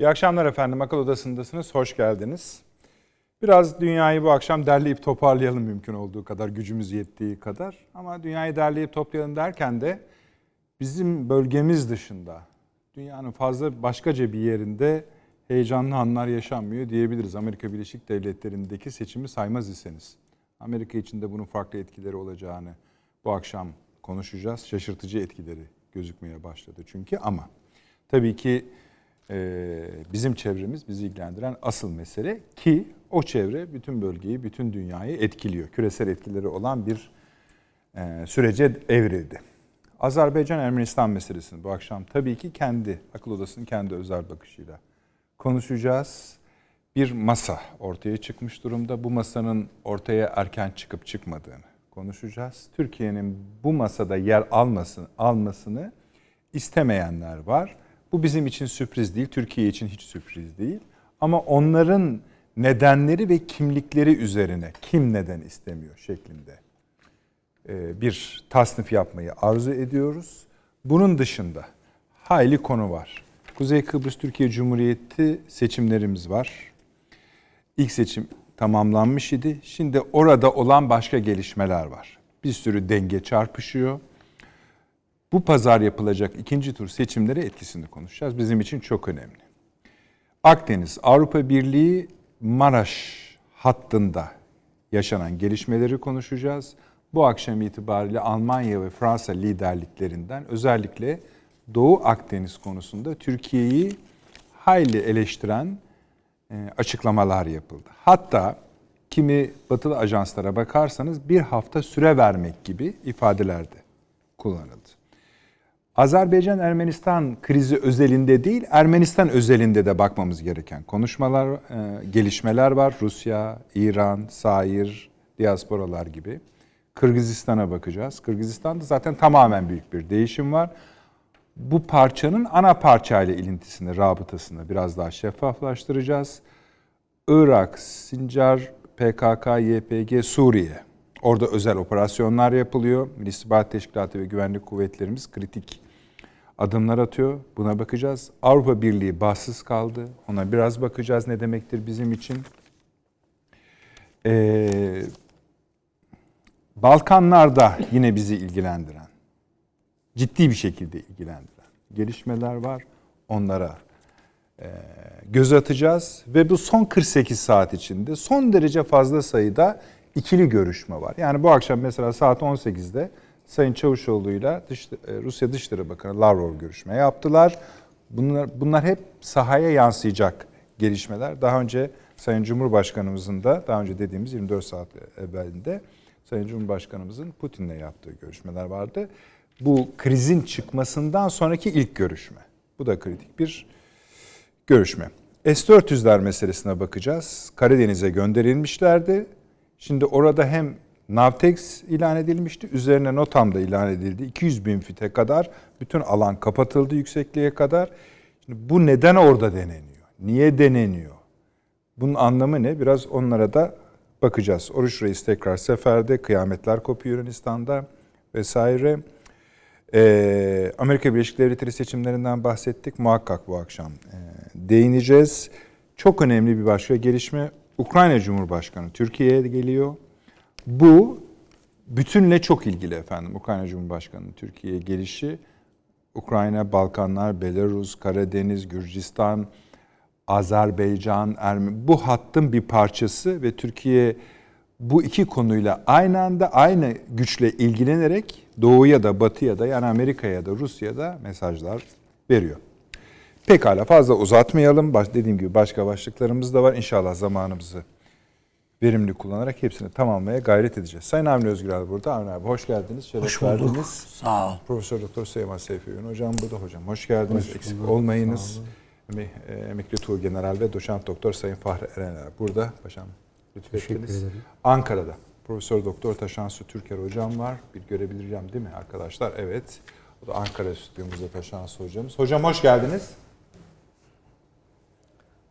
İyi akşamlar efendim. Akıl Odası'ndasınız. Hoş geldiniz. Biraz dünyayı bu akşam derleyip toparlayalım mümkün olduğu kadar, gücümüz yettiği kadar. Ama dünyayı derleyip toplayalım derken de bizim bölgemiz dışında, dünyanın fazla başkaca bir yerinde heyecanlı anlar yaşanmıyor diyebiliriz. Amerika Birleşik Devletleri'ndeki seçimi saymaz iseniz. Amerika için de bunun farklı etkileri olacağını bu akşam konuşacağız. Şaşırtıcı etkileri gözükmeye başladı çünkü ama tabii ki bizim çevremiz bizi ilgilendiren asıl mesele ki o çevre bütün bölgeyi, bütün dünyayı etkiliyor. Küresel etkileri olan bir e, sürece evrildi. Azerbaycan-Ermenistan meselesini bu akşam tabii ki kendi, akıl odasının kendi özel bakışıyla konuşacağız. Bir masa ortaya çıkmış durumda. Bu masanın ortaya erken çıkıp çıkmadığını konuşacağız. Türkiye'nin bu masada yer almasını, almasını istemeyenler var. Bu bizim için sürpriz değil, Türkiye için hiç sürpriz değil. Ama onların nedenleri ve kimlikleri üzerine kim neden istemiyor şeklinde e, bir tasnif yapmayı arzu ediyoruz. Bunun dışında hayli konu var. Kuzey Kıbrıs Türkiye Cumhuriyeti seçimlerimiz var. İlk seçim tamamlanmış idi. Şimdi orada olan başka gelişmeler var. Bir sürü denge çarpışıyor. Bu pazar yapılacak ikinci tur seçimlere etkisini konuşacağız. Bizim için çok önemli. Akdeniz, Avrupa Birliği, Maraş hattında yaşanan gelişmeleri konuşacağız. Bu akşam itibariyle Almanya ve Fransa liderliklerinden özellikle Doğu Akdeniz konusunda Türkiye'yi hayli eleştiren e, açıklamalar yapıldı. Hatta kimi batılı ajanslara bakarsanız bir hafta süre vermek gibi ifadeler de kullanıldı. Azerbaycan-Ermenistan krizi özelinde değil, Ermenistan özelinde de bakmamız gereken konuşmalar, e, gelişmeler var. Rusya, İran, Sair, diasporalar gibi. Kırgızistan'a bakacağız. Kırgızistan'da zaten tamamen büyük bir değişim var. Bu parçanın ana parçayla ilintisini, rabıtasını biraz daha şeffaflaştıracağız. Irak, Sincar, PKK, YPG, Suriye. Orada özel operasyonlar yapılıyor. Milli İstihbarat Teşkilatı ve Güvenlik Kuvvetlerimiz kritik adımlar atıyor. Buna bakacağız. Avrupa Birliği bahtsız kaldı. Ona biraz bakacağız ne demektir bizim için. Ee, Balkanlarda yine bizi ilgilendiren, ciddi bir şekilde ilgilendiren gelişmeler var. Onlara e, göz atacağız ve bu son 48 saat içinde son derece fazla sayıda ikili görüşme var. Yani bu akşam mesela saat 18'de Sayın Çavuşoğlu'yla dış, e, Rusya Dışişleri Bakanı Lavrov görüşme yaptılar. Bunlar, bunlar hep sahaya yansıyacak gelişmeler. Daha önce Sayın Cumhurbaşkanımızın da daha önce dediğimiz 24 saat evvelinde Sayın Cumhurbaşkanımızın Putin'le yaptığı görüşmeler vardı. Bu krizin çıkmasından sonraki ilk görüşme. Bu da kritik bir görüşme. S-400'ler meselesine bakacağız. Karadeniz'e gönderilmişlerdi. Şimdi orada hem Navtex ilan edilmişti. Üzerine NOTAM da ilan edildi. 200 bin fite kadar bütün alan kapatıldı yüksekliğe kadar. Şimdi bu neden orada deneniyor? Niye deneniyor? Bunun anlamı ne? Biraz onlara da bakacağız. Oruç Reis tekrar seferde, kıyametler kopuyor Yunanistan'da vesaire. Ee, Amerika Birleşik Devletleri seçimlerinden bahsettik. Muhakkak bu akşam e, değineceğiz. Çok önemli bir başka gelişme. Ukrayna Cumhurbaşkanı Türkiye'ye geliyor. Bu bütünle çok ilgili efendim. Ukrayna Cumhurbaşkanı'nın Türkiye'ye gelişi. Ukrayna, Balkanlar, Belarus, Karadeniz, Gürcistan, Azerbaycan, Ermeni bu hattın bir parçası ve Türkiye bu iki konuyla aynı anda aynı güçle ilgilenerek doğuya da batıya da yani Amerika'ya da Rusya'ya da mesajlar veriyor. Pekala fazla uzatmayalım. Baş, dediğim gibi başka başlıklarımız da var. İnşallah zamanımızı verimli kullanarak hepsini tamamlamaya gayret edeceğiz. Sayın Avni Özgür burada. Avni abi hoş geldiniz. Şeref hoş bulduk. verdiniz. Sağ ol. Profesör Doktor Süleyman Seyfi Ün hocam burada. Hocam hoş geldiniz. Hoş Eksik olmayınız. E, emekli Tuğ General ve Doçent Doktor Sayın Fahri Erener burada. Paşam lütfettiniz. Ankara'da Profesör Doktor Taşansu Türker hocam var. Bir görebileceğim değil mi arkadaşlar? Evet. O da Ankara stüdyomuzda Taşansu hocamız. Hocam hoş geldiniz.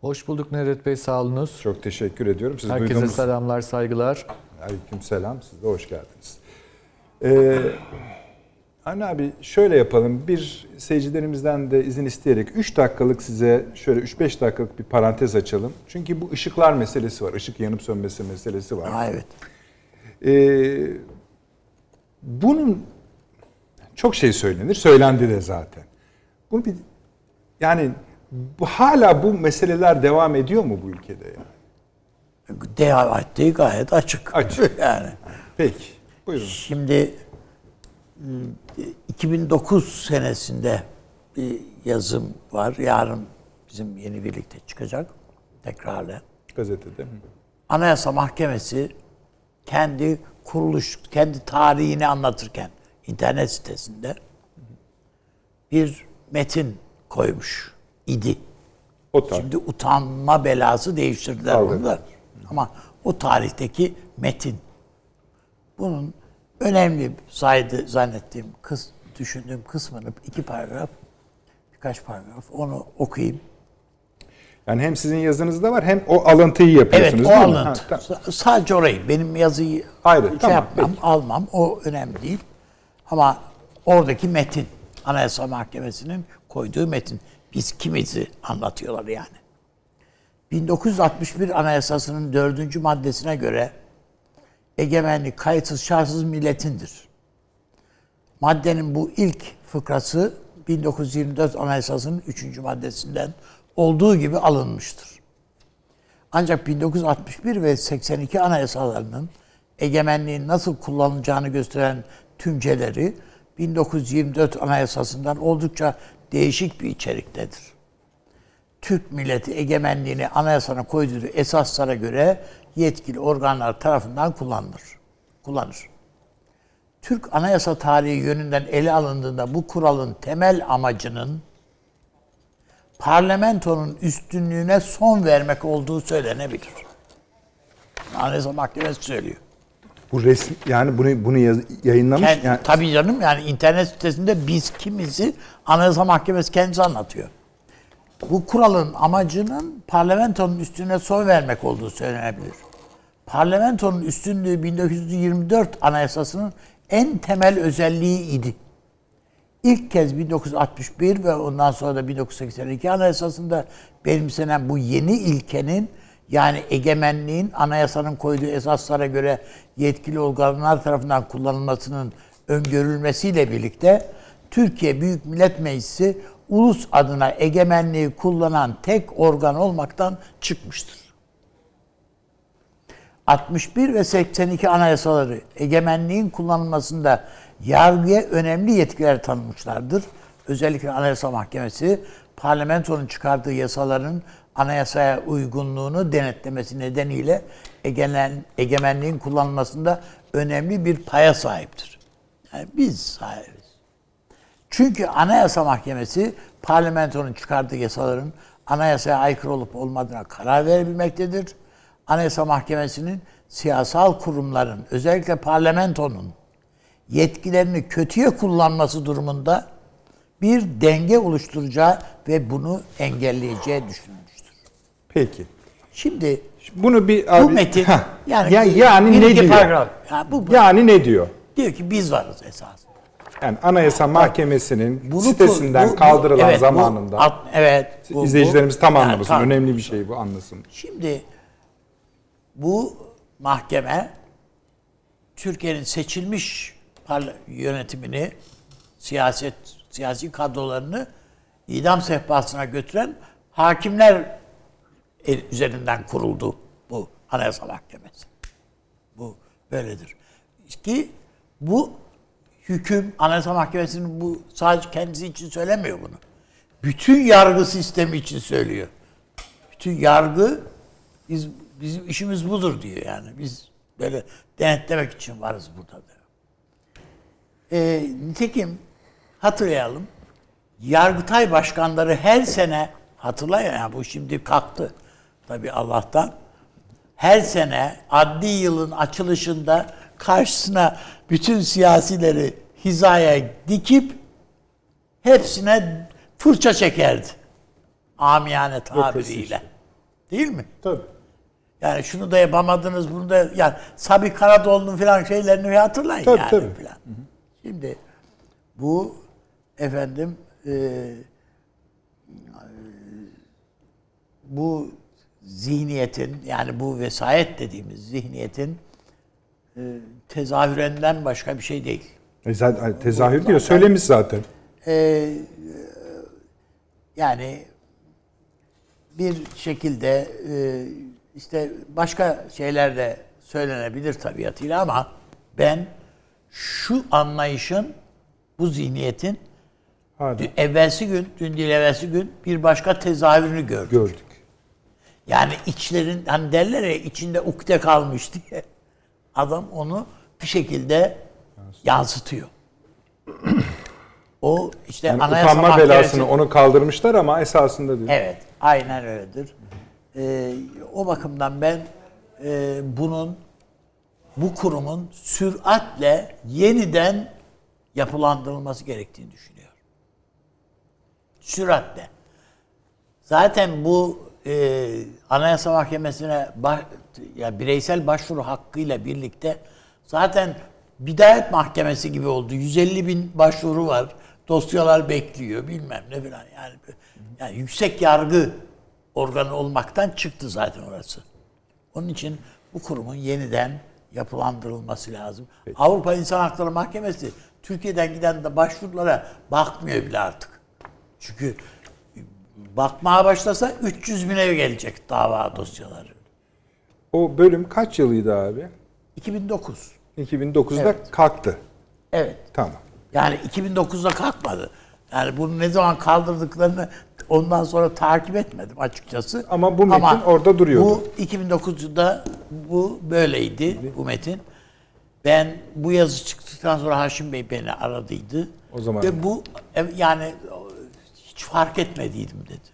Hoş bulduk Nedret Bey, sağ olunuz. Çok teşekkür ediyorum. Siz Herkese duyduğumuz... selamlar, saygılar. Aleyküm selam, siz de hoş geldiniz. Ee, Anne abi şöyle yapalım. Bir seyircilerimizden de izin isteyerek 3 dakikalık size şöyle 3-5 dakikalık bir parantez açalım. Çünkü bu ışıklar meselesi var. Işık yanıp sönmesi meselesi var. Ha, evet. Ee, bunun çok şey söylenir. Söylendi de zaten. Bunu bir yani hala bu meseleler devam ediyor mu bu ülkede yani? Devam ettiği gayet açık. Açık. yani. Peki. Buyurun. Şimdi m, 2009 senesinde bir yazım var. Yarın bizim yeni birlikte çıkacak. Tekrarla. Gazetede. Anayasa Mahkemesi kendi kuruluş, kendi tarihini anlatırken internet sitesinde bir metin koymuş idi. O tarih. Şimdi utanma belası değiştirdiler onu da. Ama o tarihteki metin. Bunun önemli saydı zannettiğim, kız, düşündüğüm kısmını iki paragraf, birkaç paragraf onu okuyayım. Yani hem sizin yazınızda var hem o alıntıyı Evet yapıyorsunuz o değil mi? alıntı. Ha, tamam. Sa- Sadece orayı. Benim yazıyı Ayrı, şey tamam, yapmam, peki. almam. O önemli değil. Ama oradaki metin. Anayasa Mahkemesi'nin koyduğu metin. Biz kimizi anlatıyorlar yani. 1961 Anayasası'nın dördüncü maddesine göre egemenlik kayıtsız şartsız milletindir. Maddenin bu ilk fıkrası 1924 Anayasası'nın 3. maddesinden olduğu gibi alınmıştır. Ancak 1961 ve 82 anayasalarının egemenliğin nasıl kullanılacağını gösteren tümceleri 1924 Anayasası'ndan oldukça değişik bir içeriktedir. Türk milleti egemenliğini anayasana koyduğu esaslara göre yetkili organlar tarafından kullanılır. Kullanır. Türk anayasa tarihi yönünden ele alındığında bu kuralın temel amacının parlamentonun üstünlüğüne son vermek olduğu söylenebilir. Anayasa Mahkemesi söylüyor. Bu resim yani bunu bunu yaz- yayınlamış Kend- yani Tabii canım yani internet sitesinde biz kimizi Anayasa Mahkemesi kendisi anlatıyor. Bu kuralın amacının parlamentonun üstüne son vermek olduğu söylenebilir. Parlamentonun üstünlüğü 1924 Anayasası'nın en temel özelliği idi. İlk kez 1961 ve ondan sonra da 1982 Anayasası'nda benimsenen bu yeni ilkenin yani egemenliğin anayasanın koyduğu esaslara göre yetkili organlar tarafından kullanılmasının öngörülmesiyle birlikte Türkiye Büyük Millet Meclisi ulus adına egemenliği kullanan tek organ olmaktan çıkmıştır. 61 ve 82 anayasaları egemenliğin kullanılmasında yargıya önemli yetkiler tanımışlardır. Özellikle Anayasa Mahkemesi parlamentonun çıkardığı yasaların anayasaya uygunluğunu denetlemesi nedeniyle egemen, egemenliğin kullanılmasında önemli bir paya sahiptir. Yani biz sahibiz. Çünkü Anayasa Mahkemesi parlamentonun çıkardığı yasaların anayasaya aykırı olup olmadığına karar verebilmektedir. Anayasa Mahkemesi'nin siyasal kurumların özellikle parlamentonun yetkilerini kötüye kullanması durumunda bir denge oluşturacağı ve bunu engelleyeceği düşünülmüştür. Peki. Şimdi Bunu bir bu abi metin Heh. yani, ya, yani bir ne diyor? paragraf. Ya bu, bu- Yani ne diyor? diyor ki biz varız esas. Yani Anayasa Mahkemesi'nin Bunu- sitesinden bu- bu- kaldırılan evet, bu zamanında alt- evet. bu- izleyicilerimiz bu- tam yani anlamasın. tam- Önemli bir şey bu anlasın. Şimdi bu mahkeme Türkiye'nin seçilmiş yönetimini, siyaset siyasi kadrolarını idam sehpasına götüren hakimler üzerinden kuruldu bu Anayasa Mahkemesi. Bu böyledir. Ki bu hüküm Anayasa Mahkemesi'nin bu sadece kendisi için söylemiyor bunu. Bütün yargı sistemi için söylüyor. Bütün yargı biz bizim işimiz budur diyor yani. Biz böyle denetlemek için varız burada diyor. Ee, nitekim hatırlayalım. Yargıtay başkanları her sene hatırlayın ya bu şimdi kalktı. Tabii Allah'tan. Her sene adli yılın açılışında karşısına bütün siyasileri hizaya dikip hepsine fırça çekerdi. Amiyane tabiriyle. Değil mi? Tabii. Yani şunu da yapamadınız, bunu da yani Sabi Karadoğlu'nun falan şeylerini hatırlayın Tabii, yani tabii. falan. Şimdi Bu efendim e, bu zihniyetin yani bu vesayet dediğimiz zihniyetin e, tezahürenden başka bir şey değil. E zaten tezahür diyor. Söylemiş zaten. Ee, yani bir şekilde e, işte başka şeyler de söylenebilir tabiatıyla ama ben şu anlayışın bu zihniyetin Hadi evvelsi gün, dün değil evvelsi gün bir başka tezahürünü gördüm. gördük. Yani içlerin hani derler ya içinde ukde kalmış diye. Adam onu bir şekilde yansıtıyor. O işte Yani Anayasa utanma Mahkemesi- belasını onu kaldırmışlar ama esasında diyor. Evet, aynen öyledir. Ee, o bakımdan ben e, bunun bu kurumun süratle yeniden yapılandırılması gerektiğini düşünüyorum. Süratle. Zaten bu e, Anayasa Mahkemesi'ne baş, ya bireysel başvuru hakkıyla birlikte zaten bidayet mahkemesi gibi oldu. 150 bin başvuru var. Dosyalar bekliyor bilmem ne falan. Yani, yani yüksek yargı organı olmaktan çıktı zaten orası. Onun için bu kurumun yeniden yapılandırılması lazım. Avrupa İnsan Hakları Mahkemesi Türkiye'den giden de başvurulara bakmıyor bile artık. Çünkü bakmaya başlasa 300 bine gelecek dava dosyaları. O bölüm kaç yılıydı abi? 2009. 2009'da Evet. kalktı. Evet. Tamam. Yani 2009'da kalkmadı. Yani bunu ne zaman kaldırdıklarını ondan sonra takip etmedim açıkçası. Ama bu metin orada duruyordu. Bu 2009'da bu böyleydi bu metin. Ben bu yazı çıktıktan sonra Haşim Bey beni aradıydı. O zaman- Ve bu yani hiç fark etmediydim dedi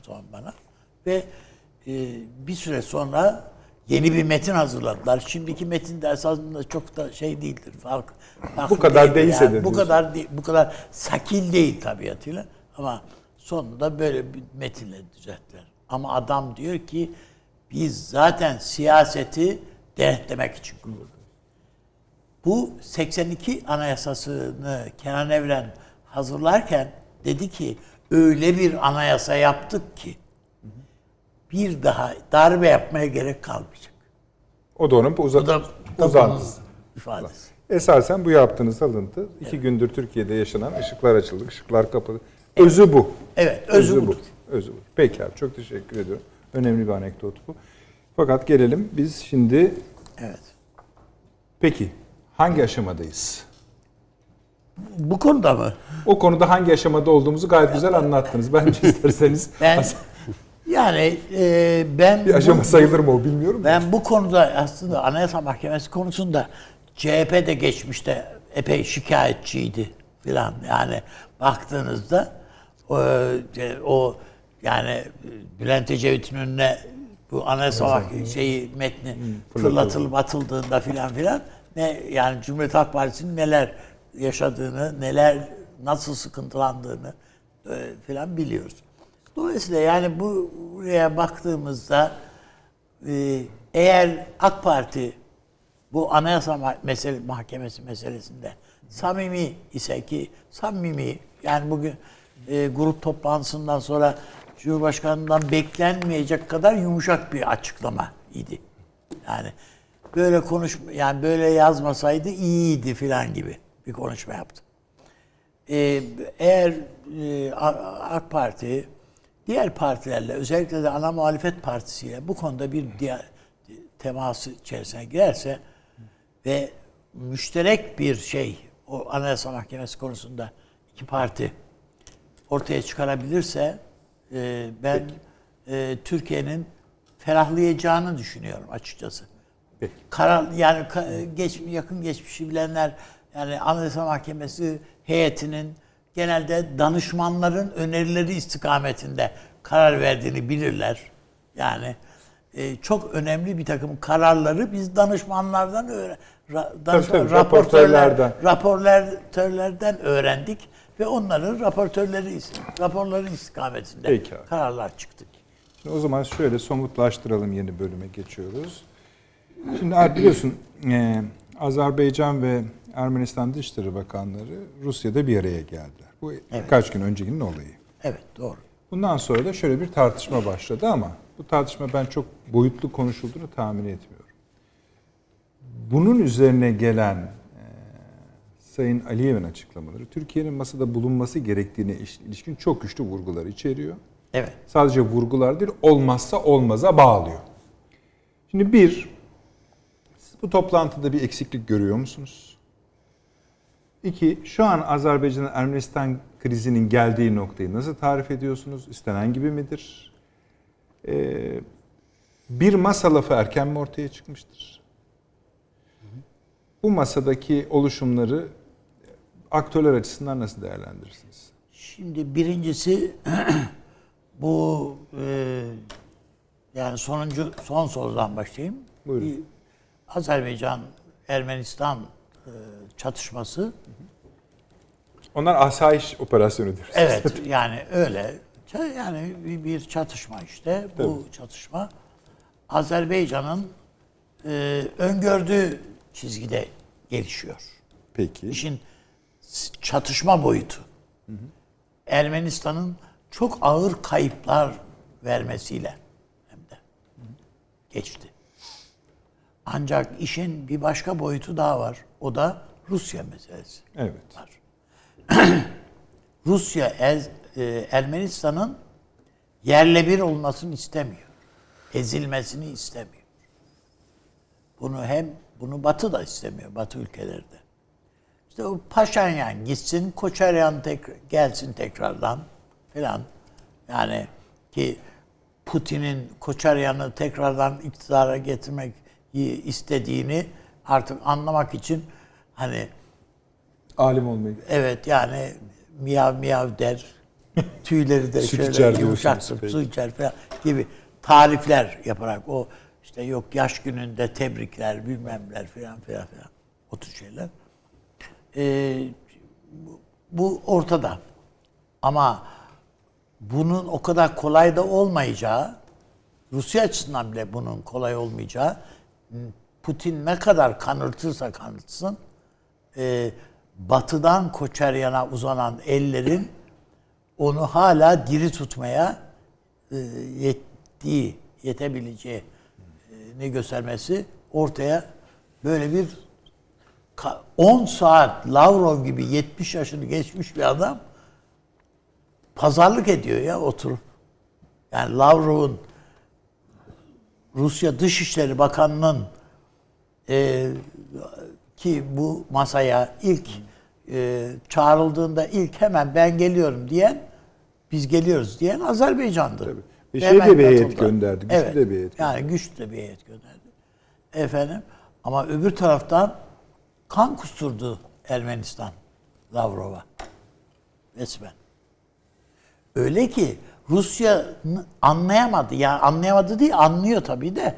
o zaman bana. Ve e, bir süre sonra yeni bir metin hazırladılar. Şimdiki metin de esasında çok da şey değildir. Fark, farklı Bu kadar değilse de Bu kadar değil, bu kadar sakil değil tabiatıyla. Ama sonunda böyle bir metinle düzelttiler. Ama adam diyor ki biz zaten siyaseti denetlemek için kurduk. Bu 82 anayasasını Kenan Evren hazırlarken dedi ki öyle bir anayasa yaptık ki bir daha darbe yapmaya gerek kalmayacak. O da onun Bu bu da uzantısı. ifadesi. Esasen bu yaptığınız alıntı iki gündür Türkiye'de yaşanan ışıklar açıldı, ışıklar kapalı. Özü bu. Evet, özü, budur. bu. Özü bu. Peki abi çok teşekkür ediyorum. Önemli bir anekdot bu. Fakat gelelim biz şimdi Evet. peki hangi aşamadayız? Bu konuda mı? O konuda hangi aşamada olduğumuzu gayet güzel anlattınız. Bence isterseniz Ben yani e, ben bir aşama bu- sayılır mı o bilmiyorum. Ben bu konuda aslında Anayasa Mahkemesi konusunda CHP de geçmişte epey şikayetçiydi filan. Yani baktığınızda o, e, o yani Bülent Ecevit'in önüne bu anayasa şeyi metni fırlatılıp atıldığında filan filan ne yani Cumhuriyet Halk Partisi'nin neler yaşadığını, neler nasıl sıkıntılandığını e, filan biliyoruz. Dolayısıyla yani bu buraya baktığımızda ee, eğer AK Parti bu anayasa mesele, mahkemesi meselesinde samimi ise ki samimi yani bugün e, grup toplantısından sonra Cumhurbaşkanı'ndan beklenmeyecek kadar yumuşak bir açıklama idi. Yani böyle konuş yani böyle yazmasaydı iyiydi filan gibi bir konuşma yaptı. Ee, eğer e, AK Parti diğer partilerle özellikle de ana muhalefet partisiyle bu konuda bir diğer teması içerisine girerse ve müşterek bir şey o Anayasa Mahkemesi konusunda iki parti ortaya çıkarabilirse e, ben e, Türkiye'nin ferahlayacağını düşünüyorum açıkçası. Peki. Karar yani ka- geç, yakın geçmişi bilenler yani Anayasa Mahkemesi heyetinin genelde danışmanların önerileri istikametinde karar verdiğini bilirler. Yani e, çok önemli bir takım kararları biz danışmanlardan öğren danışman- tabii, raportörler- raportörlerden. raportörlerden öğrendik ve onların raportörleri raporları istikametinde Peki abi. kararlar çıktı. Şimdi o zaman şöyle somutlaştıralım yeni bölüme geçiyoruz. Şimdi abi biliyorsun e, Azerbaycan ve Ermenistan Dışişleri Bakanları Rusya'da bir araya geldiler. Bu birkaç gün öncekinin olayı. Evet doğru. Bundan sonra da şöyle bir tartışma başladı ama bu tartışma ben çok boyutlu konuşulduğunu tahmin etmiyorum. Bunun üzerine gelen e, Sayın Aliyev'in açıklamaları Türkiye'nin masada bulunması gerektiğine iş- ilişkin çok güçlü vurgular içeriyor. Evet. Sadece vurgular değil, olmazsa olmaza bağlıyor. Şimdi bir, siz bu toplantıda bir eksiklik görüyor musunuz? İki, şu an Azerbaycan'ın Ermenistan krizinin geldiği noktayı nasıl tarif ediyorsunuz? İstenen gibi midir? Ee, bir masa lafı erken mi ortaya çıkmıştır? Bu masadaki oluşumları aktörler açısından nasıl değerlendirirsiniz? Şimdi birincisi bu e, yani sonuncu son sorudan başlayayım. Buyurun. Azerbaycan Ermenistan e, çatışması Onlar asayiş operasyonu diyoruz. Evet yani öyle. Yani bir, çatışma işte. Bu çatışma Azerbaycan'ın e, öngördüğü çizgide gelişiyor. Peki. İşin çatışma boyutu. Ermenistan'ın çok ağır kayıplar vermesiyle hem de geçti. Ancak işin bir başka boyutu daha var. O da Rusya meselesi. Evet. var. Rusya Ez- e, Ermenistan'ın yerle bir olmasını istemiyor. Ezilmesini istemiyor. Bunu hem bunu Batı da istemiyor. Batı ülkelerde. İşte o Paşinyan gitsin, Koçaryan tek, gelsin tekrardan filan. Yani ki Putin'in Koçaryan'ı tekrardan iktidara getirmek istediğini artık anlamak için hani Alim olmayı. Evet yani miyav miyav der. Tüyleri de şöyle yumuşaktır, su içer falan gibi tarifler yaparak o işte yok yaş gününde tebrikler bilmemler falan filan filan o tür şeyler. Ee, bu- bu ortada. Ama bunun o kadar kolay da olmayacağı, Rusya açısından bile bunun kolay olmayacağı, Putin ne kadar kanırtırsa kanırtsın, e, batıdan Koçeryan'a uzanan ellerin onu hala diri tutmaya e, yettiği, yetebileceği e, göstermesi ortaya böyle bir ka- 10 saat Lavrov gibi 70 yaşını geçmiş bir adam pazarlık ediyor ya oturup. Yani Lavrov'un Rusya Dışişleri Bakanı'nın e, ki bu masaya ilk e, çağrıldığında ilk hemen ben geliyorum diyen biz geliyoruz diyen Azerbaycan'dı. Tabii. Bir Ve şey de bir heyet gönderdi, güçlü evet. de bir heyet Yani güçlü de bir heyet gönderdi. Efendim ama öbür taraftan kan kusturdu Ermenistan Lavrov'a. Resmen. Öyle ki Rusya anlayamadı. Yani anlayamadı değil, anlıyor tabii de.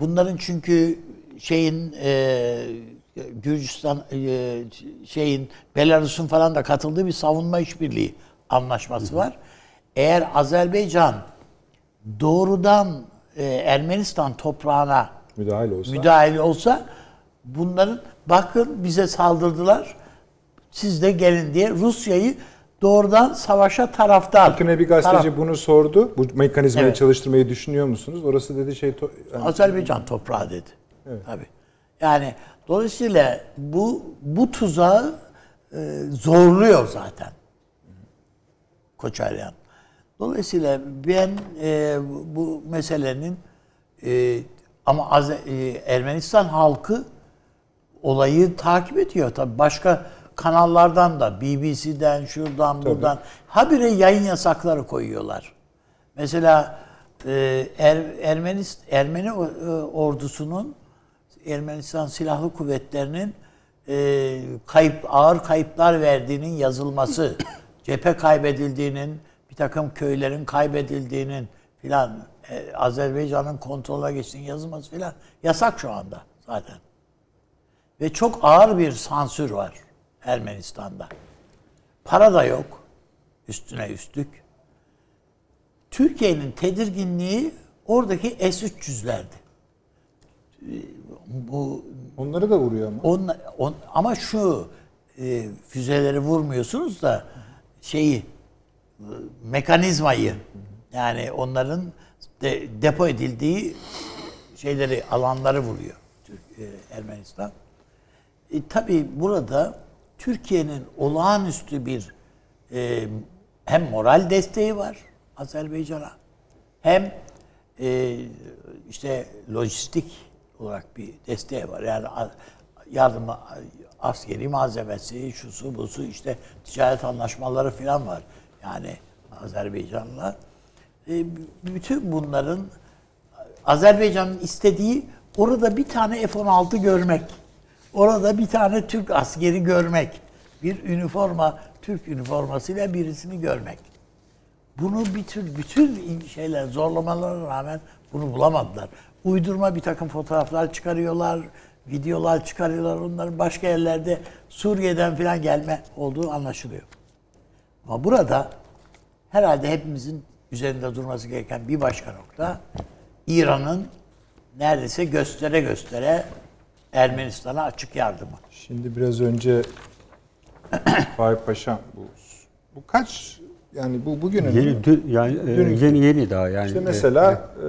Bunların çünkü şeyin e, Gürcistan e, şeyin Belarus'un falan da katıldığı bir savunma işbirliği anlaşması var. Eğer Azerbaycan doğrudan e, Ermenistan toprağına Müdahale olsa. müdahil olsa bunların bakın bize saldırdılar. Siz de gelin diye Rusya'yı doğrudan savaşa taraftar. Bakın bir gazeteci taraf- bunu sordu. Bu mekanizmayı Evet. çalıştırmayı düşünüyor musunuz? Orası dedi şey... to- Azerbaycan toprağı dedi. Tabii. Yani dolayısıyla bu bu tuzağı e, zorluyor zaten. Koçaryan. Dolayısıyla ben e, bu meselenin e, ama Aze- e, Ermenistan halkı olayı takip ediyor tabii. Başka kanallardan da BBC'den şuradan buradan habire yayın yasakları koyuyorlar. Mesela e, er, Ermenist Ermeni e, ordusunun Ermenistan Silahlı Kuvvetleri'nin e, kayıp ağır kayıplar verdiğinin yazılması, cephe kaybedildiğinin, bir takım köylerin kaybedildiğinin filan e, Azerbaycan'ın kontrola geçtiğinin yazılması filan yasak şu anda zaten. Ve çok ağır bir sansür var Ermenistan'da. Para da yok üstüne üstlük. Türkiye'nin tedirginliği oradaki S-300'lerdi. Bu Onları da vuruyor ama. on, on, ama şu e, füzeleri vurmuyorsunuz da şeyi mekanizmayı yani onların de, depo edildiği şeyleri alanları vuruyor Türk, e, Ermenistan. E, tabii burada Türkiye'nin olağanüstü bir e, hem moral desteği var Azerbaycan'a hem e, işte lojistik olarak bir desteği var. Yani yardım askeri malzemesi, şusu busu işte ticaret anlaşmaları falan var. Yani Azerbaycan'la. E, bütün bunların Azerbaycan'ın istediği orada bir tane F-16 görmek. Orada bir tane Türk askeri görmek. Bir üniforma, Türk üniformasıyla birisini görmek. Bunu bütün bütün şeyler zorlamalarına rağmen bunu bulamadılar. Uydurma bir takım fotoğraflar çıkarıyorlar, videolar çıkarıyorlar. Onların başka yerlerde Suriye'den falan gelme olduğu anlaşılıyor. Ama burada herhalde hepimizin üzerinde durması gereken bir başka nokta İran'ın neredeyse göstere göstere Ermenistan'a açık yardımı. Şimdi biraz önce Faik Paşam bu bu kaç yani bu bugünün? Yeni, dün, yani e, Dün- yeni yeni daha yani. İşte mesela e,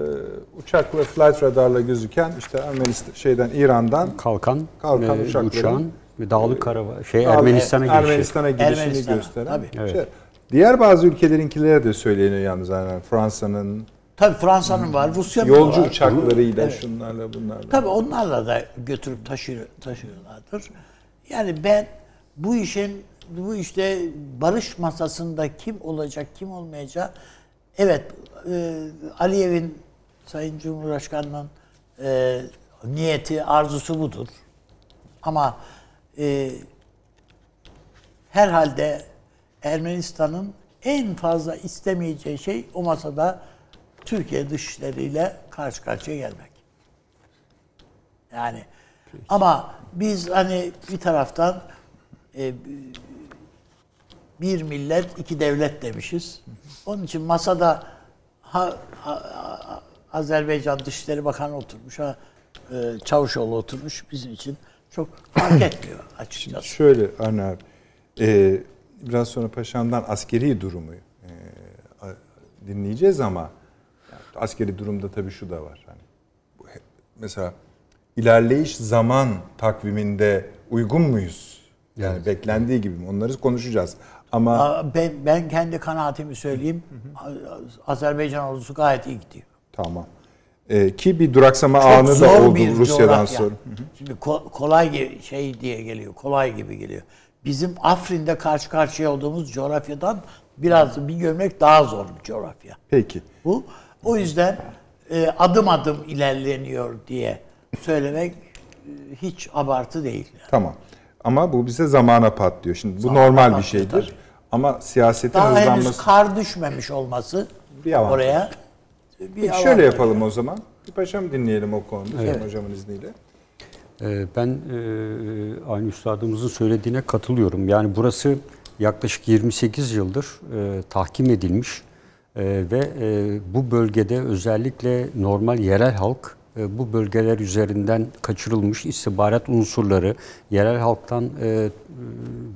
uçakla flight radarla gözüken işte Ermenistan şeyden İran'dan kalkan, Kalkan e, uçakların- uçağın ve Dağlık Karabağ şey Abi, Ermenistan'a girişi. Ermenistan'a girişini Ermenistan'a, gösteren. tabii. Evet. Şey, diğer bazı ülkelerinkilere de söyleniyor yalnız yani Fransa'nın Tabii Fransa'nın var, Rusya'nın da yolcu var. uçaklarıyla Evet. şunlarla bunlarla. Tabii onlarla da götürüp taşıyor, taşıyorlardır. Yani ben bu işin bu işte barış masasında kim olacak, kim olmayacak evet e, Aliyev'in Sayın Cumhurbaşkanı'nın e, niyeti, arzusu budur. Ama e, herhalde Ermenistan'ın en fazla istemeyeceği şey o masada Türkiye dışişleriyle karşı karşıya gelmek. Yani ama biz hani bir taraftan e, bir millet iki devlet demişiz. Onun için masada ha, ha- ha- Azerbaycan Dışişleri Bakanı oturmuş, ha, e, Çavuşoğlu oturmuş bizim için çok fark etmiyor açıkçası. Şöyle Arne abi, e, biraz sonra paşamdan askeri durumu e, dinleyeceğiz ama yani askeri durumda tabii şu da var. Hani bu mesela ilerleyiş zaman takviminde uygun muyuz? Yani beklendiği gibi mi? Onları konuşacağız. Ama Ben, ben kendi kanaatimi söyleyeyim. Azerbaycan ordusu gayet iyi gidiyor. tamam. E, ki bir duraksama Çok anı da oldu bir Rusya'dan sonra. Şimdi ko- kolay gibi şey diye geliyor, kolay gibi geliyor. Bizim Afrin'de karşı karşıya olduğumuz coğrafyadan biraz bir gömlek daha zor bir coğrafya. Peki. Bu o yüzden e, adım adım ilerleniyor diye söylemek e, hiç abartı değil. yani. Tamam. Ama bu bize zamana patlıyor. Şimdi bu Zamana normal bir patlıyor, şeydir. tabii. Ama siyasetin Daha henüz hızlanması... kar düşmemiş olması Bir avantaj. oraya bir Peki avantaj. şöyle yapalım o zaman. Bir paşam dinleyelim o konuda Sayın Evet. hocamın izniyle. Ee, Ben e, aynı üstadımızın söylediğine katılıyorum. Yani burası yaklaşık 28 yıldır e, tahkim edilmiş e, ve bu bölgede özellikle normal yerel halk bu bölgeler üzerinden kaçırılmış istihbarat unsurları, yerel halktan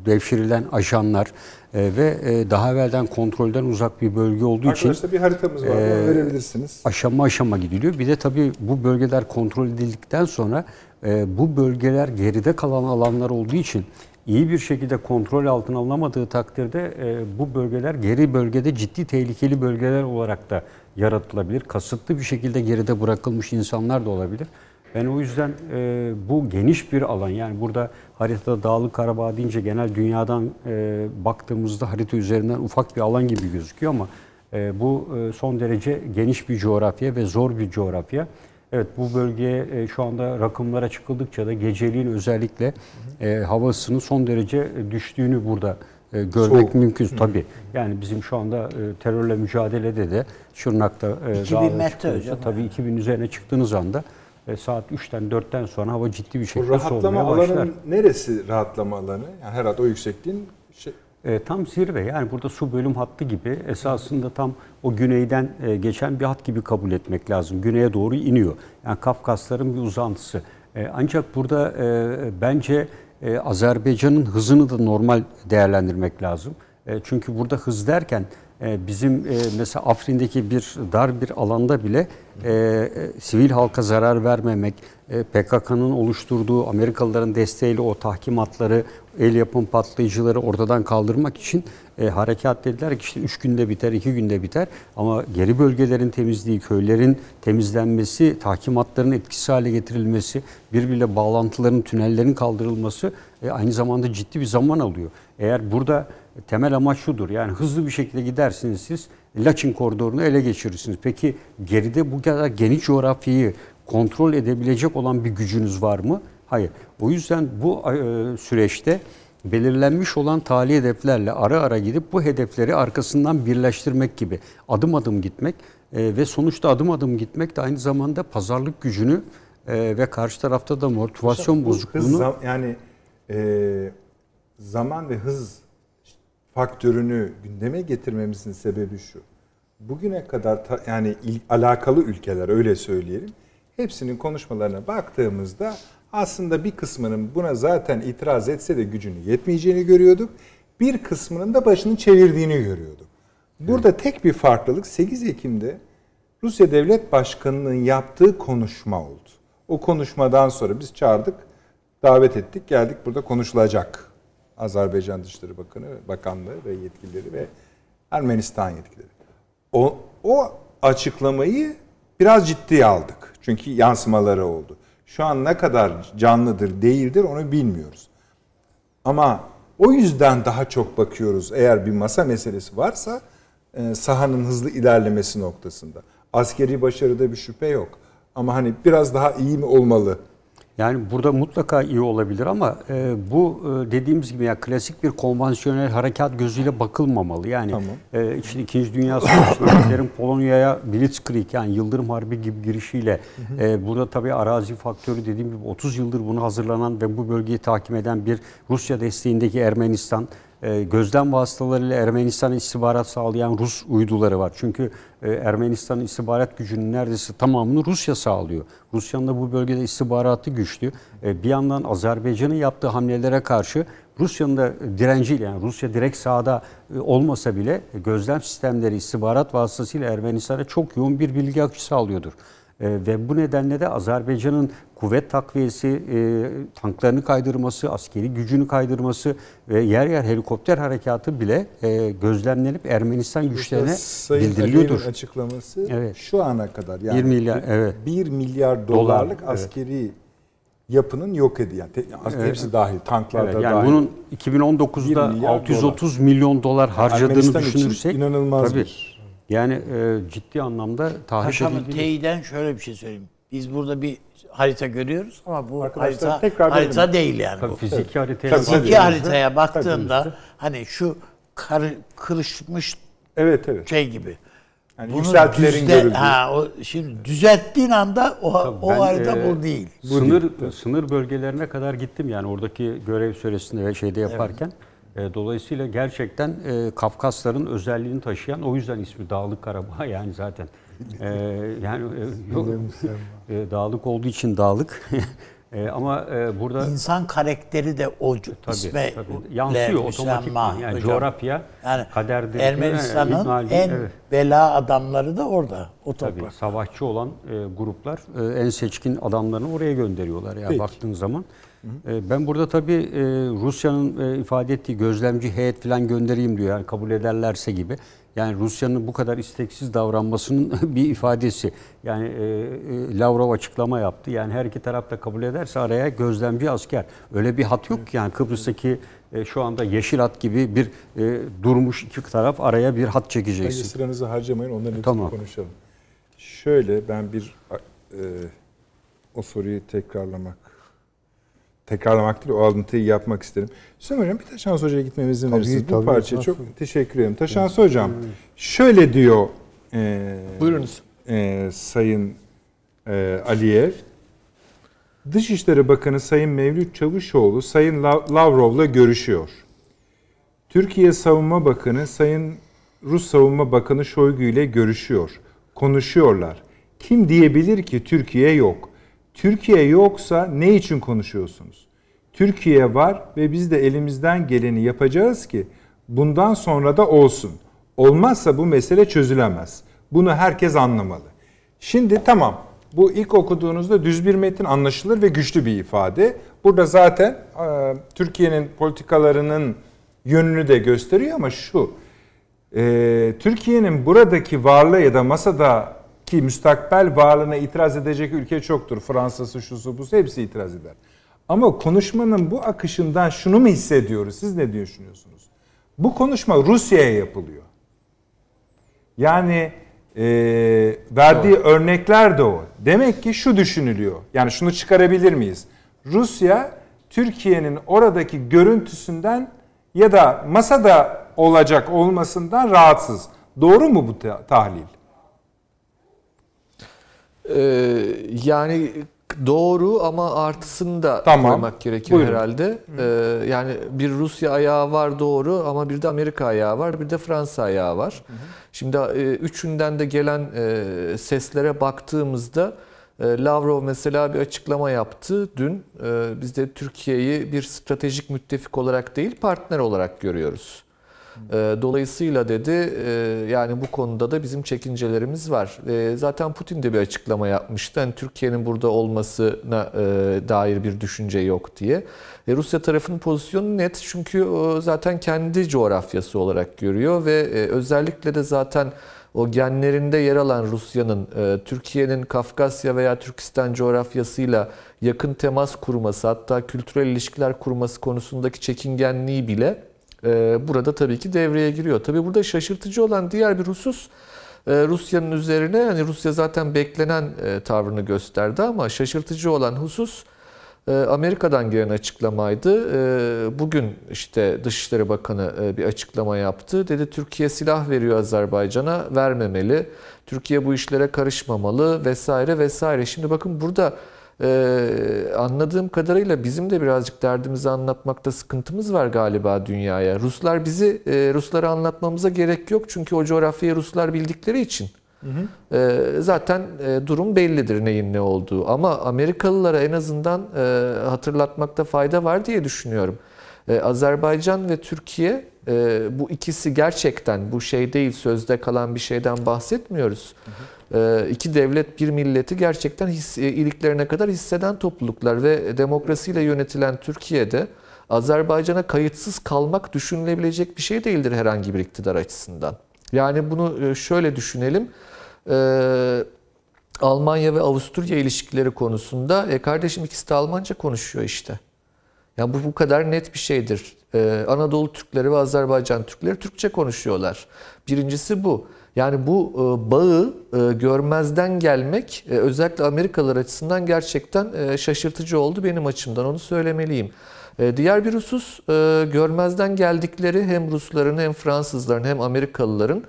devşirilen ajanlar e, ve e, daha evvelden kontrolden uzak bir bölge olduğu için Arkadaşlar bir haritamız var. Onu verebilirsiniz. aşama aşama gidiliyor. Bir de tabii bu bölgeler kontrol edildikten sonra e, bu bölgeler geride kalan alanlar olduğu için iyi bir şekilde kontrol altına alınamadığı takdirde e, bu bölgeler geri bölgede ciddi tehlikeli bölgeler olarak da yaratılabilir. Kasıtlı bir şekilde geride bırakılmış insanlar da olabilir. Ben o yüzden e, bu geniş bir alan yani burada haritada Dağlık Karabağ deyince genel dünyadan e, baktığımızda harita üzerinden ufak bir alan gibi gözüküyor ama e, bu e, son derece geniş bir coğrafya ve zor bir coğrafya. Evet bu bölgeye e, şu anda rakımlara çıkıldıkça da geceliğin özellikle e, hava ısısının son derece düştüğünü burada e, görmek Soğuk. mümkün tabii. Yani bizim şu anda e, terörle mücadelede de Şırnak'ta e, 2000 dağlara metre hocam tabii 2000 üzerine çıktığınız anda e, saat 3'ten 4'ten sonra hava ciddi bir şekilde rahatlama soğumaya başlar. alanın neresi rahatlama alanı? Yani herhalde o yüksekliğin şey, E, tam zirve yani burada su bölüm hattı gibi esasında tam o güneyden e, geçen bir hat gibi kabul etmek lazım. Güneye doğru iniyor. Yani Kafkasların bir uzantısı. E, ancak burada e, bence e, Azerbaycan'ın hızını da normal değerlendirmek lazım. E, çünkü burada hız derken bizim e, mesela Afrin'deki bir dar bir alanda bile e, e, sivil halka zarar vermemek, e, PKK'nın oluşturduğu Amerikalıların desteğiyle o tahkimatları, el yapım patlayıcıları ortadan kaldırmak için e, harekat dediler ki işte 3 günde biter, 2 günde biter. Ama geri bölgelerin temizliği, köylerin temizlenmesi, tahkimatların etkisiz hale getirilmesi, birbiriyle bağlantıların, tünellerin kaldırılması e, aynı zamanda ciddi bir zaman alıyor. Eğer burada temel amaç şudur. Yani hızlı bir şekilde gidersiniz siz Laçin koridorunu ele geçirirsiniz. Peki geride bu kadar geniş coğrafyayı kontrol edebilecek olan bir gücünüz var mı? Hayır. O yüzden bu e, süreçte belirlenmiş olan tali hedeflerle ara ara gidip bu hedefleri arkasından birleştirmek gibi adım adım gitmek e, ve sonuçta adım adım gitmek de aynı zamanda pazarlık gücünü e, ve karşı tarafta da motivasyon bozukluğunu yani e, zaman ve hız faktörünü gündeme getirmemizin sebebi şu. Bugüne kadar ta- yani il- alakalı ülkeler öyle söyleyelim. Hepsinin konuşmalarına baktığımızda aslında bir kısmının buna zaten itiraz etse de gücünün yetmeyeceğini görüyorduk. Bir kısmının da başını çevirdiğini görüyorduk. Burada tek bir farklılık 8 Ekim'de Rusya Devlet Başkanı'nın yaptığı konuşma oldu. O konuşmadan sonra biz çağırdık, davet ettik, geldik burada konuşulacak. Azerbaycan Dışişleri Bakanı, Bakanlığı ve yetkilileri ve Ermenistan yetkilileri. O, o açıklamayı biraz ciddiye aldık. Çünkü yansımaları oldu. Şu an ne kadar canlıdır, değildir onu bilmiyoruz. Ama o yüzden daha çok bakıyoruz eğer bir masa meselesi varsa e, sahanın hızlı ilerlemesi noktasında. Askeri başarıda bir şüphe yok. Ama hani biraz daha iyi mi olmalı? Yani burada mutlaka iyi olabilir ama e, bu e, dediğimiz gibi yani klasik bir konvansiyonel harekat gözüyle bakılmamalı. Yani Tamam. e, işte İkinci Dünya Hitler'in Polonya'ya Blitzkrieg yani Yıldırım Harbi gibi girişiyle e, burada tabii arazi faktörü dediğim gibi 30 yıldır bunu hazırlanan ve bu bölgeyi takip eden bir Rusya desteğindeki Ermenistan gözlem vasıtalarıyla Ermenistan'a istihbarat sağlayan Rus uyduları var. Çünkü e, Ermenistan'ın istihbarat gücünün neredeyse tamamını Rusya sağlıyor. Rusya'nın da bu bölgede istihbaratı güçlü. E, bir yandan Azerbaycan'ın yaptığı hamlelere karşı Rusya'nın da direnciyle yani Rusya direkt sahada e, olmasa bile e, gözlem sistemleri istihbarat vasıtasıyla Ermenistan'a çok yoğun bir bilgi akışı sağlıyordur. E, ve bu nedenle de Azerbaycan'ın kuvvet takviyesi, e, tanklarını kaydırması, askeri gücünü kaydırması ve yer yer helikopter harekatı bile e, gözlemlenip Ermenistan güçlerine Sayın bildiriliyordur. Aliyev'in açıklaması Evet. şu ana kadar yani 1 milyar, evet. 1 milyar Dolar, dolarlık evet. askeri yapının yok edildi. Yani te- hepsi dahil, tanklar Evet, da yani dahil. bunun 2019'da 1 milyar 630 milyon dolar harcadığını Ermenistan düşünürsek inanılmaz tabii, bir- yani e, ciddi anlamda tahrik Paşamın edildiğini- teyiden şöyle bir şey söyleyeyim. Biz burada bir harita görüyoruz ama bu Arkadaşlar harita, tekrar harita değil yani Tabii bu. fiziki haritaya Tabii, bakıyoruz. tabii. İki haritaya baktığında hani şu karı, kırışmış Evet evet. şey gibi. Yani Bunu yükseltilerin düzle- görüldüğü. ha, o, şimdi düzelttiğin anda o, o Ben, harita e, bu değil. Sınır sınır bölgelerine kadar gittim yani oradaki görev süresinde ve şeyde yaparken. E, dolayısıyla gerçekten e, Kafkasların özelliğini taşıyan o yüzden ismi Dağlık Karabağ yani zaten. E, yani e, yok, e, dağlık olduğu için dağlık. E, ama e, burada İnsan karakteri de o c- tabii, isme tabii, yansıyor otomatik yani hocam. coğrafya Yani kaderdir. Ermenistan'ın Haldun, en evet. bela adamları da orada. O Tabii toprak. savaşçı olan e, gruplar e, en seçkin adamlarını oraya gönderiyorlar ya Peki. baktığın zaman. E, ben burada tabii e, Rusya'nın e, ifade ettiği gözlemci heyet falan göndereyim diyor yani kabul ederlerse gibi. Yani Rusya'nın bu kadar isteksiz davranmasının bir ifadesi. Yani e, Lavrov açıklama yaptı. Yani her iki taraf da kabul ederse araya gözlemci asker. Öyle bir hat yok ki yani Kıbrıs'taki e, şu anda yeşil hat gibi bir e, durmuş iki taraf araya bir hat Bence çekeceksin. sıranızı harcamayın onların hepsini Tamam. konuşalım. Şöyle ben bir e, o soruyu tekrarlamak tekrarlamak değil o alıntıyı yapmak isterim. Hüseyin Hocam bir Taşans Hoca'ya gitmemizin Tabii, verirsiniz. Bu tabii, parça nasıl? çok teşekkür ederim. Taşans Hocam şöyle diyor e, Buyurunuz. e, Sayın e, Aliyev. Dışişleri Bakanı Sayın Mevlüt Çavuşoğlu Sayın Lav- Lavrov'la görüşüyor. Türkiye Savunma Bakanı Sayın Rus Savunma Bakanı Şoygu ile görüşüyor. Konuşuyorlar. Kim diyebilir ki Türkiye yok? Türkiye yoksa ne için konuşuyorsunuz? Türkiye var ve biz de elimizden geleni yapacağız ki bundan sonra da olsun. Olmazsa bu mesele çözülemez. Bunu herkes anlamalı. Şimdi tamam bu ilk okuduğunuzda düz bir metin anlaşılır ve güçlü bir ifade. Burada zaten e, Türkiye'nin politikalarının yönünü de gösteriyor ama şu e, Türkiye'nin buradaki varlığı ya da masadaki müstakbel varlığına itiraz edecek ülke çoktur. Fransa'sı, şusu, busu hepsi itiraz eder. Ama konuşmanın bu akışından şunu mu hissediyoruz? Siz ne düşünüyorsunuz? Bu konuşma Rusya'ya yapılıyor. Yani e, verdiği Doğru. örnekler de o. Demek ki şu düşünülüyor. Yani şunu çıkarabilir miyiz? Rusya Türkiye'nin oradaki görüntüsünden ya da masada olacak olmasından rahatsız. Doğru mu bu tahlil? Ee, yani doğru ama artısını da tamam. koymak gerekir Buyurun. herhalde. Ee, yani bir Rusya ayağı var doğru ama bir de Amerika ayağı var, bir de Fransa ayağı var. Hı hı. Şimdi e, üçünden de gelen e, seslere baktığımızda e, Lavrov mesela bir açıklama yaptı dün. E, biz de Türkiye'yi bir stratejik müttefik olarak değil partner olarak görüyoruz. E, dolayısıyla dedi yani bu konuda da bizim çekincelerimiz var. Zaten Putin de bir açıklama yapmıştı. Yani Türkiye'nin burada olmasına dair bir düşünce yok diye. Rusya tarafının pozisyonu net çünkü zaten kendi coğrafyası olarak görüyor ve özellikle de zaten o genlerinde yer alan Rusya'nın e, Türkiye'nin Kafkasya veya Türkistan coğrafyasıyla yakın temas kurması hatta kültürel ilişkiler kurması konusundaki çekingenliği bile e, burada tabii ki devreye giriyor. Tabii burada şaşırtıcı olan diğer bir husus e, Rusya'nın üzerine yani Rusya zaten beklenen e, tavrını gösterdi ama şaşırtıcı olan husus ee, Amerika'dan gelen açıklamaydı. Ee, bugün işte Dışişleri Bakanı e, bir açıklama yaptı. Dedi Türkiye silah veriyor Azerbaycan'a vermemeli. Türkiye bu işlere karışmamalı vesaire vesaire. Şimdi bakın burada e, anladığım kadarıyla bizim de birazcık derdimizi anlatmakta sıkıntımız var galiba dünyaya. Ruslar bizi, e, Rusları anlatmamıza gerek yok. Çünkü o coğrafyayı Ruslar bildikleri için. Hı hı. Zaten e, durum bellidir neyin ne olduğu. Ama Amerikalılara en azından e, hatırlatmakta fayda var diye düşünüyorum. E, Azerbaycan ve Türkiye bu ikisi gerçekten bu şey değil sözde kalan bir şeyden bahsetmiyoruz. Hı hı. İki devlet bir milleti gerçekten his, iliklerine kadar hisseden topluluklar ve demokrasiyle yönetilen Türkiye'de Azerbaycan'a kayıtsız kalmak düşünülebilecek bir şey değildir herhangi bir iktidar açısından. Yani bunu şöyle düşünelim e, Almanya ve Avusturya ilişkileri konusunda e kardeşim ikisi de Almanca konuşuyor işte. Yani bu bu kadar net bir şeydir. Ee, Anadolu Türkleri ve Azerbaycan Türkleri Türkçe konuşuyorlar. Birincisi bu. Yani bu e, bağı e, görmezden gelmek e, özellikle Amerikalılar açısından gerçekten şaşırtıcı oldu benim açımdan onu söylemeliyim. Diğer bir husus görmezden geldikleri hem Rusların hem Fransızların hem Amerikalıların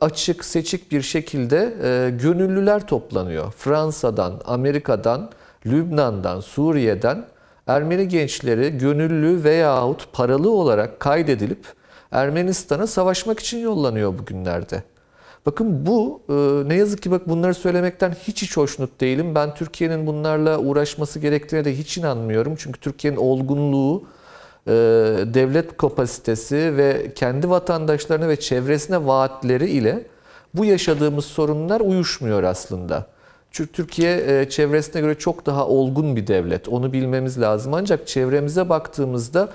açık seçik bir şekilde gönüllüler toplanıyor. Fransa'dan, Amerika'dan, Lübnan'dan, Suriye'den Ermeni gençleri gönüllü veyahut paralı olarak kaydedilip Ermenistan'a savaşmak için yollanıyor bugünlerde. Bakın bu e, ne yazık ki bak bunları söylemekten hiç hiç hoşnut değilim. Ben Türkiye'nin bunlarla uğraşması gerektiğine de hiç inanmıyorum. Çünkü Türkiye'nin olgunluğu, e, devlet kapasitesi ve kendi vatandaşlarına ve çevresine vaatleri ile bu yaşadığımız sorunlar uyuşmuyor aslında. Çünkü Türkiye e, çevresine göre çok daha olgun bir devlet. Onu bilmemiz lazım. Ancak çevremize baktığımızda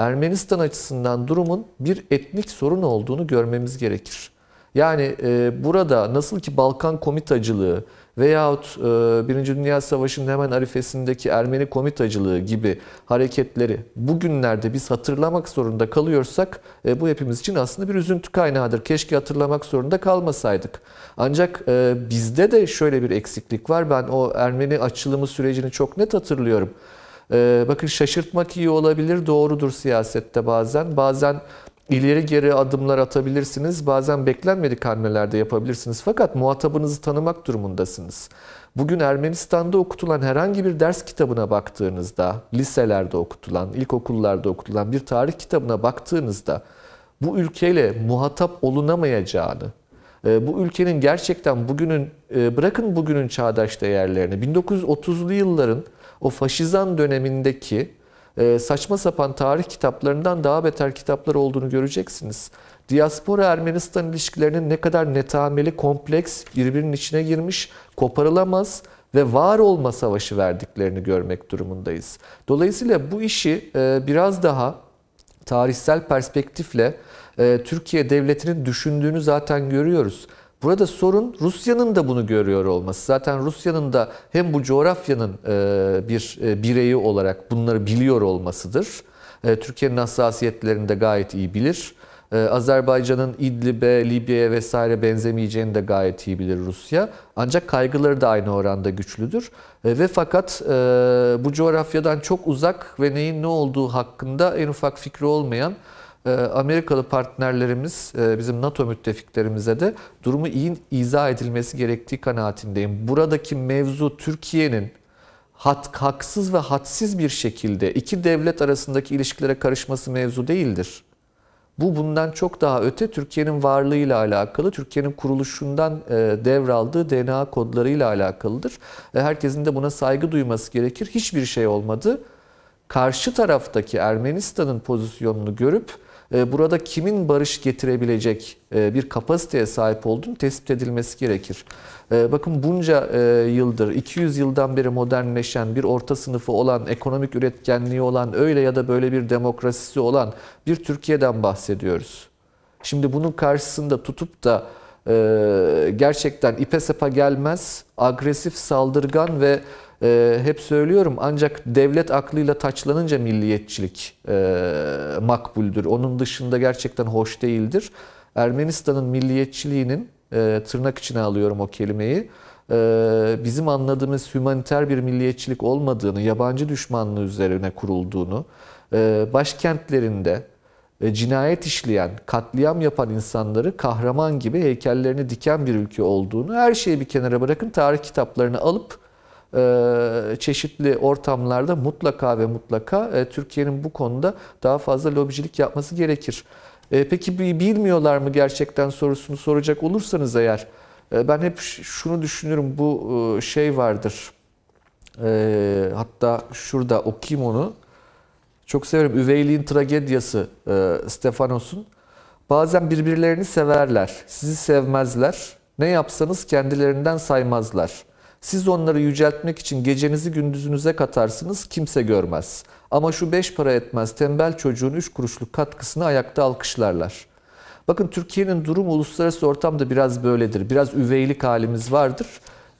Ermenistan açısından durumun bir etnik sorun olduğunu görmemiz gerekir. Yani e, burada nasıl ki Balkan komitacılığı, veyahut e, Birinci Dünya Savaşı'nın hemen arifesindeki Ermeni komitacılığı gibi hareketleri bugünlerde biz hatırlamak zorunda kalıyorsak e, bu hepimiz için aslında bir üzüntü kaynağıdır. Keşke hatırlamak zorunda kalmasaydık. Ancak e, bizde de şöyle bir eksiklik var. Ben o Ermeni açılımı sürecini çok net hatırlıyorum. Bakın şaşırtmak iyi olabilir, doğrudur siyasette bazen. Bazen ileri geri adımlar atabilirsiniz. Bazen beklenmedik hamleler de yapabilirsiniz. Fakat muhatabınızı tanımak durumundasınız. Bugün Ermenistan'da okutulan herhangi bir ders kitabına baktığınızda, liselerde okutulan, ilkokullarda okutulan bir tarih kitabına baktığınızda bu ülkeyle muhatap olunamayacağını, e, bu ülkenin gerçekten bugünün, e, bırakın bugünün çağdaş değerlerini, 1930'lu yılların o faşizan dönemindeki e, saçma sapan tarih kitaplarından daha beter kitaplar olduğunu göreceksiniz. Diaspora Ermenistan ilişkilerinin ne kadar netameli, kompleks, birbirinin içine girmiş, koparılamaz ve var olma savaşı verdiklerini görmek durumundayız. Dolayısıyla bu işi e, biraz daha tarihsel perspektifle e, Türkiye devletinin düşündüğünü zaten görüyoruz. Burada sorun Rusya'nın da bunu görüyor olması. Zaten Rusya'nın da hem bu coğrafyanın e, bir e, bireyi olarak bunları biliyor olmasıdır. E, Türkiye'nin hassasiyetlerini de gayet iyi bilir. Azerbaycan'ın İdlib'e, Libya'ya vesaire benzemeyeceğini de gayet iyi bilir Rusya. Ancak kaygıları da aynı oranda güçlüdür. Ve fakat bu coğrafyadan çok uzak ve neyin ne olduğu hakkında en ufak fikri olmayan Amerikalı partnerlerimiz, e, bizim NATO müttefiklerimize de durumu iyi izah edilmesi gerektiği kanaatindeyim. Buradaki mevzu Türkiye'nin hat, haksız ve hadsiz bir şekilde iki devlet arasındaki ilişkilere karışması mevzu değildir. Bu bundan çok daha öte Türkiye'nin varlığıyla alakalı, Türkiye'nin kuruluşundan e, devraldığı DNA kodlarıyla alakalıdır. E, herkesin de buna saygı duyması gerekir. Hiçbir şey olmadı. Karşı taraftaki Ermenistan'ın pozisyonunu görüp burada kimin barış getirebilecek e, bir kapasiteye sahip olduğunu tespit edilmesi gerekir. E, bakın bunca yıldır, 200 yıldan beri modernleşen bir orta sınıfı olan, ekonomik üretkenliği olan, öyle ya da böyle bir demokrasisi olan bir Türkiye'den bahsediyoruz. Şimdi bunun karşısında tutup da gerçekten ipe sapa gelmez, agresif, saldırgan ve e, hep söylüyorum ancak devlet aklıyla taçlanınca milliyetçilik e, makbuldür. Onun dışında gerçekten hoş değildir. Ermenistan'ın milliyetçiliğinin e, tırnak içine alıyorum o kelimeyi. E, bizim anladığımız humaniter bir milliyetçilik olmadığını, yabancı düşmanlığı üzerine kurulduğunu, e, başkentlerinde e, cinayet işleyen, katliam yapan insanları kahraman gibi heykellerini diken bir ülke olduğunu, her şeyi bir kenara bırakın tarih kitaplarını alıp çeşitli ortamlarda mutlaka ve mutlaka e, Türkiye'nin bu konuda daha fazla lobicilik yapması gerekir. E, peki bilmiyorlar mı gerçekten sorusunu soracak olursanız eğer ben hep şunu düşünürüm bu şey vardır. Hatta şurada okuyayım onu. Çok severim. Üveyliğin tragedyası Stefanos'un. Bazen birbirlerini severler, sizi sevmezler. Ne yapsanız kendilerinden saymazlar. Siz onları yüceltmek için gecenizi gündüzünüze katarsınız, kimse görmez. Ama şu beş para etmez tembel çocuğun üç kuruşluk katkısını ayakta alkışlarlar. Bakın Türkiye'nin durumu uluslararası ortamda biraz böyledir. Biraz üveylik halimiz vardır.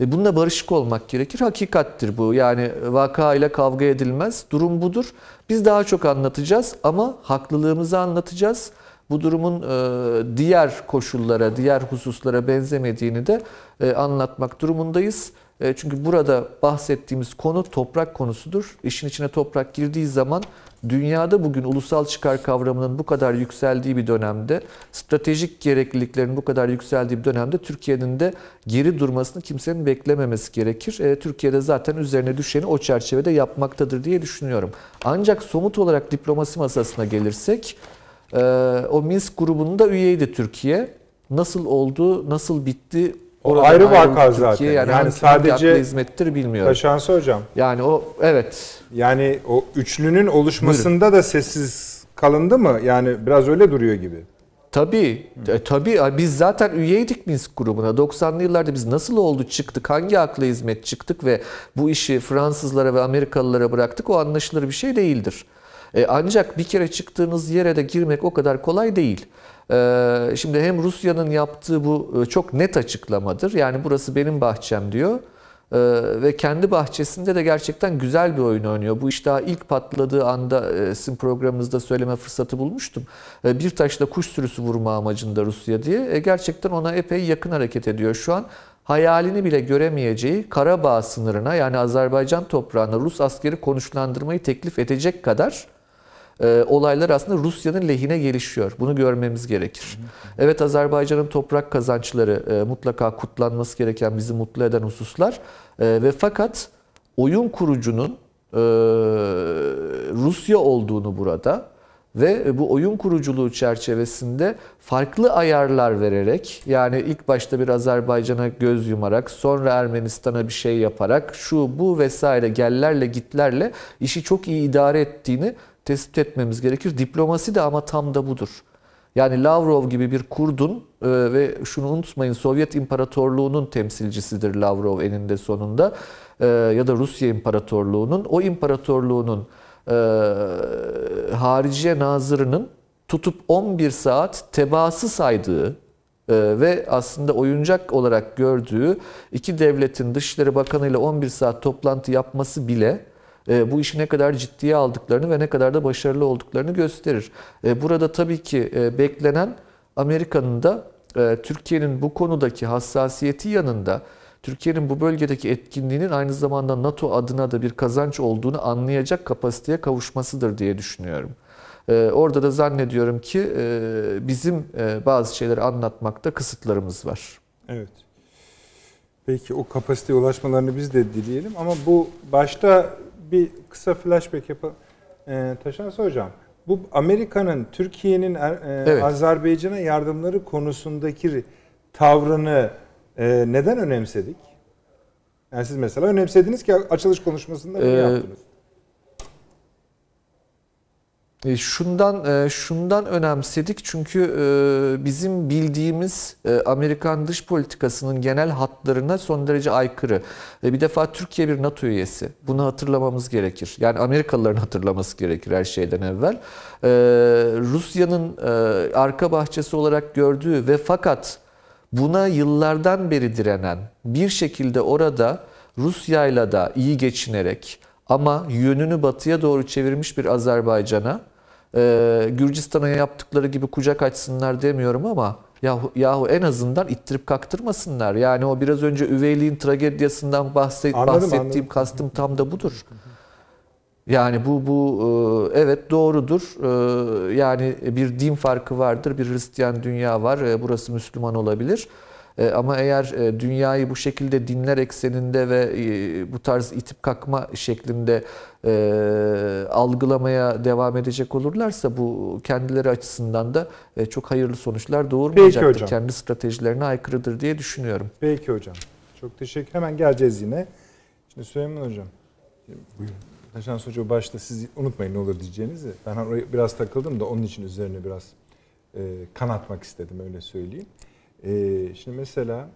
Ve bununla barışık olmak gerekir. Hakikattir bu. Yani vaka ile kavga edilmez. Durum budur. Biz daha çok anlatacağız ama haklılığımızı anlatacağız. Bu durumun e, diğer koşullara, diğer hususlara benzemediğini de e, anlatmak durumundayız. E, çünkü burada bahsettiğimiz konu toprak konusudur. İşin içine toprak girdiği zaman dünyada bugün ulusal çıkar kavramının bu kadar yükseldiği bir dönemde, stratejik gerekliliklerin bu kadar yükseldiği bir dönemde Türkiye'nin de geri durmasını kimsenin beklememesi gerekir. E, Türkiye'de zaten üzerine düşeni o çerçevede yapmaktadır diye düşünüyorum. Ancak somut olarak diplomasi masasına gelirsek, e, o Minsk grubunun da üyeydi Türkiye. Nasıl oldu, nasıl bitti o ayrı vaka zaten. Yani, yani sadece hizmettir bilmiyorum. Taşansı hocam. Yani o evet. Yani o üçlünün oluşmasında Buyurun. da sessiz kalındı mı? Yani biraz öyle duruyor gibi. Tabii, e, tabii. Biz zaten üyeydik Minsk grubuna. 90'lı yıllarda biz nasıl oldu çıktık, hangi akla hizmet çıktık ve bu işi Fransızlara ve Amerikalılara bıraktık o anlaşılır bir şey değildir. E, ancak bir kere çıktığınız yere de girmek o kadar kolay değil. Ee, şimdi hem Rusya'nın yaptığı bu e, çok net açıklamadır. Yani burası benim bahçem diyor. Ee, ve kendi bahçesinde de gerçekten güzel bir oyun oynuyor. Bu iş daha ilk patladığı anda e, sizin programınızda söyleme fırsatı bulmuştum. Ee, bir taşla kuş sürüsü vurma amacında Rusya diye. E, gerçekten ona epey yakın hareket ediyor şu an. Hayalini bile göremeyeceği Karabağ sınırına yani Azerbaycan toprağına Rus askeri konuşlandırmayı teklif edecek kadar e, olaylar aslında Rusya'nın lehine gelişiyor. Bunu görmemiz gerekir. Evet Azerbaycan'ın toprak kazançları e, mutlaka kutlanması gereken bizi mutlu eden hususlar E, ve fakat oyun kurucunun Rusya olduğunu burada ve bu oyun kuruculuğu çerçevesinde farklı ayarlar vererek yani ilk başta bir Azerbaycan'a göz yumarak sonra Ermenistan'a bir şey yaparak şu bu vesaire gellerle gitlerle işi çok iyi idare ettiğini tespit etmemiz gerekir. Diplomasi de ama tam da budur. Yani Lavrov gibi bir Kurdun e, ve şunu unutmayın Sovyet İmparatorluğu'nun temsilcisidir Lavrov eninde sonunda e, ya da Rusya İmparatorluğu'nun o imparatorluğunun e, Hariciye Nazırı'nın tutup 11 saat tebaası saydığı e, ve aslında oyuncak olarak gördüğü iki devletin Dışişleri Bakanı ile 11 saat toplantı yapması bile bu işi ne kadar ciddiye aldıklarını ve ne kadar da başarılı olduklarını gösterir. E, Burada tabii ki e, beklenen Amerika'nın da e, Türkiye'nin bu konudaki hassasiyeti yanında Türkiye'nin bu bölgedeki etkinliğinin aynı zamanda NATO adına da bir kazanç olduğunu anlayacak kapasiteye kavuşmasıdır diye düşünüyorum. E, Orada da zannediyorum ki e, bizim e, bazı şeyleri anlatmakta kısıtlarımız var. Evet. Peki o kapasiteye ulaşmalarını biz de dileyelim ama bu başta bir kısa flashback yapalım. Ee, Taşansı Hocam, bu Amerika'nın Türkiye'nin Er- e, Evet. Azerbaycan'a yardımları konusundaki tavrını e, neden önemsedik? Yani siz mesela önemsediniz ki açılış konuşmasında Ee, yaptınız. E, Şundan e, şundan önemsedik çünkü e, bizim bildiğimiz Amerikan dış politikasının genel hatlarına son derece aykırı. E, Bir defa Türkiye bir NATO üyesi. Bunu hatırlamamız gerekir. Yani Amerikalıların hatırlaması gerekir her şeyden evvel. Rusya'nın arka bahçesi olarak gördüğü ve fakat buna yıllardan beri direnen bir şekilde orada Rusya'yla da iyi geçinerek ama yönünü batıya doğru çevirmiş bir Azerbaycan'a e, Gürcistan'a yaptıkları gibi kucak açsınlar demiyorum ama yahu, yahu en azından ittirip kaktırmasınlar. Yani o biraz önce üveyliğin tragediyasından bahset, Anladım, bahsettiğim anladım. kastım tam da budur. Yani bu bu e, evet doğrudur. E, Yani bir din farkı vardır, bir Hristiyan dünya var. E, Burası Müslüman olabilir. E, Ama eğer e, dünyayı bu şekilde dinler ekseninde ve e, bu tarz itip kakma şeklinde algılamaya devam edecek olurlarsa bu kendileri açısından da çok hayırlı sonuçlar doğurmayacaktır. Kendi stratejilerine aykırıdır diye düşünüyorum. Peki hocam. Çok teşekkür. Hemen geleceğiz yine. Şimdi Süleyman hocam. Buyurun. Taşans Hoca başta siz unutmayın ne olur diyeceğinizi. Ben oraya biraz takıldım da onun için üzerine biraz e, kan atmak istedim öyle söyleyeyim. E, şimdi mesela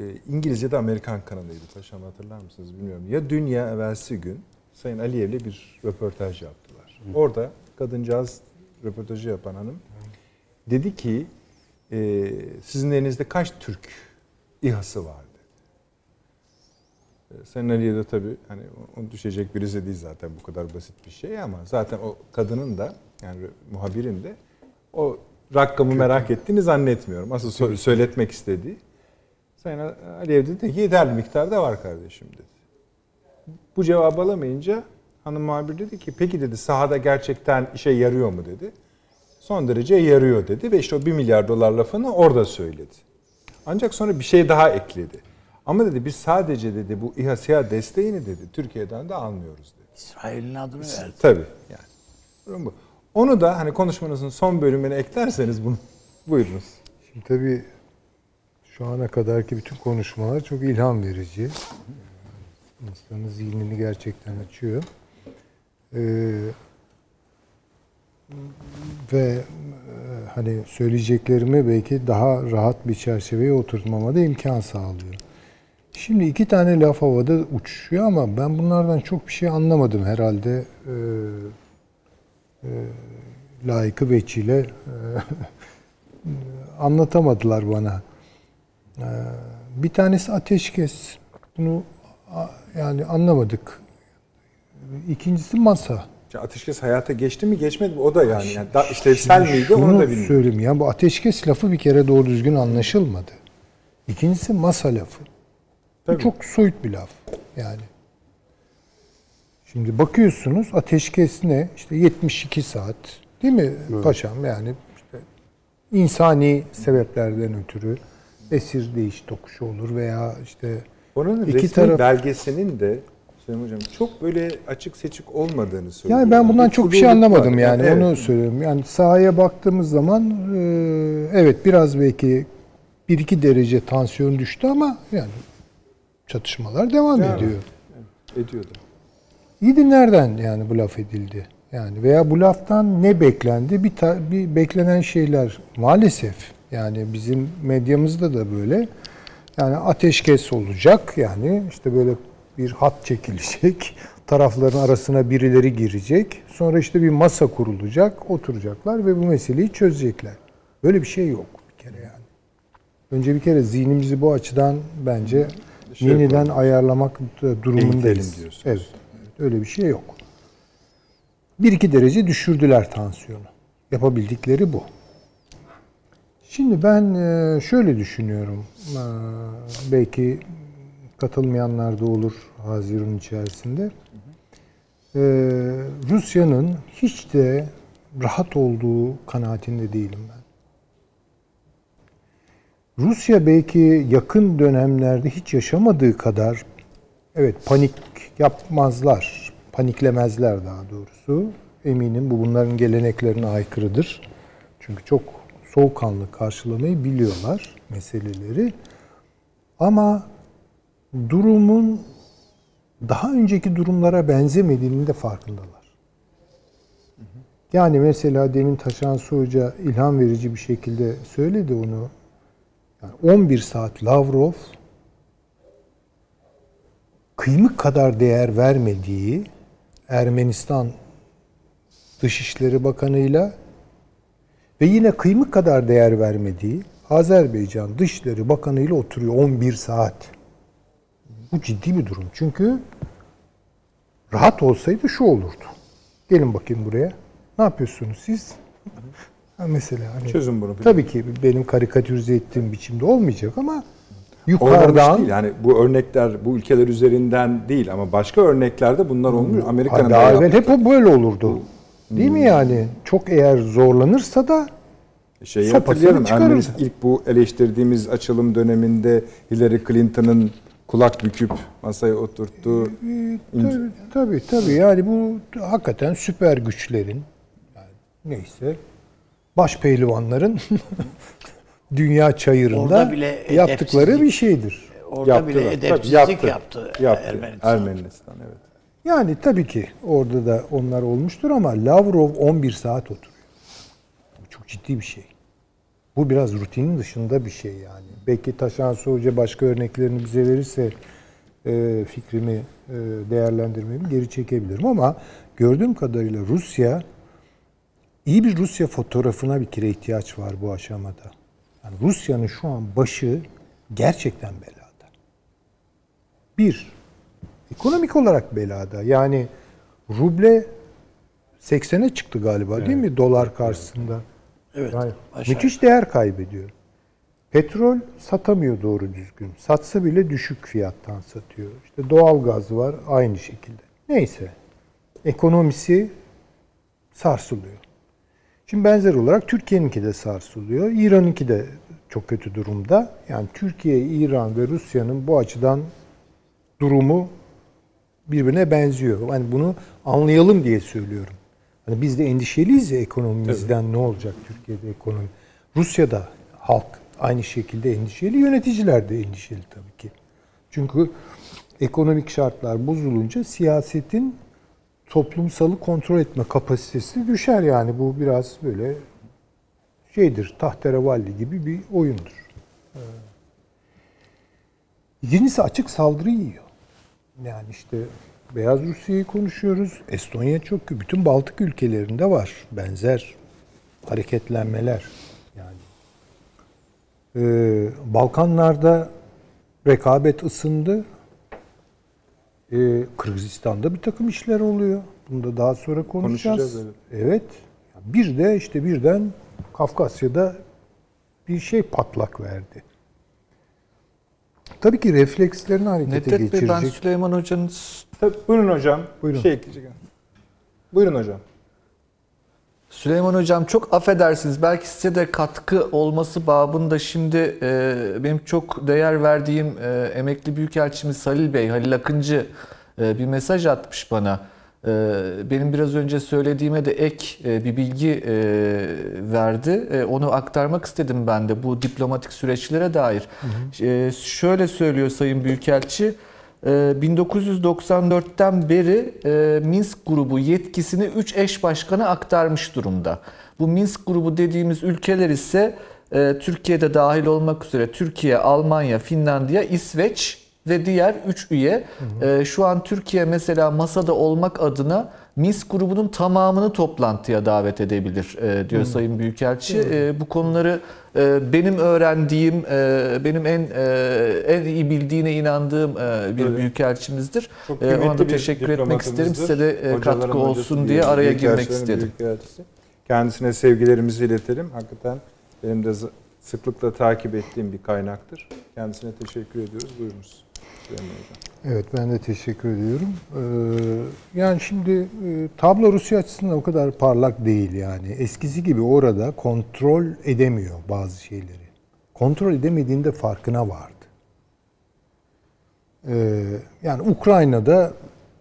e, İngiliz ya da Amerikan kanalıydı Paşam hatırlar mısınız bilmiyorum. Ya dün ya evvelsi gün Sayın Aliyev'le bir röportaj yaptılar. Orada kadıncağız röportajı yapan hanım dedi ki e, sizin elinizde kaç Türk İHA'sı var dedi. E, Sayın Aliye de tabii hani onu düşecek birisi değil zaten bu kadar basit bir şey ama zaten o kadının da yani muhabirin de o rakamı merak ettiğini zannetmiyorum. Asıl sö- söyletmek istediği. Sayın Aliyev dedi ki yeterli miktarda var kardeşim dedi. Bu cevabı alamayınca hanım muhabir dedi ki peki dedi sahada gerçekten işe yarıyor mu dedi. Son derece yarıyor dedi ve işte o 1 milyar dolar lafını orada söyledi. Ancak sonra bir şey daha ekledi. Ama dedi biz sadece dedi bu İHA SİHA desteğini dedi Türkiye'den de almıyoruz dedi. İsrail'in adını verdi. Tabii yani. Bu. Onu da hani konuşmanızın son bölümüne eklerseniz bunu buyurunuz. Şimdi tabii şu ana kadarki bütün konuşmalar çok ilham verici. İnsanın zihnini gerçekten açıyor. Ee, ve e, hani söyleyeceklerimi belki daha rahat bir çerçeveye oturtmama da imkan sağlıyor. Şimdi iki tane laf havada uçuşuyor ama ben bunlardan çok bir şey anlamadım herhalde. Ee, e, layıkı veçile e, anlatamadılar bana. Ee, bir tanesi ateşkes. Bunu yani anlamadık. İkincisi masa. Ateşkes hayata geçti mi geçmedi mi o da yani. yani da işlevsel miydi onu da bilmiyorum. söyleyeyim ya bu ateşkes lafı bir kere doğru düzgün anlaşılmadı. İkincisi masa lafı. Bu Tabii. çok soyut bir laf yani. Şimdi bakıyorsunuz ateşkes ne? İşte 72 saat değil mi paşam yani işte insani sebeplerden ötürü esir değiş tokuşu olur veya işte Oranın İki resmi taraf- belgesinin de Süleyman Hocam çok böyle açık seçik olmadığını söylüyor. yani ben bundan çok bir şey anlamadım var. yani Evet. onu söylüyorum. Yani sahaya baktığımız zaman e, evet biraz belki 1-2 derece tansiyon düştü ama yani çatışmalar devam Devam ediyor. ediyordu. İyi de nereden yani bu laf edildi? Yani veya bu laftan ne beklendi? Bir, ta- bir beklenen şeyler maalesef yani bizim medyamızda da böyle. Yani ateşkes olacak yani işte böyle bir hat çekilecek. Tarafların arasına birileri girecek. Sonra işte bir masa kurulacak, oturacaklar ve bu meseleyi çözecekler. Böyle bir şey yok bir kere yani. Önce bir kere zihnimizi bu açıdan bence Şey yeniden ayarlamak durumundayız. Eğitelim diyorsunuz. Evet. Öyle bir şey yok. 1-2 derece düşürdüler tansiyonu. Yapabildikleri bu. Şimdi ben e, şöyle düşünüyorum. E, Belki katılmayanlar da olur Haziran içerisinde. E, Rusya'nın hiç de rahat olduğu kanaatinde değilim ben. Rusya belki yakın dönemlerde hiç yaşamadığı kadar evet panik yapmazlar, paniklemezler daha doğrusu. Eminim bu bunların geleneklerine aykırıdır. Çünkü çok soğukkanlı karşılamayı biliyorlar meseleleri. Ama durumun daha önceki durumlara benzemediğinin de farkındalar. Yani mesela demin Taşan Su ilham verici bir şekilde söyledi onu. Yani 11 saat Lavrov kıymık kadar değer vermediği Ermenistan Dışişleri Bakanı'yla ve yine kıymık kadar değer vermediği Azerbaycan Dışişleri Bakanı'yla oturuyor 11 saat. Bu ciddi bir durum. Çünkü rahat olsaydı şu olurdu. Gelin bakayım buraya. Ne yapıyorsunuz siz? Ha mesela hani Çözün bunu. Tabii ki benim karikatürize ettiğim biçimde olmayacak ama yukarıdan değil. Yani bu örnekler bu ülkeler üzerinden değil ama başka örneklerde bunlar olmuş. Amerika'nın daha da evvel hep o böyle olurdu. Değil mi yani? Çok eğer zorlanırsa da Şey hatırlayalım. Ermenis ilk bu eleştirdiğimiz açılım döneminde Hillary Clinton'ın kulak büküp masaya oturttuğu e, tabii, tabii tabii yani bu hakikaten süper güçlerin yani neyse baş pehlivanların dünya çayırında Orada bile yaptıkları bir şeydir. Orada bile Yaptılar. edepsizlik Tabii, yaptı, yaptı. Ermenistan. Ermenistan evet. Yani tabii ki orada da onlar olmuştur ama Lavrov 11 saat oturuyor. Bu çok ciddi bir şey. Bu biraz rutinin dışında bir şey yani. Belki Taşan Su Hoca başka örneklerini bize verirse e, fikrimi e, değerlendirmemi geri çekebilirim ama gördüğüm kadarıyla Rusya iyi bir Rusya fotoğrafına bir kere ihtiyaç var bu aşamada. Yani Rusya'nın şu an başı gerçekten belada. Bir, ekonomik olarak belada. Yani ruble 80'e çıktı galiba değil mi dolar karşısında? Evet. Yani müthiş değer kaybediyor. Petrol satamıyor doğru düzgün. Satsa bile düşük fiyattan satıyor. İşte doğal gaz var aynı şekilde. Neyse. Ekonomisi sarsılıyor. Şimdi benzer olarak Türkiye'ninki de sarsılıyor. İran'ınki de çok kötü durumda. Yani Türkiye, İran ve Rusya'nın bu açıdan durumu birbirine benziyor. Hani bunu anlayalım diye söylüyorum. Hani biz de endişeliyiz ya ekonomimizden ne olacak Türkiye'de ekonomi. Rusya'da halk aynı şekilde endişeli, yöneticiler de endişeli tabii ki. Çünkü ekonomik şartlar bozulunca siyasetin toplumsalı kontrol etme kapasitesi düşer yani bu biraz böyle şeydir tahterevalli gibi bir oyundur. İkincisi açık saldırı yiyor. Yani işte Beyaz Rusya'yı konuşuyoruz. Estonya çok bütün Baltık ülkelerinde var benzer hareketlenmeler. Yani Ee, Balkanlarda rekabet ısındı. Ee, Kırgızistan'da bir takım işler oluyor. Bunu da daha sonra konuşacağız. Konuşacağız, evet. Bir de işte birden Kafkasya'da bir şey patlak verdi. Tabii ki reflekslerini harekete Nedret Bey geçirecek. ben Süleyman Hoca'nın Tabii, buyurun hocam. Buyurun. Şey ekleyecek. Buyurun hocam. Süleyman Hocam çok affedersiniz. Belki size de katkı olması babında şimdi e, benim çok değer verdiğim e, emekli büyükelçimiz Halil Bey, Halil Akıncı e, bir mesaj atmış bana. E, benim biraz önce söylediğime de ek e, bir bilgi e, verdi. E, onu aktarmak istedim ben de bu diplomatik süreçlere dair. E, şöyle söylüyor Sayın Büyükelçi. Ee, 1994'ten beri e, Minsk grubu yetkisini 3 eş başkana aktarmış durumda. Bu Minsk grubu dediğimiz ülkeler ise e, Türkiye'de dahil olmak üzere Türkiye, Almanya, Finlandiya, İsveç ve diğer 3 üye. E, şu an Türkiye mesela masada olmak adına Minsk grubunun tamamını toplantıya davet edebilir e, diyor Sayın Büyükelçi. E, bu konuları e, benim öğrendiğim, e, benim en e, en iyi bildiğine inandığım e, bir Öyle. büyükelçimizdir. Çok E, ona da teşekkür etmek isterim. Size de e, katkı olsun diye, araya girmek büyükelçisi. Kendisine sevgilerimizi iletelim. Hakikaten benim de sıklıkla takip ettiğim bir kaynaktır. Kendisine teşekkür ediyoruz. Buyurunuz Süleyman Hocam. Evet ben de teşekkür ediyorum. Ee, yani şimdi e, tablo Rusya açısından o kadar parlak değil yani. Eskisi gibi orada kontrol edemiyor bazı şeyleri. Kontrol edemediğinde farkına vardı. Ee, yani Ukrayna'da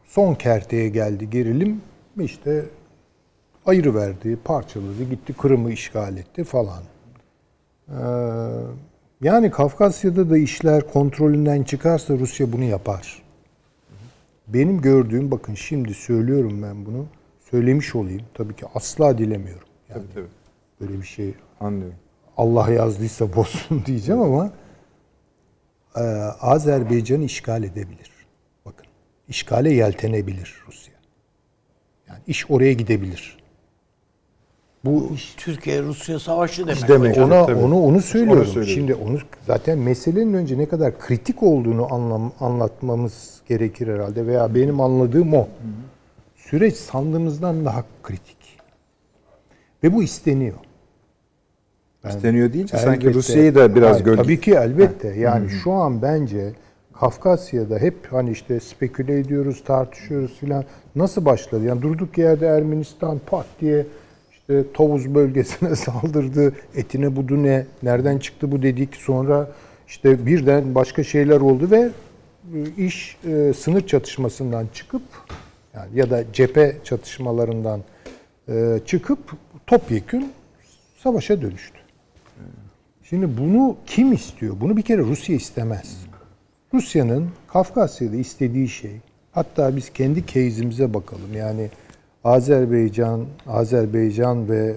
son kerteye geldi gerilim. işte ayrı verdi, parçaladı, gitti Kırım'ı işgal etti falan. Ee, yani Kafkasya'da da işler kontrolünden çıkarsa Rusya bunu yapar. Benim gördüğüm bakın şimdi söylüyorum ben bunu. Söylemiş olayım. Tabii ki asla dilemiyorum. Yani Tabii tabii. böyle bir şey Anlıyorum. Allah yazdıysa bozsun diyeceğim ama e, Azerbaycan'ı işgal edebilir. Bakın işgale yeltenebilir Rusya. Yani iş oraya gidebilir. Bu Türkiye Rusya savaşı demek. demek hocam. ona tabii. onu onu söylüyorum. söylüyorum. Şimdi onu zaten meselenin önce ne kadar kritik olduğunu anlam, anlatmamız gerekir herhalde veya benim anladığım o. Süreç sandığımızdan daha kritik. Ve bu isteniyor. İsteniyor deyince sanki. Rusya'yı da biraz Hayır, gölge... Tabii ki elbette. Yani şu an bence Kafkasya'da hep hani işte speküle ediyoruz, tartışıyoruz filan. Nasıl başladı? Yani durduk yerde Ermenistan pat diye işte Tovuz bölgesine saldırdı. Etine budu ne? Nereden çıktı bu dedik. Sonra işte birden başka şeyler oldu ve e, iş e, sınır çatışmasından çıkıp yani ya da cephe çatışmalarından e, çıkıp topyekün savaşa dönüştü. Şimdi bunu kim istiyor? Bunu bir kere Rusya istemez. Rusya'nın Kafkasya'da istediği şey, hatta biz kendi case'imize bakalım. Yani Azerbaycan, Azerbaycan ve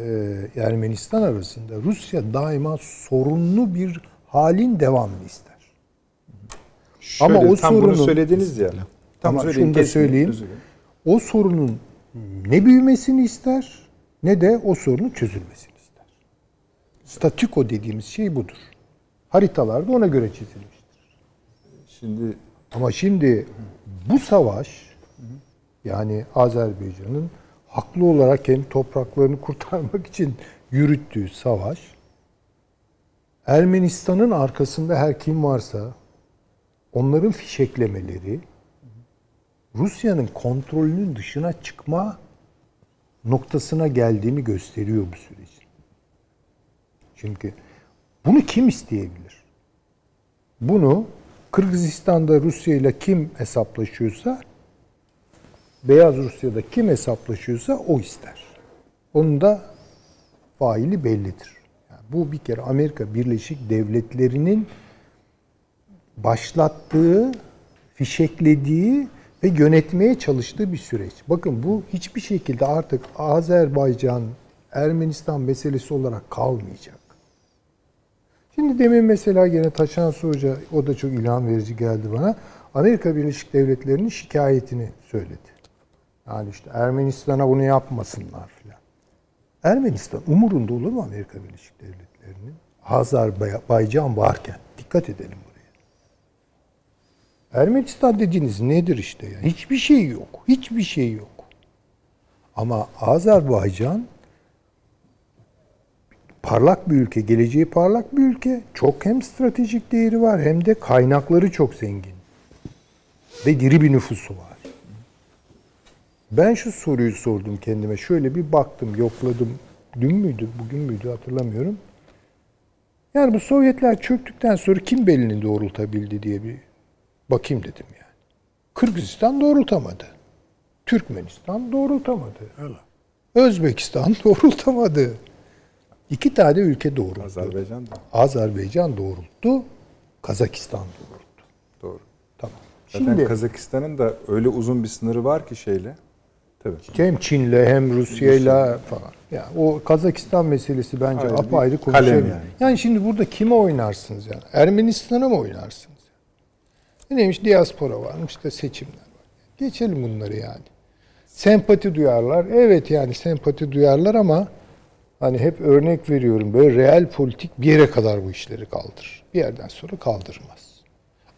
e, Ermenistan arasında Rusya daima sorunlu bir halin devamını ister. Şöyle, Ama o tam bunu sorunun- söylediniz ya. Tam Ama söyleyin, şunu da söyleyeyim. O sorunun ne büyümesini ister ne de o sorunun çözülmesini ister. Statiko dediğimiz şey budur. Haritalarda ona göre çizilmiştir. Şimdi Ama şimdi bu savaş yani Azerbaycan'ın haklı olarak kendi topraklarını kurtarmak için yürüttüğü savaş Ermenistan'ın arkasında her kim varsa onların fişeklemeleri Rusya'nın kontrolünün dışına çıkma noktasına geldiğini gösteriyor bu sürecin. Çünkü bunu kim isteyebilir? Bunu Kırgızistan'da Rusya ile kim hesaplaşıyorsa Beyaz Rusya'da kim hesaplaşıyorsa o ister. Onun da faili bellidir. Yani bu bir kere Amerika Birleşik Devletleri'nin başlattığı, fişeklediği ve yönetmeye çalıştığı bir süreç. Bakın bu hiçbir şekilde artık Azerbaycan, Ermenistan meselesi olarak kalmayacak. Şimdi demin mesela gene Taşan Hoca, o da çok ilham verici geldi bana. Amerika Birleşik Devletleri'nin şikayetini söyledi. Yani işte Ermenistan'a bunu yapmasınlar filan. Ermenistan umurunda olur mu Amerika Birleşik Devletleri'nin? Azerbaycan varken. Dikkat edelim buraya. Ermenistan dediğiniz nedir işte? Yani? Hiçbir şey yok. Hiçbir şey yok. Ama Azerbaycan parlak bir ülke, geleceği parlak bir ülke. Çok hem stratejik değeri var hem de kaynakları çok zengin. Ve diri bir nüfusu var. Ben şu soruyu sordum kendime. Şöyle bir baktım, yokladım. Dün müydü, bugün müydü hatırlamıyorum. Yani bu Sovyetler çöktükten sonra kim belini doğrultabildi diye bir bakayım dedim yani. Kırgızistan doğrultamadı. Türkmenistan doğrultamadı. Özbekistan doğrultamadı. İki tane ülke doğrulttu. Azerbaycan da. Azerbaycan doğrulttu. Kazakistan doğrulttu. Doğru. Tamam. Zaten Şimdi Kazakistan'ın da öyle uzun bir sınırı var ki şeyle. Tabii. hem Çin'le hem Rusya'yla falan. Ya o Kazakistan meselesi bence Ayrı apayrı konuşabilir. yani. Yani. şimdi burada kime oynarsınız yani? Ermenistan'a mı oynarsınız? E neymiş? Diaspora varmış da seçimler var. Geçelim bunları yani. Sempati duyarlar. Evet yani sempati duyarlar ama hani hep örnek veriyorum böyle real politik bir yere kadar bu işleri kaldırır. Bir yerden sonra kaldırmaz.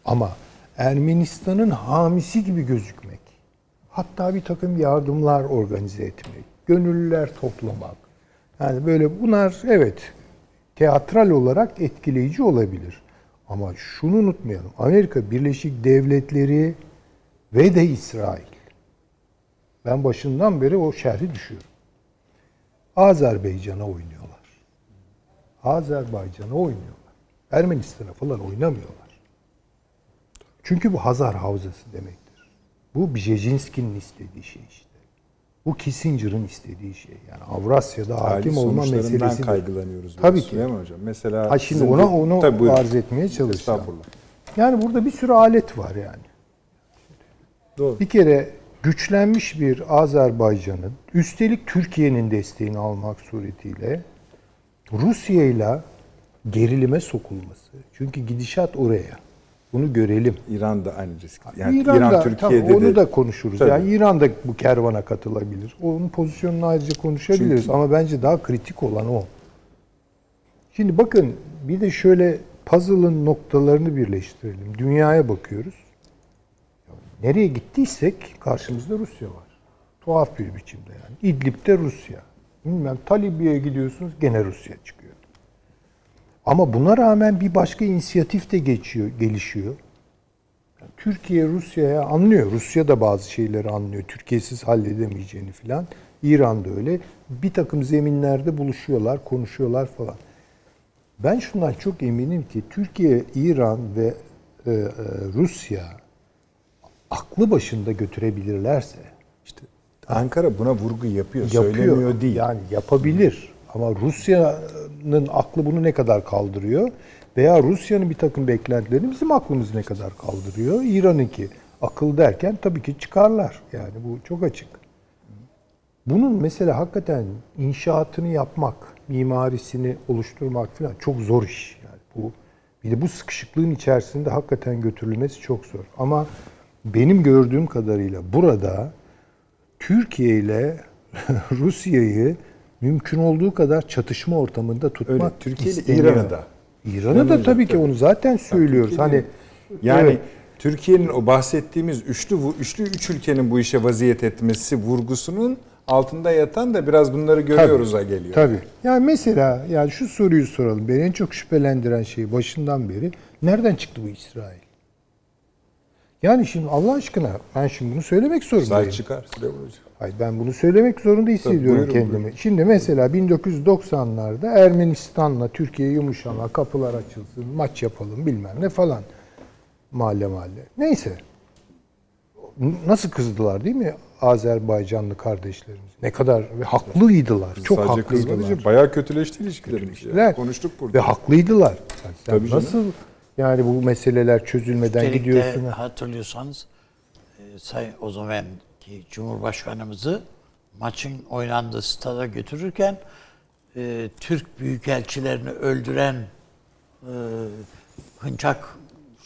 Ama Ermenistan'ın hamisi gibi gözükmek, hatta bir takım yardımlar organize etmek, gönüllüler toplamak. Yani böyle bunlar evet teatral olarak etkileyici olabilir. Ama şunu unutmayalım. Amerika Birleşik Devletleri ve de İsrail. Ben başından beri o şerhi düşüyorum. Azerbaycan'a oynuyorlar. Azerbaycan'a oynuyorlar. Ermenistan'a falan oynamıyorlar. Çünkü bu Hazar Havzası demektir. Bu Bjejinski'nin istediği şey işte. Bu Kissinger'ın istediği şey. Yani Avrasya'da hakim olma meselesi. kaygılanıyoruz. Tabii ki. Süleyman Hocam. Mesela Ha şimdi ona onu Tabii, buyurun. arz etmeye çalışacağım. Yani burada bir sürü alet var yani. Doğru. Bir kere güçlenmiş bir Azerbaycan'ın üstelik Türkiye'nin desteğini almak suretiyle Rusya ile gerilime sokulması. Çünkü gidişat oraya. Bunu görelim. İran da aynı risk. Yani İran İran, da, Türkiye'de tamam, onu de da konuşuruz. Tabii. Yani İran da bu kervana katılabilir. Onun pozisyonunu ayrıca konuşabiliriz Çünkü- ama bence daha kritik olan o. Şimdi bakın bir de şöyle puzzle'ın noktalarını birleştirelim. Dünyaya bakıyoruz. Nereye gittiysek karşımızda Rusya var. Tuhaf bir biçimde yani. İdlib'de Rusya. Bilmem Talibya'ya gidiyorsunuz gene Rusya çıkıyor. Ama buna rağmen bir başka inisiyatif de geçiyor, gelişiyor. Yani Türkiye Rusya'ya anlıyor. Rusya da bazı şeyleri anlıyor. Türkiye'siz halledemeyeceğini filan. İran da öyle. Bir takım zeminlerde buluşuyorlar, konuşuyorlar falan. Ben şundan çok eminim ki Türkiye, İran ve e, e, Rusya aklı başında götürebilirlerse işte Ankara buna vurgu yapıyor, yapıyor. söylemiyor değil. Yani yapabilir. Ama Rusya'nın aklı bunu ne kadar kaldırıyor? Veya Rusya'nın bir takım beklentilerini bizim aklımız ne kadar kaldırıyor? İran'ınki akıl derken tabii ki çıkarlar. Yani bu çok açık. Bunun mesela hakikaten inşaatını yapmak, mimarisini oluşturmak falan çok zor iş. Yani bu bir de bu sıkışıklığın içerisinde hakikaten götürülmesi çok zor. Ama benim gördüğüm kadarıyla burada Türkiye ile Rusya'yı mümkün olduğu kadar çatışma ortamında tutmak Öyle. Türkiye ile. İran'ı da. İran'ı da tabii ki onu zaten söylüyoruz. Hani Yani evet, Türkiye'nin o bahsettiğimiz üçlü üçlü üç ülkenin bu işe vaziyet etmesi vurgusunun altında yatan da biraz bunları görüyoruz'a geliyor. Tabii. Yani mesela yani şu soruyu soralım. Beni en çok şüphelendiren şey başından beri nereden çıktı bu İsrail? Yani şimdi Allah aşkına ben şimdi bunu söylemek zorundayım. Say çıkar Hocam. Hayır ben bunu söylemek zorunda hissediyorum buyurun, kendimi. buyurun. Şimdi mesela 1990'larda Ermenistan'la Türkiye yumuşama, kapılar açılsın, maç yapalım bilmem ne falan. Mahalle mahalle. Neyse. Nasıl kızdılar değil mi Azerbaycanlı kardeşlerimiz? Ne kadar ve haklıydılar. Çok Sadece haklıydılar. bayağı kötüleşti ilişkilerimiz. ya. Konuştuk burada. Ve haklıydılar. Yani sen Tabii canım. nasıl yani bu meseleler çözülmeden Üstelik de gidiyorsun? hatırlıyorsanız e, Sayın o zamanki Cumhurbaşkanımızı maçın oynandığı stada götürürken e, Türk büyükelçilerini öldüren e, hınçak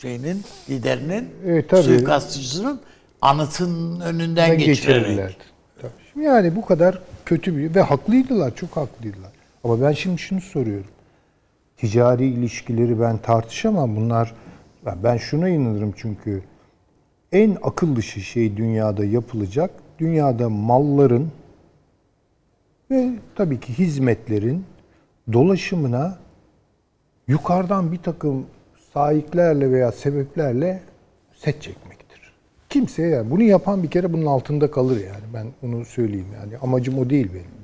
şeyinin liderinin Evet, tabii. suikastçısının anıtının önünden geçirerek. Tabii. Şimdi Yani bu kadar kötü bir ve haklıydılar, çok haklıydılar. Ama ben şimdi şunu soruyorum. Ticari ilişkileri ben tartışamam. Bunlar ben- ben şuna inanırım çünkü en akıl dışı şey dünyada yapılacak. Dünyada malların ve tabii ki hizmetlerin dolaşımına yukarıdan bir takım sahiplerle veya sebeplerle set çekmektir. Kimseye yani bunu yapan bir kere bunun altında kalır yani. Ben onu söyleyeyim yani. Amacım o değil benim.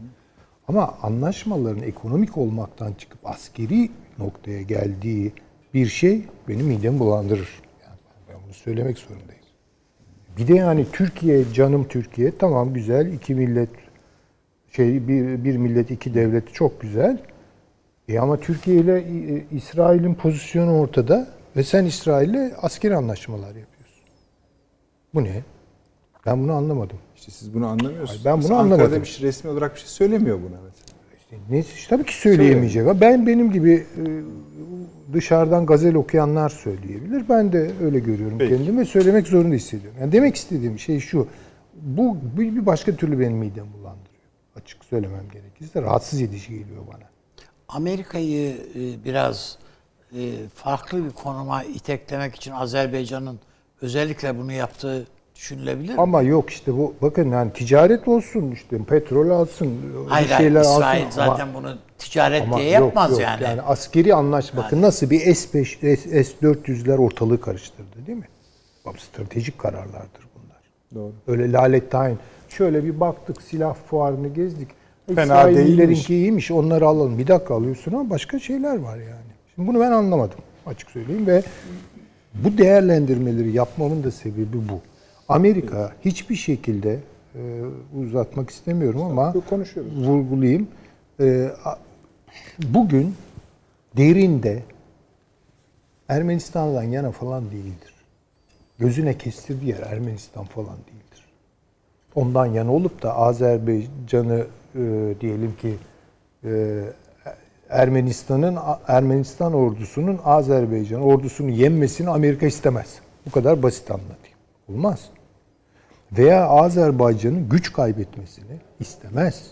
Ama anlaşmaların ekonomik olmaktan çıkıp askeri noktaya geldiği bir şey benim midemi bulandırır. Yani ben bunu söylemek zorundayım. Bir de yani Türkiye, canım Türkiye tamam güzel. iki millet şey bir, bir millet iki devlet çok güzel. E ama Türkiye ile e, İsrail'in pozisyonu ortada ve sen İsrail'le askeri anlaşmalar yapıyorsun. Bu ne? Ben bunu anlamadım. İşte siz bunu anlamıyorsunuz. Ben bunu Mesela Ankara'da anlamadım. bir şey, resmi olarak bir şey söylemiyor buna mesela. İşte ne, tabii ki söyleyemeyecek. Ben benim gibi e, dışarıdan gazel okuyanlar söyleyebilir. Ben de öyle görüyorum Peki. kendimi söylemek zorunda hissediyorum. Yani demek istediğim şey şu. Bu bir başka türlü benim midemi bulandırıyor. Açık söylemem gerekirse rahatsız edici geliyor bana. Amerika'yı e, biraz e, farklı bir konuma iteklemek için Azerbaycan'ın özellikle bunu yaptığı düşünülebilir mi? Ama yok işte bu bakın yani ticaret olsun işte petrol alsın bir Hayır, hayır şeyler İsrail alsın. zaten ama, bunu ticaret ama diye yok, yapmaz yok. yani. Yani askeri anlaşma bakın nasıl bir S5 S, S400'ler ortalığı karıştırdı değil mi? Bak stratejik kararlardır bunlar. Doğru. Öyle lalet tayin. Şöyle bir baktık silah fuarını gezdik. Fena değilmiş. iyiymiş onları alalım. Bir dakika alıyorsun ama başka şeyler var yani. Şimdi bunu ben anlamadım açık söyleyeyim ve bu değerlendirmeleri yapmamın da sebebi bu. Amerika hiçbir şekilde e, uzatmak istemiyorum ama vurgulayayım. E, bugün derinde Ermenistan'dan yana falan değildir. Gözüne kestirdiği yer Ermenistan falan değildir. Ondan yana olup da Azerbaycan'ı e, diyelim ki e, Ermenistan'ın Ermenistan ordusunun Azerbaycan ordusunu yenmesini Amerika istemez. Bu kadar basit anlatayım. Olmaz. Veya Azerbaycan'ın güç kaybetmesini istemez.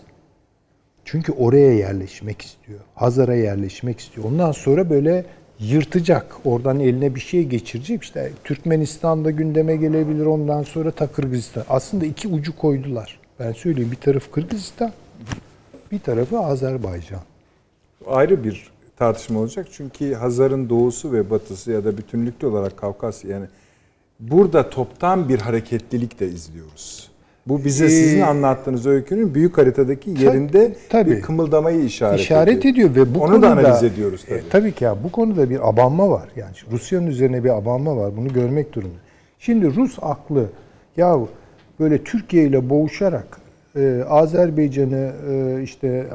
Çünkü oraya yerleşmek istiyor. Hazar'a yerleşmek istiyor. Ondan sonra böyle yırtacak. Oradan eline bir şey geçirecek. İşte Türkmenistan'da gündeme gelebilir. Ondan sonra ta Kırgızistan. Aslında iki ucu koydular. Ben söyleyeyim bir taraf Kırgızistan, bir tarafı Azerbaycan. Ayrı bir tartışma olacak. Çünkü Hazar'ın doğusu ve batısı ya da bütünlüklü olarak Kafkasya yani burada toptan bir hareketlilik de izliyoruz. Bu bize Ee, sizin anlattığınız öykünün büyük haritadaki yerinde tabii. bir kımıldamayı işaret, işaret ediyor ve bu Onu konuda da analiz ediyoruz tabii. E, tabii ki ya bu konuda bir abanma var. Yani Rusya'nın üzerine bir abanma var. Bunu görmek durumunda. Şimdi Rus aklı ya böyle Türkiye ile boğuşarak e, Azerbaycan'ı e, işte e,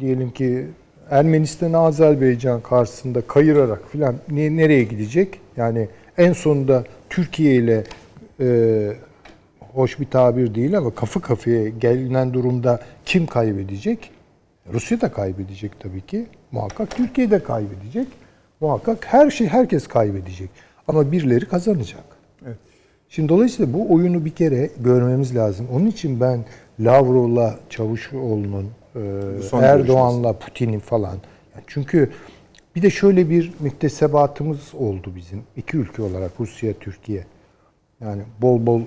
diyelim ki Ermenistan'ı Azerbaycan karşısında kayırarak filan ne, nereye gidecek? Yani en sonunda Türkiye ile e, hoş bir tabir değil ama kafa kafaya gelinen durumda kim kaybedecek? Rusya da kaybedecek tabii ki. Muhakkak Türkiye de kaybedecek. Muhakkak her şey herkes kaybedecek. Ama birileri kazanacak. Evet. Şimdi dolayısıyla bu oyunu bir kere görmemiz lazım. Onun için ben Lavrov'la Çavuşoğlu'nun, e, Erdoğan'la Putin'in falan. Çünkü bir de şöyle bir müktesebatımız oldu bizim. iki ülke olarak Rusya, Türkiye. Yani bol bol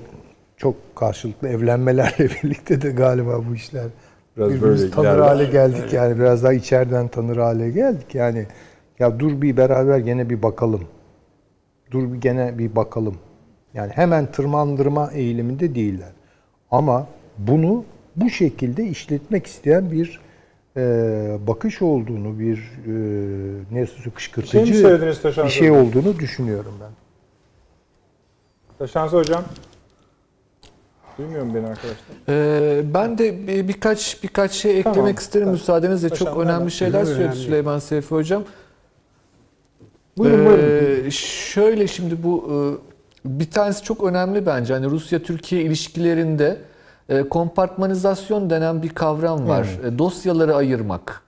çok karşılıklı evlenmelerle birlikte de galiba bu işler Biraz birbirimizi böyle tanır ilerler. hale geldik yani biraz daha içeriden tanır hale geldik yani ya dur bir beraber gene bir bakalım dur bir gene bir bakalım yani hemen tırmandırma eğiliminde değiller ama bunu bu şekilde işletmek isteyen bir bakış olduğunu bir e, ne kışkırtıcı Şey Taşan bir şey Hocam? olduğunu düşünüyorum ben. Taşansı hocam. Duymuyor mu beni arkadaşlar? Ee, ben de bir- birkaç birkaç şey eklemek Tamam, isterim tamam. müsaadenizle. Paşam, Çok önemli şeyler Buyurun, söyledi önemli. Süleyman Seyfi hocam. Buyurun, buyurun. Ee, şöyle şimdi bu e, bir tanesi çok önemli bence. Hani Rusya-Türkiye ilişkilerinde e, kompartmanizasyon denen bir kavram var. E, Dosyaları ayırmak.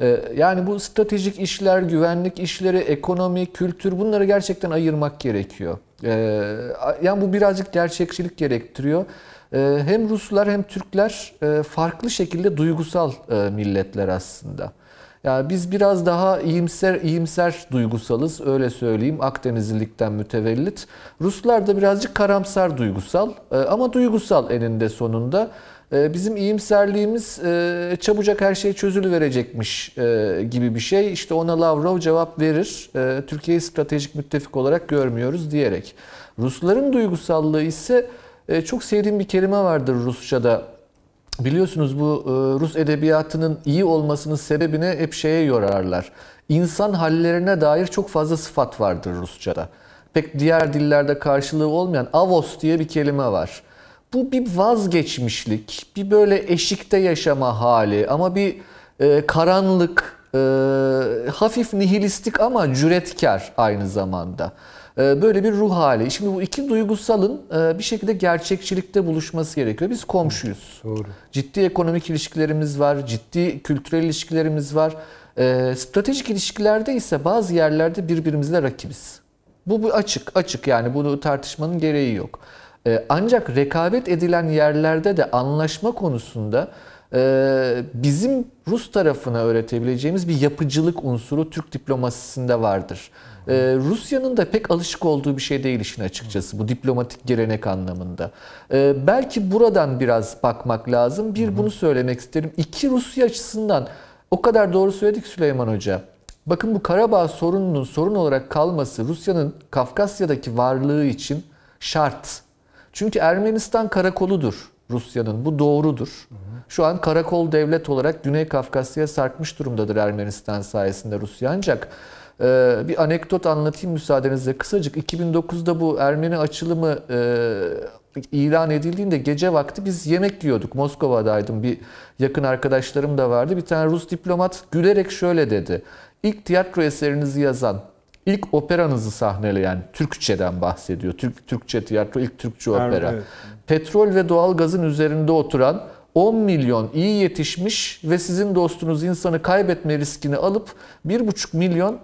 E, Yani bu stratejik işler, güvenlik işleri, ekonomi, kültür bunları gerçekten ayırmak gerekiyor. E, Yani bu birazcık gerçekçilik gerektiriyor. E, Hem Ruslar hem Türkler e, farklı şekilde duygusal e, milletler aslında. Yani biz biraz daha iyimser iyimser duygusalız öyle söyleyeyim Akdenizlilikten mütevellit. Ruslar da birazcık karamsar duygusal e, ama duygusal eninde sonunda. E, bizim iyimserliğimiz e, çabucak her şey çözülüverecekmiş e, gibi bir şey. İşte ona Lavrov cevap verir. E, Türkiye'yi stratejik müttefik olarak görmüyoruz diyerek. Rusların duygusallığı ise çok sevdiğim bir kelime vardır Rusça'da. Biliyorsunuz bu e, Rus edebiyatının iyi olmasının sebebine hep şeye yorarlar. İnsan hallerine dair çok fazla sıfat vardır Rusça'da. Pek diğer dillerde karşılığı olmayan avos diye bir kelime var. Bu bir vazgeçmişlik, bir böyle eşikte yaşama hali ama bir e, karanlık, e, hafif nihilistik ama cüretkar aynı zamanda. E, böyle bir ruh hali. Şimdi bu iki duygusalın e, bir şekilde gerçekçilikte buluşması gerekiyor. Biz komşuyuz. Doğru. Ciddi ekonomik ilişkilerimiz var, ciddi kültürel ilişkilerimiz var. E, stratejik ilişkilerde ise bazı yerlerde birbirimizle rakibiz. Bu, bu açık, açık yani bunu tartışmanın gereği yok. E, ancak rekabet edilen yerlerde de anlaşma konusunda bizim Rus tarafına öğretebileceğimiz bir yapıcılık unsuru Türk diplomasisinde vardır. E, Rusya'nın da pek alışık olduğu bir şey değil işin açıkçası bu diplomatik gelenek anlamında. E, belki buradan biraz bakmak lazım. Bir bunu söylemek isterim. İki Rusya açısından o kadar doğru söyledik Süleyman Hoca. Bakın bu Karabağ sorununun sorun olarak kalması Rusya'nın Kafkasya'daki varlığı için şart. Çünkü Ermenistan karakoludur Rusya'nın. Bu doğrudur. Şu an karakol devlet olarak Güney Kafkasya'ya sarkmış durumdadır Ermenistan sayesinde Rusya. Ancak e, bir anekdot anlatayım müsaadenizle kısacık. 2009'da bu Ermeni açılımı e, ilan edildiğinde gece vakti biz yemek yiyorduk. Moskova'daydım. Bir yakın arkadaşlarım da vardı. Bir tane Rus diplomat gülerek şöyle dedi. İlk tiyatro eserinizi yazan, ilk operanızı sahneleyen Türkçeden bahsediyor. Türk Türkçe tiyatro, ilk Türkçe opera. evet. Petrol ve doğalgazın üzerinde oturan 10 milyon iyi yetişmiş ve sizin dostunuz insanı kaybetme riskini alıp 1,5 milyon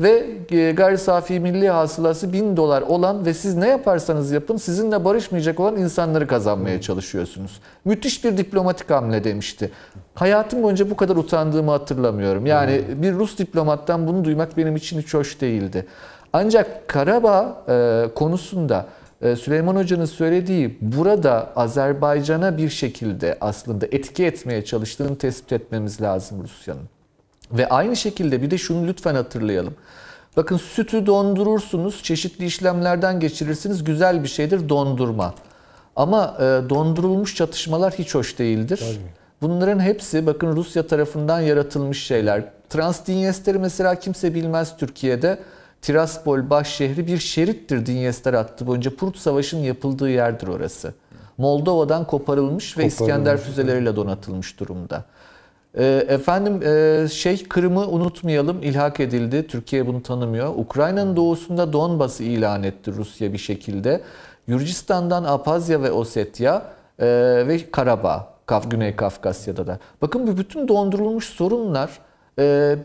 ve e, gayri safi milli hasılası 1000 dolar olan ve siz ne yaparsanız yapın sizinle barışmayacak olan insanları kazanmaya çalışıyorsunuz. Müthiş bir diplomatik hamle demişti. Hayatım boyunca bu kadar utandığımı hatırlamıyorum. Yani bir Rus diplomattan bunu duymak benim için hiç hoş değildi. Ancak Karabağ e, konusunda Süleyman Hoca'nın söylediği burada Azerbaycan'a bir şekilde aslında etki etmeye çalıştığını tespit etmemiz lazım Rusya'nın. Ve aynı şekilde bir de şunu lütfen hatırlayalım. Bakın sütü dondurursunuz, çeşitli işlemlerden geçirirsiniz. Güzel bir şeydir dondurma. Ama e, dondurulmuş çatışmalar hiç hoş değildir. Bunların hepsi bakın Rusya tarafından yaratılmış şeyler. Transdinyester'i mesela kimse bilmez Türkiye'de. Tiraspol baş şehri bir şerittir Dinyester hattı boyunca. Prut Savaşı'nın yapıldığı yerdir orası. Moldova'dan koparılmış ve İskender füzeleriyle donatılmış durumda. Ee, Efendim şey Kırım'ı unutmayalım ilhak edildi. Türkiye bunu tanımıyor. Ukrayna'nın doğusunda Donbas'ı ilan etti Rusya bir şekilde. Gürcistan'dan Apazya ve Osetya e, ve Karabağ, Güney Kafkasya'da da. Bakın bu bütün dondurulmuş sorunlar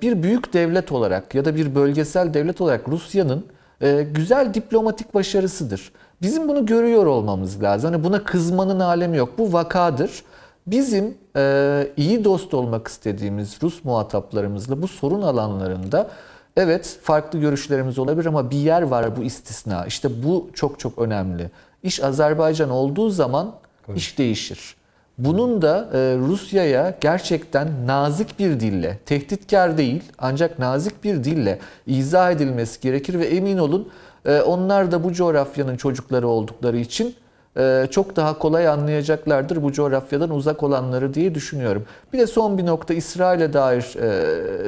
bir büyük devlet olarak ya da bir bölgesel devlet olarak Rusya'nın e, güzel diplomatik başarısıdır. Bizim bunu görüyor olmamız lazım. Hani buna kızmanın alemi yok. Bu vakadır. Bizim e, iyi dost olmak istediğimiz Rus muhataplarımızla bu sorun alanlarında evet farklı görüşlerimiz olabilir ama bir yer var bu istisna. İşte bu çok çok önemli. İş Azerbaycan olduğu zaman iş değişir. Bunun da e, Rusya'ya gerçekten nazik bir dille, tehditkar değil ancak nazik bir dille izah edilmesi gerekir ve emin olun e, onlar da bu coğrafyanın çocukları oldukları için e, çok daha kolay anlayacaklardır bu coğrafyadan uzak olanları diye düşünüyorum. Bir de son bir nokta İsrail'e dair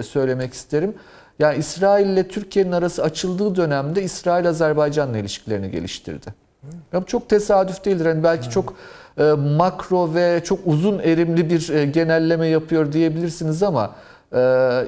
söylemek isterim. Yani İsrail ile Türkiye'nin arası açıldığı dönemde İsrail Azerbaycan'la ilişkilerini geliştirdi. Ya çok tesadüf değildir. Yani belki çok makro ve çok uzun erimli bir e, genelleme yapıyor diyebilirsiniz ama e,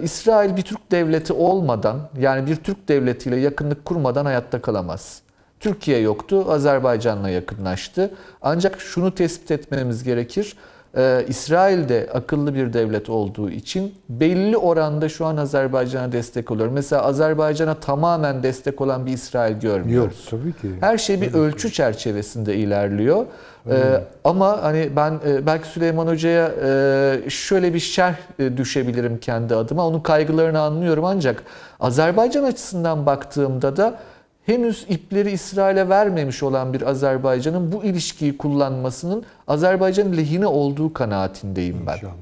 İsrail bir Türk devleti olmadan yani bir Türk devletiyle yakınlık kurmadan hayatta kalamaz. Türkiye yoktu, Azerbaycan'la yakınlaştı. Ancak şunu tespit etmemiz gerekir. Ee, İsrail de akıllı bir devlet olduğu için belli oranda şu an Azerbaycan'a destek oluyor. Mesela Azerbaycan'a tamamen destek olan bir İsrail Yok görmüyoruz. tabii ki. Her şey bir ölçü çerçevesinde ilerliyor. Ee, ama hani ben e, belki Süleyman Hoca'ya e, şöyle bir şerh e, düşebilirim kendi adıma. Onun kaygılarını anlıyorum ancak Azerbaycan açısından baktığımda da henüz ipleri İsrail'e vermemiş olan bir Azerbaycan'ın bu ilişkiyi kullanmasının Azerbaycan lehine olduğu kanaatindeyim ben. İnşallah.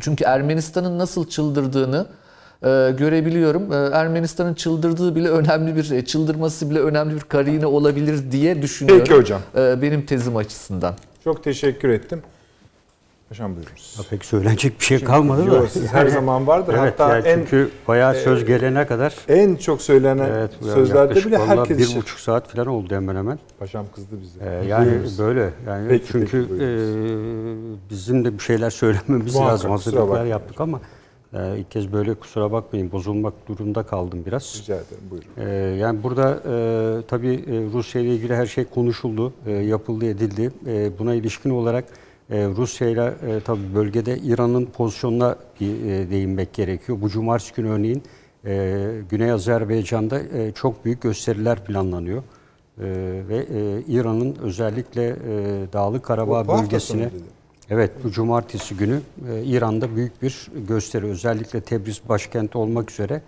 Çünkü Ermenistan'ın nasıl çıldırdığını görebiliyorum. E, Ermenistan'ın çıldırdığı bile önemli bir, e, çıldırması bile önemli bir karine olabilir diye düşünüyorum. Peki hocam. E, benim tezim açısından. Çok teşekkür ettim. Paşam buyurunuz. Pek söylenecek bir şey kalmadı. Yok, siz her zaman vardır. Evet, Hatta yani en çünkü bayağı söz gelene kadar en çok söylenen evet, yani sözlerde bile herkes bir için. buçuk saat falan oldu hemen hemen. Paşam kızdı bize. Ee, yani Buyurunuz. böyle yani Peki, çünkü peki, e, bizim de bir şeyler söylememiz Muhakkak, lazım. Hazırlıklar yaptık ama e, ilk kez böyle kusura bakmayın bozulmak durumunda kaldım biraz. Rica ederim buyurun. Ee, yani burada e, tabii e, Rusya ile ilgili her şey konuşuldu, e, yapıldı, edildi. E, buna ilişkin olarak e, Rusya ile e, tabii bölgede İran'ın pozisyonuna bir e, değinmek gerekiyor. Bu cumartesi günü örneğin e, Güney Azerbaycan'da e, çok büyük gösteriler planlanıyor. E, ve e, İran'ın özellikle e, Dağlık Karabağ Bu hafta bölgesine dedi. Evet bu cumartesi günü e, İran'da büyük bir gösteri özellikle Tebriz başkenti olmak üzere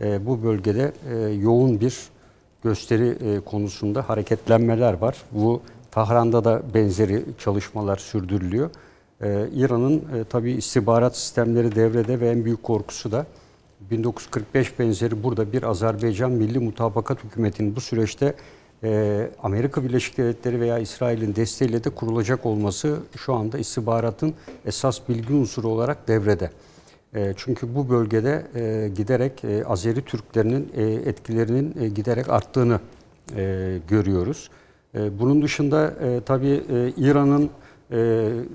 e, bu bölgede e, yoğun bir gösteri e, konusunda hareketlenmeler var. Bu Tahran'da da benzeri çalışmalar sürdürülüyor. E, İran'ın e, tabii istihbarat sistemleri devrede ve en büyük korkusu da 1945 benzeri burada bir Azerbaycan Milli Mutabakat Hükümeti'nin bu süreçte e, Amerika Birleşik Devletleri veya İsrail'in desteğiyle de kurulacak olması şu anda istihbaratın esas bilgi unsuru olarak devrede. E, çünkü bu bölgede e, giderek e, Azeri Türklerinin e, etkilerinin giderek arttığını görüyoruz. Bunun dışında e, tabii İran'ın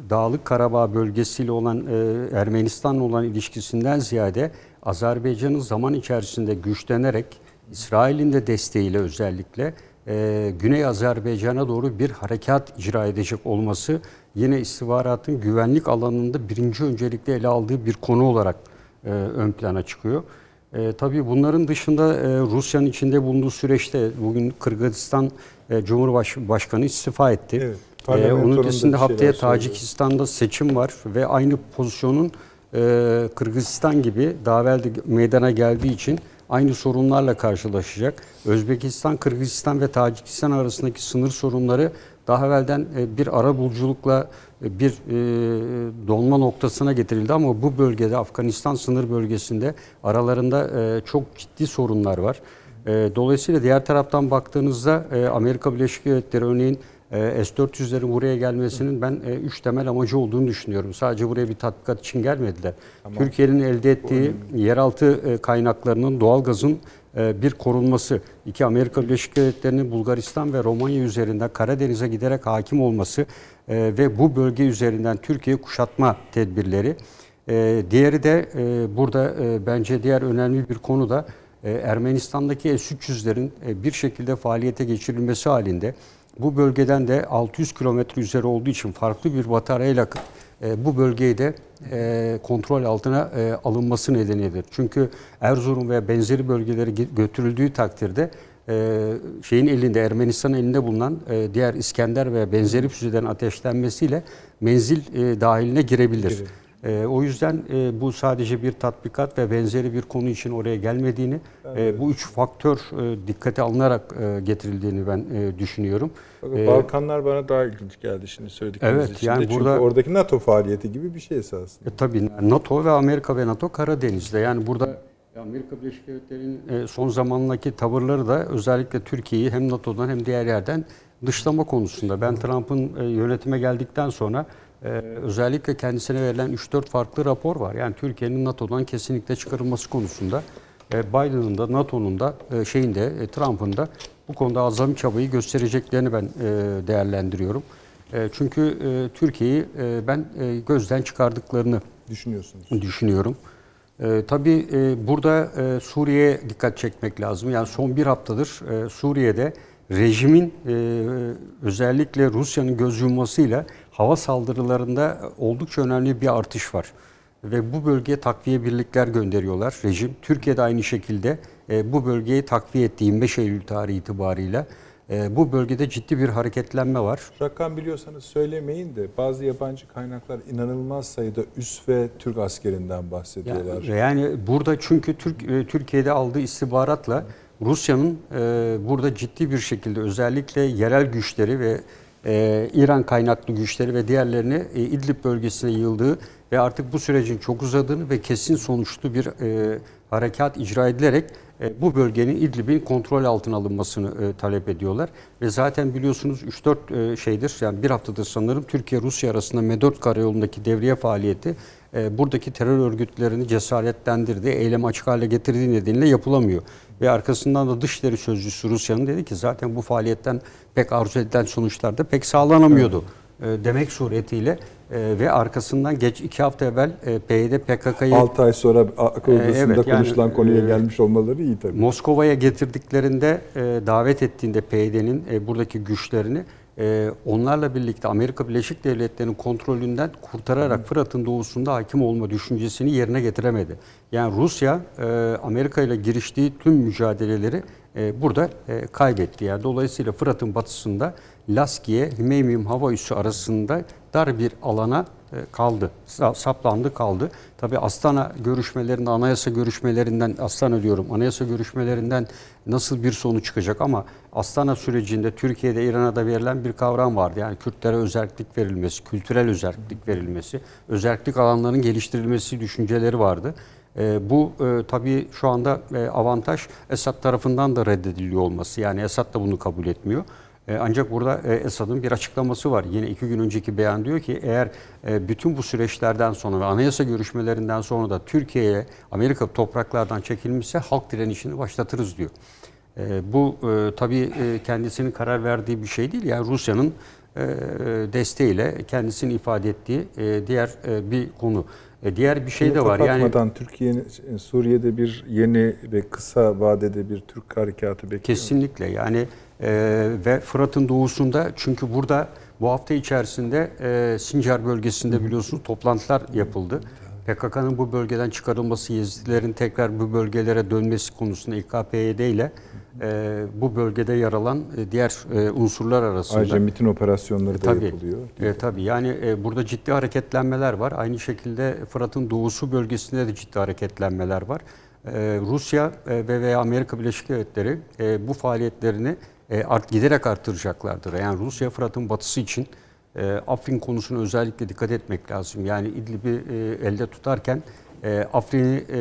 Dağlık Karabağ bölgesiyle olan Ermenistan'la olan ilişkisinden ziyade Azerbaycan'ın zaman içerisinde güçlenerek İsrail'in de desteğiyle özellikle e, Güney Azerbaycan'a doğru bir harekat icra edecek olması yine istihbaratın güvenlik alanında birinci öncelikle ele aldığı bir konu olarak e, ön plana çıkıyor. E, tabii bunların dışında e, Rusya'nın içinde bulunduğu süreçte bugün Kırgızistan e, Cumhurbaşkanı istifa etti. Evet, E, parlamentonun onun da ötesinde bir haftaya. Tacikistan'da seçim var ve aynı pozisyonun e, Kırgızistan gibi daha evvel meydana geldiği için aynı sorunlarla karşılaşacak. Özbekistan, Kırgızistan ve Tacikistan arasındaki sınır sorunları daha evvelden e, bir ara buluculukla e, bir e, donma noktasına getirildi ama bu bölgede Afganistan sınır bölgesinde aralarında çok ciddi sorunlar var. Dolayısıyla diğer taraftan baktığınızda Amerika Birleşik Devletleri örneğin S-400'lerin buraya gelmesinin ben e, üç temel amacı olduğunu düşünüyorum. Sadece buraya bir tatbikat için gelmediler. Türkiye'nin elde ettiği yeraltı e, kaynaklarının doğalgazın e, bir korunması, iki Amerika Birleşik Devletleri'nin Bulgaristan ve Romanya üzerinden Karadeniz'e giderek hakim olması ve bu bölge üzerinden Türkiye kuşatma tedbirleri. Diğeri de burada bence diğer önemli bir konu da Ermenistan'daki S-300'lerin e, bir şekilde faaliyete geçirilmesi halinde bu bölgeden de 600 kilometre üzeri olduğu için farklı bir bataryayla e, bu bölgeyi de e, kontrol altına e, alınması nedenidir. Çünkü Erzurum ve benzeri bölgeleri gi- götürüldüğü takdirde e, şeyin elinde Ermenistan'ın elinde bulunan e, diğer İskender ve benzeri füzelerin ateşlenmesiyle menzil e, dahiline girebilir. E, o yüzden e, bu sadece bir tatbikat ve benzeri bir konu için oraya gelmediğini, e, bu üç faktör e, dikkate alınarak e, getirildiğini ben e, düşünüyorum. Bakın Ee, Balkanlar bana daha ilginç geldi şimdi söyledikleriniz Evet, içinde. yani Çünkü burada- oradaki NATO faaliyeti gibi bir şey esasında. E, tabii NATO ve Amerika ve NATO Karadeniz'de. Yani burada Amerika Birleşik Devletleri'nin e, son zamanlardaki tavırları da özellikle Türkiye'yi hem NATO'dan hem diğer yerden dışlama konusunda. Ben Trump'ın e, yönetime geldikten sonra e, özellikle kendisine verilen 3-4 farklı rapor var. Yani Türkiye'nin NATO'dan kesinlikle çıkarılması konusunda e, Biden'ın da NATO'nun da e, şeyinde e, Trump'ın da bu konuda azami çabayı göstereceklerini ben e, değerlendiriyorum. E, Çünkü e, Türkiye'yi ben gözden çıkardıklarını Düşünüyorsunuz. düşünüyorum. Tabii burada Suriye'ye dikkat çekmek lazım. Yani son bir haftadır Suriye'de rejimin özellikle Rusya'nın göz yummasıyla hava saldırılarında oldukça önemli bir artış var. Ve bu bölgeye takviye birlikler gönderiyorlar rejim. Türkiye'de aynı şekilde e, bu bölgeyi takviye etti 25 Eylül tarihi itibarıyla. E, bu bölgede ciddi bir hareketlenme var. Rakam biliyorsanız söylemeyin de bazı yabancı kaynaklar inanılmaz sayıda üs ve Türk askerinden bahsediyorlar. Yani, yani burada çünkü Türk e, Türkiye'de aldığı istihbaratla Rusya'nın e, burada ciddi bir şekilde özellikle yerel güçleri ve e, İran kaynaklı güçleri ve diğerlerini e, İdlib bölgesine yığıldığı ve artık bu sürecin çok uzadığını ve kesin sonuçlu bir e, harekat icra edilerek e, bu bölgenin İdlib'in kontrol altına alınmasını e, talep ediyorlar. Ve zaten biliyorsunuz 3-4 e, şeydir yani bir haftadır sanırım Türkiye-Rusya arasında M4 karayolundaki devriye faaliyeti e, buradaki terör örgütlerini cesaretlendirdi, eylemi açık hale getirdiği nedeniyle yapılamıyor. Ve arkasından da Dışişleri Sözcüsü Rusya'nın dedi ki zaten bu faaliyetten pek arzu edilen sonuçlar da pek sağlanamıyordu. E, demek suretiyle e, ve arkasından geç iki hafta evvel e, PYD PKK'yı 6 ay sonra akıl Ee, odasında evet, yani, konuşulan konuya e, gelmiş olmaları iyi tabii. Moskova'ya getirdiklerinde e, davet ettiğinde PYD'nin e, buradaki güçlerini e, onlarla birlikte Amerika Birleşik Devletleri'nin kontrolünden kurtararak Fırat'ın doğusunda hakim olma düşüncesini yerine getiremedi. Yani Rusya e, Amerika ile giriştiği tüm mücadeleleri e, burada e, kaybetti. Yani dolayısıyla Fırat'ın batısında Laskiye, Hmeymim hava üssü arasında dar bir alana kaldı. Sa- Saplandı kaldı. Tabi Astana görüşmelerinde, anayasa görüşmelerinden, Astana diyorum, anayasa görüşmelerinden nasıl bir sonuç çıkacak ama Astana sürecinde Türkiye'de, İran'a da verilen bir kavram vardı. Yani Kürtlere özellik verilmesi, kültürel özellik verilmesi, özellik alanlarının geliştirilmesi düşünceleri vardı. E, bu e, tabii şu anda e, avantaj Esad tarafından da reddediliyor olması. Yani Esad da bunu kabul etmiyor. E, Ancak burada e, Esad'ın bir açıklaması var. Yine iki gün önceki beyan diyor ki eğer e, bütün bu süreçlerden sonra ve anayasa görüşmelerinden sonra da Türkiye'ye Amerika topraklardan çekilmişse halk direnişini başlatırız diyor. Bu tabii kendisinin karar verdiği bir şey değil. Yani Rusya'nın desteğiyle kendisini ifade ettiği diğer bir konu. Diğer bir şey de var. Yani Türkiye'nin Suriye'de bir yeni ve kısa vadede bir Türk harekatı bekliyor. Kesinlikle yani e, ve Fırat'ın doğusunda çünkü burada bu hafta içerisinde e, Sincar bölgesinde biliyorsunuz toplantılar yapıldı. PKK'nın bu bölgeden çıkarılması, Yezidilerin tekrar bu bölgelere dönmesi konusunda İKPYD ile e, bu bölgede yer alan e, diğer e, unsurlar arasında. Ayrıca MIT'in operasyonları da Tabii. yapılıyor. E, tabii yani e, burada ciddi hareketlenmeler var. Aynı şekilde Fırat'ın doğusu bölgesinde de ciddi hareketlenmeler var. E, Rusya e, ve veya Amerika Birleşik Devletleri e, bu faaliyetlerini e, art, giderek artıracaklardır. Yani Rusya Fırat'ın batısı için e, Afrin konusuna özellikle dikkat etmek lazım. Yani İdlib'i e, elde tutarken e, Afrin'i e,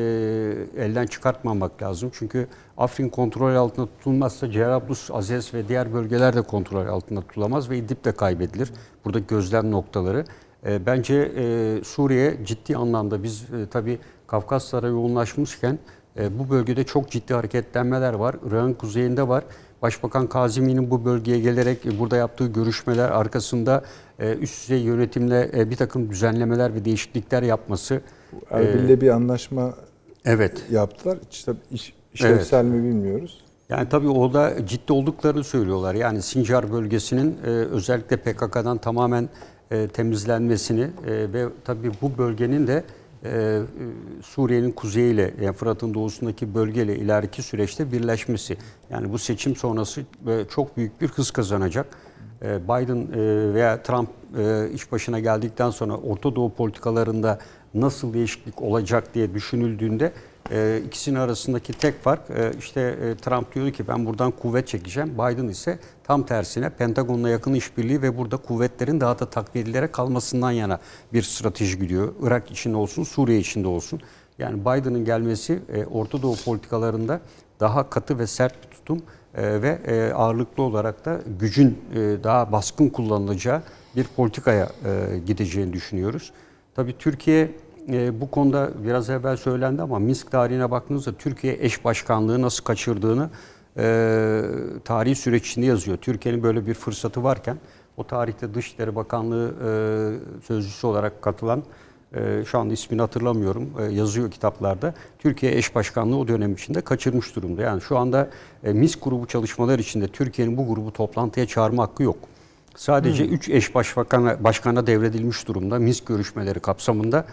elden çıkartmamak lazım. Çünkü Afrin kontrol altında tutulmazsa Cerablus, Azez ve diğer bölgeler de kontrol altında tutulamaz ve İdlib de kaybedilir. Burada gözlem noktaları. E, bence e, Suriye ciddi anlamda biz e, tabii Kafkaslara yoğunlaşmışken e, bu bölgede çok ciddi hareketlenmeler var. Irak'ın kuzeyinde var. Başbakan Kazimi'nin bu bölgeye gelerek e, burada yaptığı görüşmeler arkasında e, üst düzey yönetimle e, bir takım düzenlemeler ve değişiklikler yapması. Erbil'le bir anlaşma Evet. yaptılar. İşte iş, işlevsel mi bilmiyoruz. Yani tabii orada ciddi olduklarını söylüyorlar. Yani Sincar bölgesinin özellikle PKK'dan tamamen temizlenmesini ve tabii bu bölgenin de e, e, Suriye'nin kuzeyiyle, yani Fırat'ın doğusundaki bölgeyle ileriki süreçte birleşmesi. Yani bu seçim sonrası e, çok büyük bir hız kazanacak. E, Biden e, veya Trump e, iş başına geldikten sonra Orta Doğu politikalarında nasıl değişiklik olacak diye düşünüldüğünde e, ikisinin arasındaki tek fark e, işte e, Trump diyordu ki ben buradan kuvvet çekeceğim. Biden ise tam tersine Pentagon'la yakın işbirliği ve burada kuvvetlerin daha da takviye edilerek kalmasından yana bir strateji gidiyor. Irak içinde olsun, Suriye içinde olsun. Yani Biden'ın gelmesi e, Orta Doğu politikalarında daha katı ve sert bir tutum e, ve e, ağırlıklı olarak da gücün e, daha baskın kullanılacağı bir politikaya e, gideceğini düşünüyoruz. Tabii Türkiye e, bu konuda biraz evvel söylendi ama Minsk tarihine baktığınızda Türkiye eş başkanlığı nasıl kaçırdığını e, tarihi süreç içinde yazıyor. Türkiye'nin böyle bir fırsatı varken o tarihte Dışişleri Bakanlığı e, sözcüsü olarak katılan e, şu anda ismini hatırlamıyorum e, yazıyor kitaplarda. Türkiye eş başkanlığı o dönem içinde kaçırmış durumda. Yani şu anda e, Minsk grubu çalışmalar içinde Türkiye'nin bu grubu toplantıya çağırma hakkı yok. Sadece 3 eş başbakana, başkana devredilmiş durumda Minsk görüşmeleri kapsamında.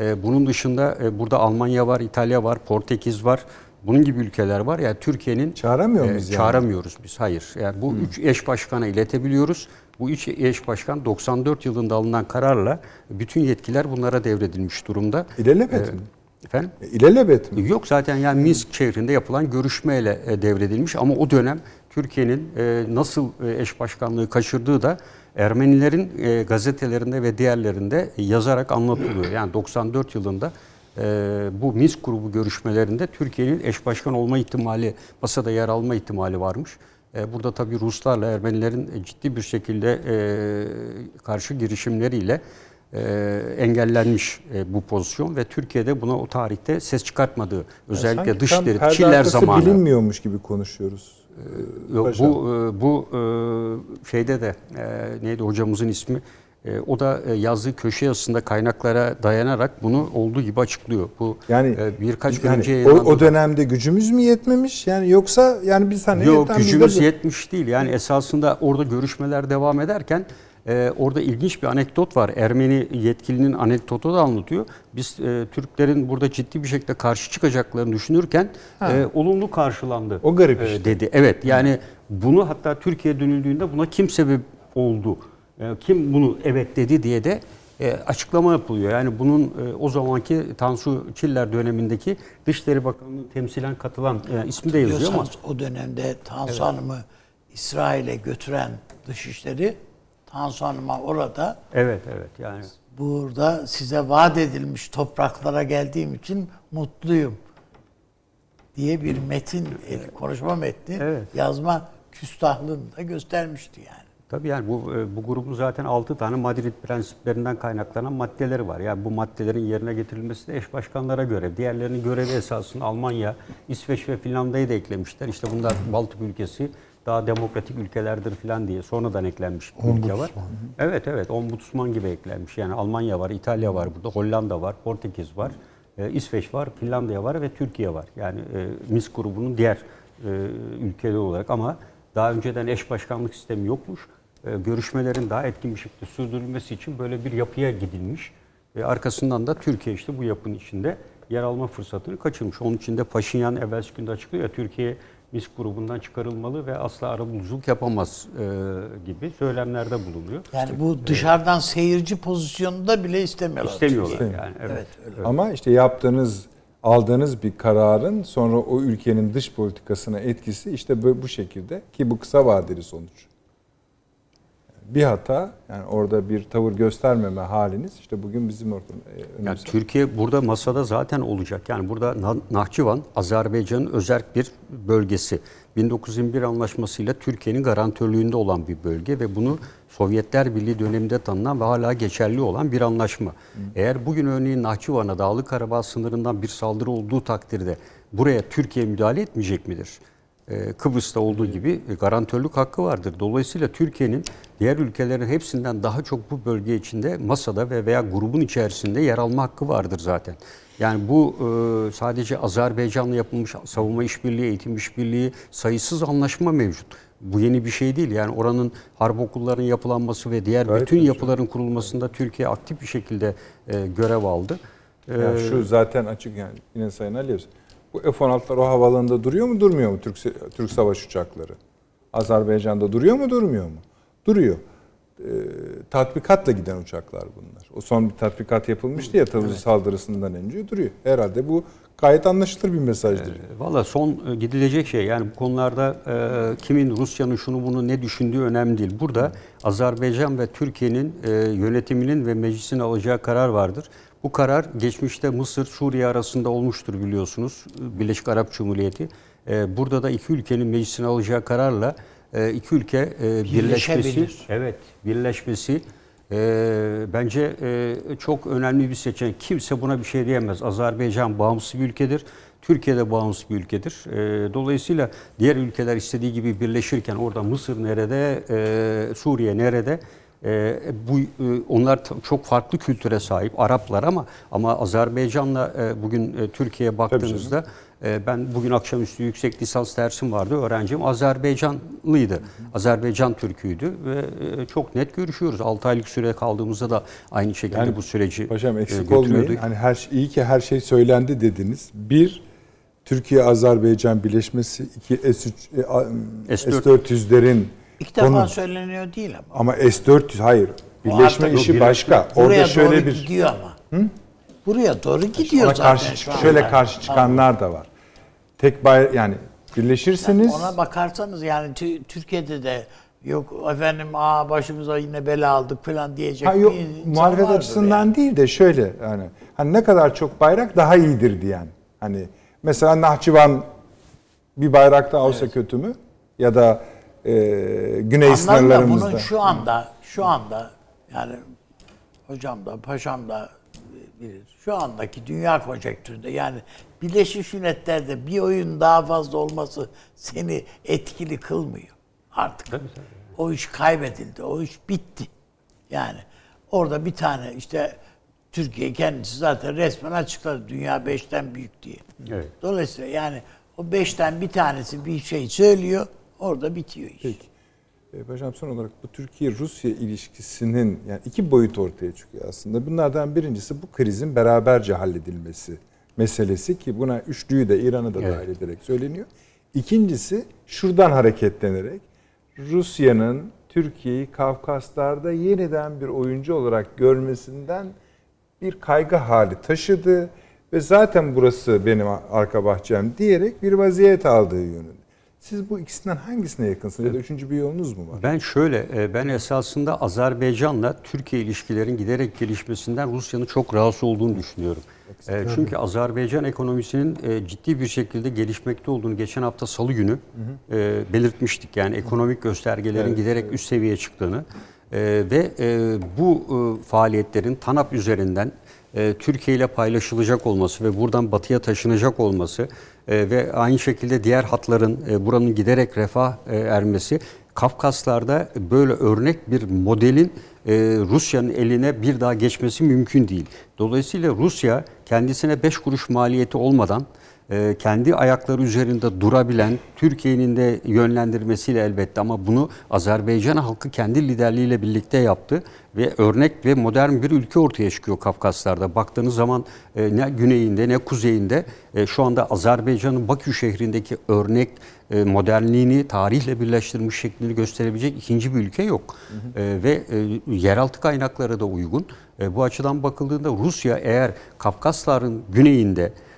Ee, bunun dışında e, burada Almanya var, İtalya var, Portekiz var. Bunun gibi ülkeler var. Yani Türkiye'nin Çağıramıyor e, muyuz yani? çağıramıyoruz biz. Hayır. Yani bu üç eş başkana iletebiliyoruz. Bu üç eş başkan 94 yılında alınan kararla bütün yetkiler bunlara devredilmiş durumda. İlelebet Ee, mi? Efendim? E, İlelebet mi? Yok zaten yani Minsk şehrinde yapılan görüşmeyle e, devredilmiş ama o dönem Türkiye'nin e, nasıl e, eş başkanlığı kaçırdığı da Ermenilerin e, gazetelerinde ve diğerlerinde yazarak anlatılıyor. Yani 94 yılında e, bu Minsk grubu görüşmelerinde Türkiye'nin eş başkan olma ihtimali, masada yer alma ihtimali varmış. E, Burada tabii Ruslarla Ermenilerin ciddi bir şekilde e, karşı girişimleriyle e, engellenmiş e, bu pozisyon ve Türkiye'de buna o tarihte ses çıkartmadığı özellikle tam dışları Çiller zamanı. bilinmiyormuş gibi konuşuyoruz. Yok, Paşam. bu e, bu e, şeyde de e, neydi hocamızın ismi? O da yazdığı köşe yazısında kaynaklara dayanarak bunu olduğu gibi açıklıyor. Bu Yani birkaç gün yani önce o, o dönemde gücümüz mü yetmemiş? Yani yoksa yani biz hani Yok gücümüz bir- yetmiş değil. Yani esasında orada görüşmeler devam ederken e, orada ilginç bir anekdot var. Ermeni yetkilinin anekdotu da anlatıyor. Biz e, Türklerin burada ciddi bir şekilde karşı çıkacaklarını düşünürken e, olumlu karşılandı. O garip e, işte. dedi. Evet yani bunu hatta Türkiye dönüldüğünde buna kim sebep oldu? E, kim bunu evet dedi diye de e, açıklama yapılıyor. Yani bunun e, o zamanki Tansu Çiller dönemindeki Dışişleri Bakanlığı temsilen katılan e, ismi de yazıyor ama o dönemde Tansu Hanım'ı İsrail'e götüren dışişleri Tansu Hanım'a orada Evet evet yani burada size vaat edilmiş topraklara geldiğim için mutluyum diye bir metin, konuşma metni Evet. yazma küstahlığını da göstermişti yani. tabii yani bu e, bu grubun zaten 6 tane Madrid prensiplerinden kaynaklanan maddeleri var. Yani bu maddelerin yerine getirilmesi de eş başkanlara göre. Diğerlerinin görevi esasında Almanya, İsveç ve Finlandiya'yı da eklemişler. İşte bunlar Baltık ülkesi daha demokratik ülkelerdir falan diye sonradan eklenmiş bir ülke var. Evet evet ombudsman gibi eklenmiş. Yani Almanya var, İtalya var burada, Hollanda var, Portekiz var, e, İsveç var, Finlandiya var ve Türkiye var. Yani e, Minsk grubunun diğer e, ülkeleri olarak ama daha önceden eş başkanlık sistemi yokmuş. E, görüşmelerin daha etkin bir şekilde sürdürülmesi için böyle bir yapıya gidilmiş. Ve arkasından da Türkiye işte bu yapının içinde yer alma fırsatını kaçırmış. Onun için de Paşinyan evvelsi günde açıklıyor ya Türkiye Minsk grubundan çıkarılmalı ve asla arabuluculuk yapamaz e, gibi söylemlerde bulunuyor. Yani bu dışarıdan seyirci pozisyonunda bile istemiyorlar. İstemiyorlar yani. Evet. Evet, öyle. Ama işte yaptığınız, aldığınız bir kararın sonra o ülkenin dış politikasına etkisi işte bu, bu şekilde ki bu kısa vadeli sonuç. Bir hata yani orada bir tavır göstermeme haliniz işte bugün bizim e, Yani önümüzde. Türkiye burada masada zaten olacak. Yani burada Na- Nahçıvan, Azerbaycan'ın özerk bir bölgesi. 1921 anlaşmasıyla Türkiye'nin garantörlüğünde olan bir bölge ve bunu Sovyetler Birliği döneminde tanınan ve hala geçerli olan bir anlaşma. Eğer bugün örneğin Nahçıvan'a Dağlık Karabağ sınırından bir saldırı olduğu takdirde buraya Türkiye müdahale etmeyecek midir? Ee, Kıbrıs'ta olduğu gibi e, garantörlük hakkı vardır. Dolayısıyla Türkiye'nin diğer ülkelerin hepsinden daha çok bu bölge içinde masada ve veya grubun içerisinde yer alma hakkı vardır zaten. Yani bu e, sadece Azerbaycan'la yapılmış savunma işbirliği, eğitim işbirliği sayısız anlaşma mevcut. Bu yeni bir şey değil. Yani oranın harp okullarının yapılanması ve diğer Gayet bütün tabii yapıların kurulmasında Türkiye aktif bir şekilde e, görev aldı. E, Yani şu zaten açık yani yine Sayın Aliyev. Bu F-16'lar o havaalanında duruyor mu durmuyor mu Türk Türk savaş uçakları? Azerbaycan'da duruyor mu durmuyor mu? Duruyor. Ee, tatbikatla giden uçaklar bunlar. O son bir tatbikat yapılmıştı ya taarruz saldırısından önce duruyor. Herhalde bu gayet anlaşılır bir mesajdır. Valla son e, gidilecek şey yani bu konularda e, kimin Rusya'nın şunu bunu ne düşündüğü önemli değil. Burada Azerbaycan ve Türkiye'nin e, yönetiminin ve meclisin alacağı karar vardır. Bu karar geçmişte Mısır, Suriye arasında olmuştur biliyorsunuz. Birleşik Arap Cumhuriyeti. E, burada da iki ülkenin meclisin alacağı kararla e, iki ülke e, birleşmesi, evet birleşmesi bence çok önemli bir seçenek. Kimse buna bir şey diyemez. Azerbaycan bağımsız bir ülkedir. Türkiye de bağımsız bir ülkedir. Dolayısıyla diğer ülkeler istediği gibi birleşirken orada Mısır nerede, Suriye nerede? E, bu e, onlar çok farklı kültüre sahip Araplar ama ama Azerbaycan'la e, bugün e, Türkiye'ye baktığınızda e, ben bugün akşamüstü yüksek lisans dersim vardı. Öğrencim Azerbaycanlıydı. Azerbaycan Türküydü ve e, çok net görüşüyoruz. 6 aylık süre kaldığımızda da aynı şekilde Yani bu süreci Paşam e, eksik olmayın. götürüyorduk. Hani her iyi ki her şey söylendi dediniz. Bir, Türkiye Azerbaycan birleşmesi. iki S3 e, a- S4. S400'lerin İlk defa konu- söyleniyor değil ama. ama S400 hayır. Birleşme işi başka. Orada şöyle bir gidiyor ama. buraya doğru gidiyor Ona zaten karşı şu anda. şöyle karşı çıkanlar da var. Tek bay yani birleşirsiniz. Ona bakarsanız yani Tü- Türkiye'de de yok efendim aa başımıza yine bela aldık falan diyecek Ha, yok, bir muhalefet açısından yani. değil de şöyle yani hani ne kadar çok bayrak daha iyidir diyen. Hani mesela Nahçıvan bir bayrak da olsa kötü mü? Ya da e, güney sınırlarımızda. bunun şu anda şu anda yani hocam da paşam da bilir. Şu andaki dünya konjektüründe yani Birleşmiş Milletler'de bir oyun daha fazla olması seni etkili kılmıyor artık. O iş kaybedildi. O iş bitti. Yani orada bir tane işte Türkiye kendisi zaten resmen açıkladı dünya beşten büyük diye. Evet. Dolayısıyla yani o beşten bir tanesi bir şey söylüyor orada bitiyor iş. Peki. E, Paşam son olarak bu Türkiye-Rusya ilişkisinin yani iki boyut ortaya çıkıyor aslında. Bunlardan birincisi bu krizin beraberce halledilmesi meselesi ki buna üçlüyü de İran'ı da Evet. dahil ederek söyleniyor. İkincisi şuradan hareketlenerek Rusya'nın Türkiye'yi Kafkaslar'da yeniden bir oyuncu olarak görmesinden bir kaygı hali taşıdı ve zaten burası benim arka bahçem diyerek bir vaziyet aldığı yönünde. Siz bu ikisinden hangisine yakınsınız ya da üçüncü bir yolunuz mu var? Ben şöyle, e, ben esasında Azerbaycan'la Türkiye ilişkilerin giderek gelişmesinden Rusya'nın çok rahatsız olduğunu düşünüyorum. E, Çünkü Azerbaycan ekonomisinin e, ciddi bir şekilde gelişmekte olduğunu geçen hafta Salı günü e, belirtmiştik. Yani ekonomik göstergelerin giderek üst seviyeye çıktığını e, ve e, bu e, faaliyetlerin TANAP üzerinden e, Türkiye ile paylaşılacak olması ve buradan batıya taşınacak olması e, ve aynı şekilde diğer hatların e, buranın giderek refah e, ermesi Kafkaslar'da böyle örnek bir modelin e, Rusya'nın eline bir daha geçmesi mümkün değil. Dolayısıyla Rusya kendisine 5 kuruş maliyeti olmadan kendi ayakları üzerinde durabilen Türkiye'nin de yönlendirmesiyle elbette ama bunu Azerbaycan halkı kendi liderliğiyle birlikte yaptı ve örnek ve modern bir ülke ortaya çıkıyor Kafkaslar'da. Baktığınız zaman e, ne güneyinde ne kuzeyinde e, şu anda Azerbaycan'ın Bakü şehrindeki örnek e, modernliğini tarihle birleştirmiş şeklini gösterebilecek ikinci bir ülke yok. E, ve e, yeraltı kaynakları da uygun. E, bu açıdan bakıldığında Rusya eğer Kafkasların güneyinde e,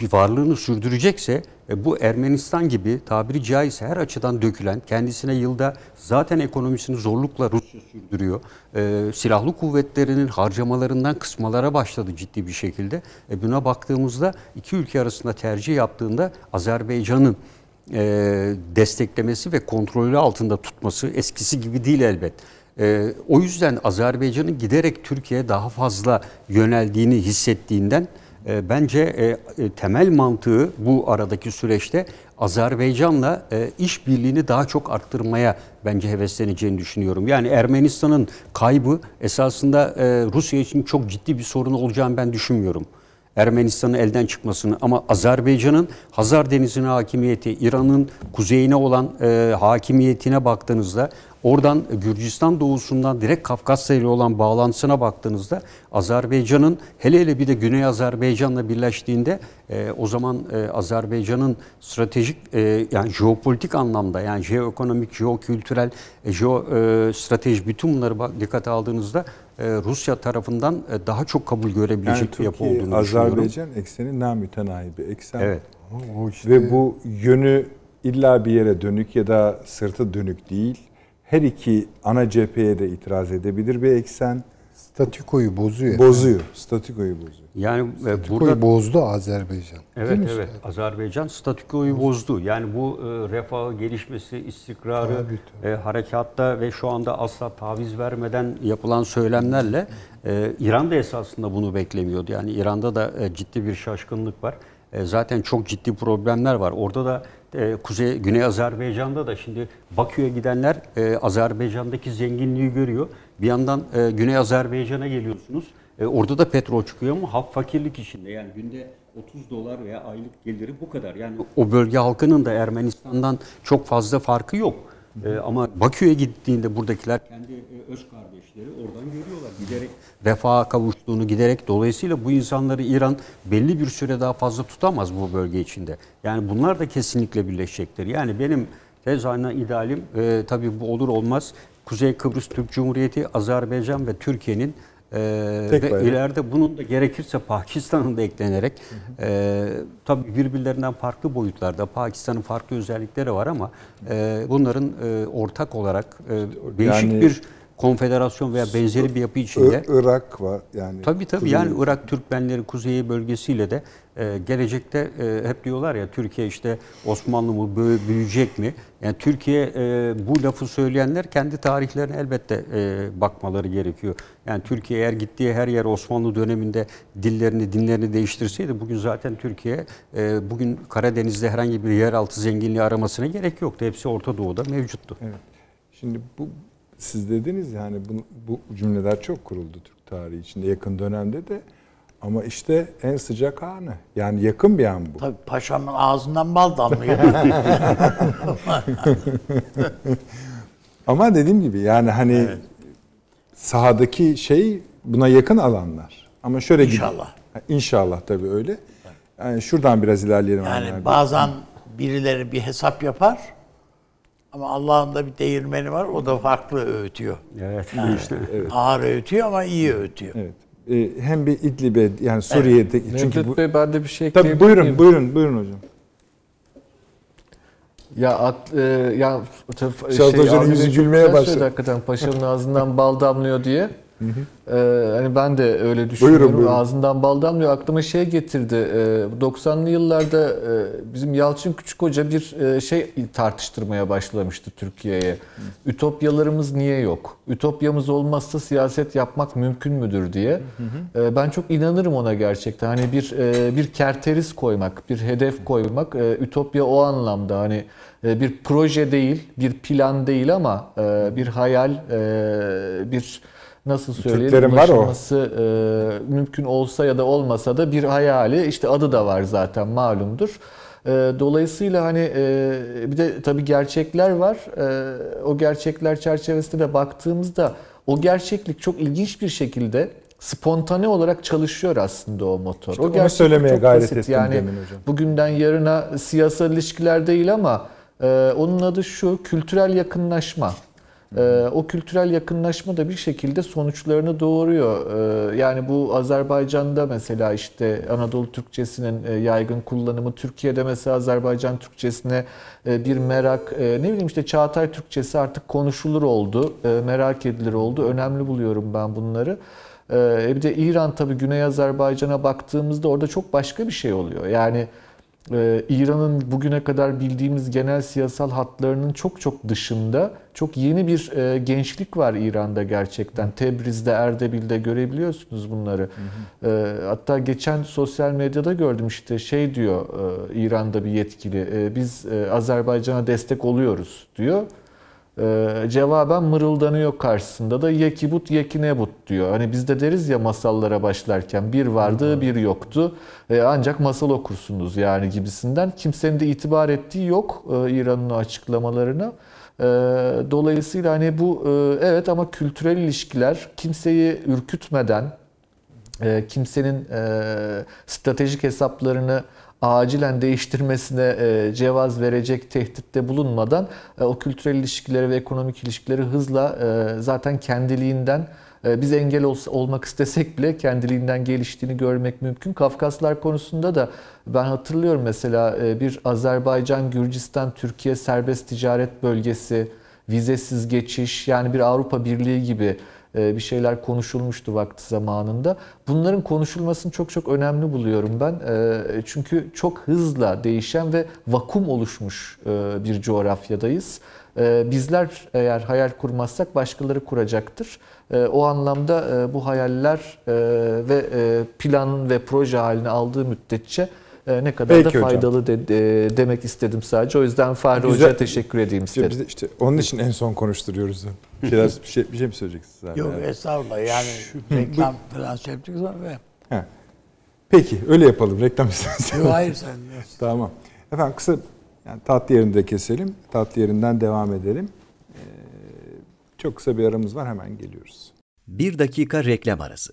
bir varlığını sürdürecekse e, bu Ermenistan gibi tabiri caizse her açıdan dökülen, kendisine yılda zaten ekonomisini zorlukla Rusya sürdürüyor. E, silahlı kuvvetlerinin harcamalarından kısmalara başladı ciddi bir şekilde. E, buna baktığımızda iki ülke arasında tercih yaptığında Azerbaycan'ın e, desteklemesi ve kontrolü altında tutması eskisi gibi değil elbet. E, o yüzden Azerbaycan'ın giderek Türkiye'ye daha fazla yöneldiğini hissettiğinden e, bence e, temel mantığı bu aradaki süreçte Azerbaycan'la e, işbirliğini daha çok arttırmaya bence hevesleneceğini düşünüyorum. Yani Ermenistan'ın kaybı esasında e, Rusya için çok ciddi bir sorun olacağını ben düşünmüyorum. Ermenistan'ın elden çıkmasını ama Azerbaycan'ın Hazar Denizi'ne hakimiyeti, İran'ın kuzeyine olan e, hakimiyetine baktığınızda oradan Gürcistan doğusundan direkt Kafkasya ile olan bağlantısına baktığınızda Azerbaycan'ın hele hele bir de Güney Azerbaycan'la birleştiğinde e, o zaman e, Azerbaycan'ın stratejik e, yani jeopolitik anlamda yani jeoekonomik, jeokültürel, e, jeo e, strateji bütün bunları bak, dikkate aldığınızda e, Rusya tarafından e, daha çok kabul görebilecek Yani bir yapı Türkiye, olduğunu düşünüyorum. Azerbaycan ekseni namütenahi bir eksen. Evet. O işte Ve bu yönü illa bir yere dönük ya da sırtı dönük değil. Her iki ana cepheye de itiraz edebilir bir eksen. statikoyu bozuyor. Bozuyor. Statikoyu bozuyor. Yani e, Statikoyu burada bozdu Azerbaycan. Evet evet? Azerbaycan statükoyu bozdu. Yani bu e, refahı, gelişmesi, istikrarı, Tabii, e, harekatta ve şu anda asla taviz vermeden yapılan söylemlerle e, İran da esasında bunu beklemiyordu. Yani İran'da da e, ciddi bir şaşkınlık var. E, zaten çok ciddi problemler var. Orada da e, Kuzey Güney Azerbaycan'da da şimdi Bakü'ye gidenler e, Azerbaycan'daki zenginliği görüyor. Bir yandan e, Güney Azerbaycan'a geliyorsunuz. E, orada da petrol çıkıyor ama halk fakirlik içinde. Yani günde 30 dolar veya aylık geliri bu kadar. Yani o bölge halkının da Ermenistan'dan çok fazla farkı yok. E, ama Bakü'ye gittiğinde buradakiler kendi e, öz kardeşleri oradan görüyorlar. Giderek refaha kavuştuğunu giderek dolayısıyla bu insanları İran belli bir süre daha fazla tutamaz bu bölge içinde. Yani bunlar da kesinlikle birleşecektir. Yani benim tezahürüne idealim e, tabii bu olur olmaz Kuzey Kıbrıs Türk Cumhuriyeti, Azerbaycan ve Türkiye'nin Ee, Tek ve bayrak. ileride bunun da gerekirse Pakistan'ın da eklenerek e, tabii birbirlerinden farklı boyutlarda Pakistan'ın farklı özellikleri var ama e, bunların e, ortak olarak e, değişik Yani- bir konfederasyon veya benzeri bir yapı içinde Irak var yani. Tabii tabii Kuzey- yani Irak Türkmenleri kuzeyi bölgesiyle de e, gelecekte e, hep diyorlar ya Türkiye işte Osmanlı mı büyü- büyüyecek mi? Yani Türkiye e, bu lafı söyleyenler kendi tarihlerine elbette e, bakmaları gerekiyor. Yani Türkiye eğer gittiği her yer Osmanlı döneminde dillerini dinlerini değiştirseydi bugün zaten Türkiye e, bugün Karadeniz'de herhangi bir yeraltı zenginliği aramasına gerek yoktu. Hepsi Orta Doğu'da mevcuttu. Evet. Şimdi bu siz dediniz yani bu, bu cümleler çok kuruldu Türk tarihi içinde yakın dönemde de ama işte en sıcak anı. Yani yakın bir an bu. Tabii paşamın ağzından bal damlıyor. Ama dediğim gibi yani hani sahadaki şey buna yakın alanlar. Ama şöyle gibi- İnşallah. Ha, İnşallah tabii öyle. Yani şuradan biraz ilerleyelim. Yani Bey. bazen birileri bir hesap yapar ama Allah'ın da bir değirmeni var. O da farklı öğütüyor. Evet. işte. Ağır öğütüyor ama iyi öğütüyor. Evet. Ee, hem bir İdlib'e yani Suriye'de çünkü Mevlüt bu, Bey ben de bir şey tabii buyurun miyim? buyurun buyurun hocam. Ya at, e, ya tabii Şahit Hoca'nın Avni yüzü gülmeye başladı. Hakikaten paşanın ağzından bal damlıyor diye. Ee, hani ben de öyle düşünüyorum. Buyurun, buyurun. Ağzından bal damlıyor. Aklıma şey getirdi. Ee, 90'lı yıllarda e, bizim Yalçın Küçük Hoca bir e, şey tartıştırmaya başlamıştı Türkiye'ye. Ütopyalarımız niye yok? Ütopyamız olmazsa siyaset yapmak mümkün müdür diye. Ee, ben çok inanırım ona gerçekten. Hani bir e, bir kerteriz koymak, bir hedef koymak, e, ütopya o anlamda hani bir proje değil, bir plan değil ama bir hayal, bir nasıl söyleyelim ulaşılması e, mümkün olsa ya da olmasa da bir hayali işte adı da var zaten malumdur. E, dolayısıyla hani e, bir de tabii gerçekler var. E, o gerçekler çerçevesinde de baktığımızda o gerçeklik çok ilginç bir şekilde spontane olarak çalışıyor aslında o motor. İşte o onu söylemeye çok gayret basit. ettim yani hocam. bugünden yarına siyasal ilişkiler değil ama e, onun adı şu kültürel yakınlaşma. E, o kültürel yakınlaşma da bir şekilde sonuçlarını doğuruyor. E, yani bu Azerbaycan'da mesela işte Anadolu Türkçesinin e, yaygın kullanımı, Türkiye'de mesela Azerbaycan Türkçesine e, bir merak, e, ne bileyim işte Çağatay Türkçesi artık konuşulur oldu, merak edilir oldu. Önemli buluyorum ben bunları. E, bir de İran tabii Güney Azerbaycan'a baktığımızda orada çok başka bir şey oluyor. Yani e, İran'ın bugüne kadar bildiğimiz genel siyasal hatlarının çok çok dışında çok yeni bir e, gençlik var İran'da gerçekten. Tebriz'de, Erdebil'de görebiliyorsunuz bunları. E, hatta geçen sosyal medyada gördüm işte şey diyor e, İran'da bir yetkili. e, biz e, Azerbaycan'a destek oluyoruz diyor. Ee, cevaben mırıldanıyor karşısında da yekibut yekinebut diyor. Hani biz de deriz ya masallara başlarken bir vardı bir yoktu. Ee, ancak masal okursunuz yani gibisinden. Kimsenin de itibar ettiği yok e, İran'ın o açıklamalarına. Ee, dolayısıyla hani bu e, evet ama kültürel ilişkiler kimseyi ürkütmeden e, kimsenin e, stratejik hesaplarını acilen değiştirmesine e, cevaz verecek tehditte bulunmadan e, o kültürel ilişkileri ve ekonomik ilişkileri hızla e, zaten kendiliğinden biz engel ol- olmak istesek bile kendiliğinden geliştiğini görmek mümkün. Kafkaslar konusunda da ben hatırlıyorum mesela bir Azerbaycan, Gürcistan, Türkiye serbest ticaret bölgesi, vizesiz geçiş yani bir Avrupa Birliği gibi bir şeyler konuşulmuştu vakti zamanında. Bunların konuşulmasını çok çok önemli buluyorum ben. E, Çünkü çok hızla değişen ve vakum oluşmuş e, bir coğrafyadayız. E, Bizler eğer hayal kurmazsak başkaları kuracaktır. E, O anlamda e, bu hayaller e, ve e, plan ve proje haline aldığı müddetçe e, ne kadar Peki da hocam. faydalı de- de- demek istedim sadece. O yüzden Fahri Güzel. Hoca'ya teşekkür edeyim İşte istedim. biz de işte onun için en son konuşturuyoruz. Bir şeyler bir şey, bir şey mi söyleyeceksiniz? zaten? Yok estağfurullah yani reklam falan şey yaptık sonra ve He. Peki öyle yapalım. Reklam isterseniz. Yok hayır sen Tamam. Efendim kısa yani tatlı yerinde keselim. Tatlı yerinden devam edelim. Ee, çok kısa bir aramız var. Hemen geliyoruz. Bir dakika reklam arası.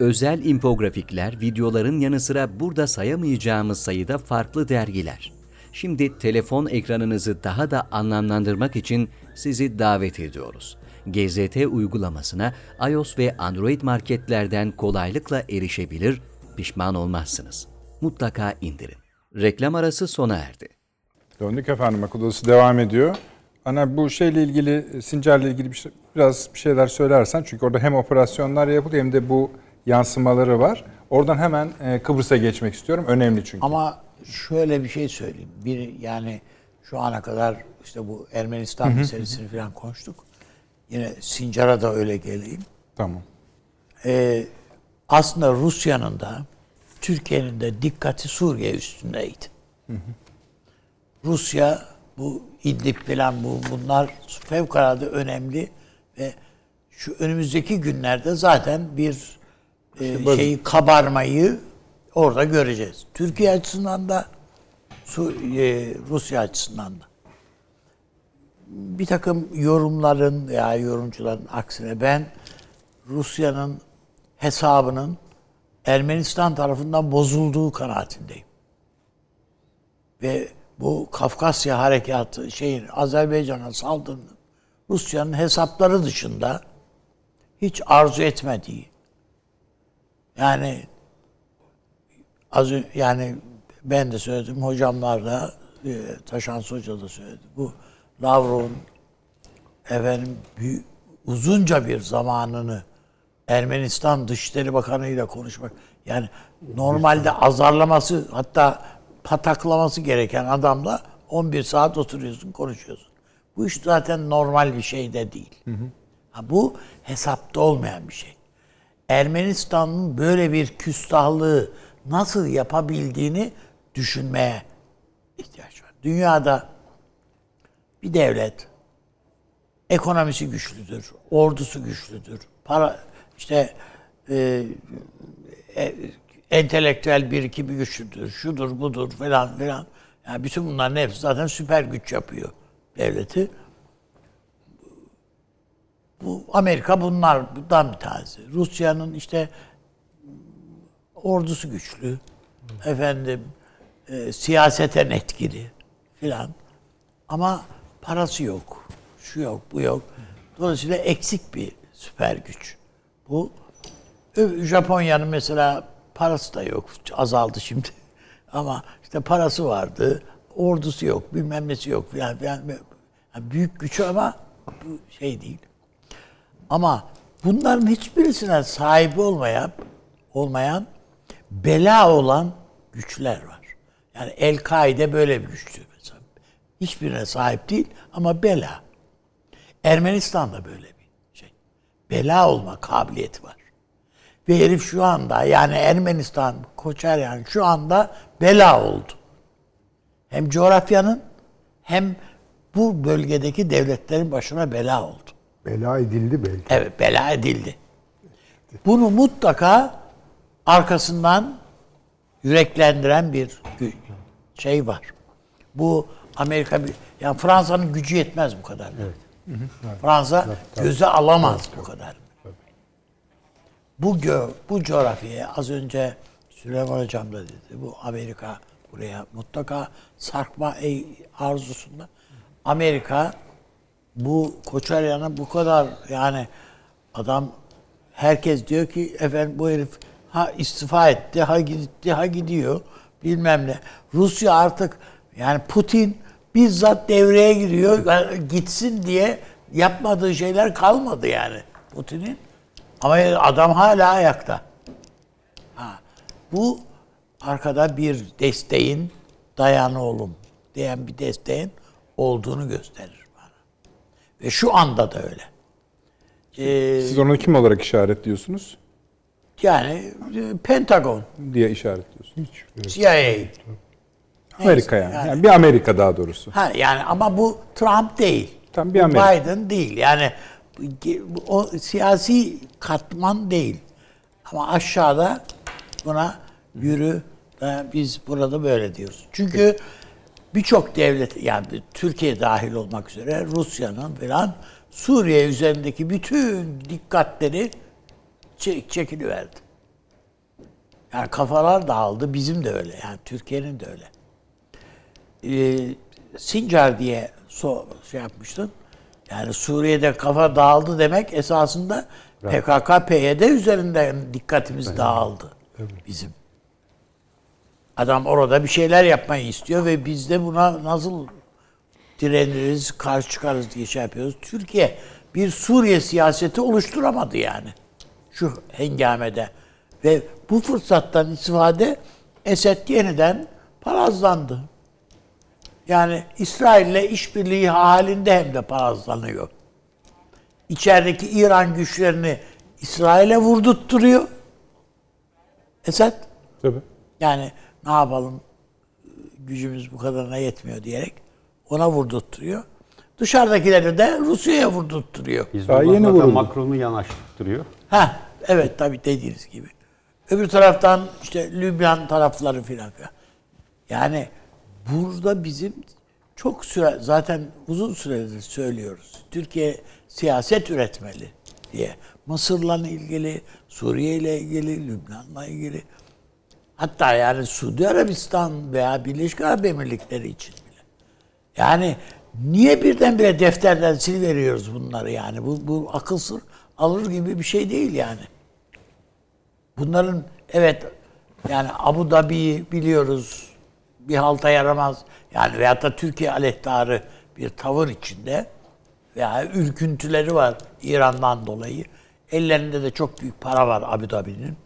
Özel infografikler, videoların yanı sıra burada sayamayacağımız sayıda farklı dergiler. Şimdi telefon ekranınızı daha da anlamlandırmak için sizi davet ediyoruz. GZT uygulamasına iOS ve Android marketlerden kolaylıkla erişebilir, pişman olmazsınız. Mutlaka indirin. Reklam arası sona erdi. Döndük efendim akıl odası devam ediyor. Ana bu şeyle ilgili Sincar'la ilgili bir şey, biraz bir şeyler söylersen çünkü orada hem operasyonlar yapılıyor hem de bu yansımaları var. Oradan hemen e, Kıbrıs'a geçmek istiyorum. Önemli çünkü. Ama şöyle bir şey söyleyeyim. Bir yani şu ana kadar işte bu Ermenistan meselesini falan konuştuk. Yine Sincar'a da öyle geleyim. Tamam. Ee, aslında Rusya'nın da Türkiye'nin de dikkati Suriye üstündeydi. Rusya bu İdlib falan bu bunlar fevkalade önemli ve şu önümüzdeki günlerde zaten bir e, bazı- şeyi kabarmayı orada göreceğiz. Türkiye açısından da e, Rusya açısından da. Bir takım yorumların ya yorumcuların aksine ben Rusya'nın hesabının Ermenistan tarafından bozulduğu kanaatindeyim. Ve bu Kafkasya harekatı şeyin Azerbaycan'a saldırının Rusya'nın hesapları dışında hiç arzu etmediği yani az yani ben de söyledim hocamlar da e, Taşan Hoca da söyledi. Bu Lavrov'un efendim büyü- uzunca bir zamanını Ermenistan Dışişleri Bakanı ile konuşmak yani normalde azarlaması hatta pataklaması gereken adamla 11 saat oturuyorsun konuşuyorsun. Bu iş zaten normal bir şey de değil. Ha, bu hesapta olmayan bir şey. Ermenistan'ın böyle bir küstahlığı nasıl yapabildiğini düşünmeye ihtiyaç var. Dünyada bir devlet ekonomisi güçlüdür, ordusu güçlüdür, para işte e, e, entelektüel birikimi güçlüdür, şudur budur falan filan. Yani bütün bunların hepsi zaten süper güç yapıyor devleti. Bu Amerika bunlar bundan bir tanesi. Rusya'nın işte ordusu güçlü. Efendim e, siyaseten etkili filan. Ama parası yok. Şu yok, bu yok. Dolayısıyla eksik bir süper güç. Bu Japonya'nın mesela parası da yok. Azaldı şimdi. Ama işte parası vardı. Ordusu yok. Bilmem nesi yok filan filan. Yani büyük gücü ama bu şey değil. Ama bunların hiçbirisine sahibi olmayan olmayan bela olan güçler var. Yani El-Kaide böyle bir güçtü mesela. Hiçbirine sahip değil ama bela. Ermenistan da böyle bir şey. Bela olma kabiliyeti var. Ve herif şu anda yani Ermenistan, Koçaryan şu anda bela oldu. Hem coğrafyanın hem bu bölgedeki devletlerin başına bela oldu. Bela edildi belki. Evet bela edildi. Bunu mutlaka arkasından yüreklendiren bir şey var. Bu Amerika bir yani Fransa'nın gücü yetmez bu kadar. Fransa göze alamaz bu kadar. Bu gö bu coğrafyaya az önce Süleyman Hocam da dedi. Bu Amerika buraya mutlaka sarkma ey- arzusunda. Amerika bu Koçaryan'a bu kadar yani adam herkes diyor ki efendim bu herif ha istifa etti, ha gitti, ha gidiyor bilmem ne. Rusya artık yani Putin bizzat devreye giriyor yani gitsin diye yapmadığı şeyler kalmadı yani Putin'in. Ama adam hala ayakta. Ha, bu arkada bir desteğin dayan oğlum diyen bir desteğin olduğunu gösterir. Ve şu anda da öyle. Ee, Siz onu kim olarak işaretliyorsunuz? yani e, Pentagon, diye işaretliyorsunuz. Hiç. CIA. Amerika yani. yani. bir Amerika daha doğrusu. Ha, yani ama bu Trump değil. Tam bir Bu Amerika. Biden değil. Yani o siyasi katman değil. Ama aşağıda buna yürü da biz burada böyle diyoruz. Çünkü birçok devlet yani Türkiye dahil olmak üzere Rusya'nın falan Suriye üzerindeki bütün dikkatleri çek, çekiliverdi. Yani kafalar dağıldı. Bizim de öyle. Yani Türkiye'nin de öyle. Ee, Sincar diye so, şey yapmıştın. Yani Suriye'de kafa dağıldı demek esasında PKK, PYD üzerinden dikkatimiz dağıldı. Bizim. Adam orada bir şeyler yapmayı istiyor ve biz de buna nasıl direniriz, karşı çıkarız diye şey yapıyoruz. Türkiye bir Suriye siyaseti oluşturamadı yani. Şu hengamede. Ve bu fırsattan istifade Esed yeniden parazlandı. Yani İsrail'le işbirliği halinde hem de parazlanıyor. İçerideki İran güçlerini İsrail'e vurdurtturuyor. Esed Tabii. yani ne yapalım gücümüz bu kadarına yetmiyor diyerek ona vurdurtturuyor. Dışarıdakileri de Rusya'ya vurdurtturuyor. Daha yeni vuruldu. Macron'u yanaştırıyor. Ha evet tabii dediğiniz gibi. Öbür taraftan işte Lübnan tarafları filan filan. Yani burada bizim çok süre zaten uzun süredir söylüyoruz. Türkiye siyaset üretmeli diye. Mısır'la ilgili, Suriye ile ilgili, Lübnan'la ilgili. Hatta yani Suudi Arabistan veya Birleşik Arap Emirlikleri için bile. Yani niye birdenbire defterden siliveriyoruz bunları yani? Bu, bu akıl sır alır gibi bir şey değil yani. Bunların evet yani Abu Dhabi'yi biliyoruz bir halta yaramaz. Yani veyahut da Türkiye aleyhtarı bir tavır içinde veya ürküntüleri var İran'dan dolayı. Ellerinde de çok büyük para var Abu Dhabi'nin.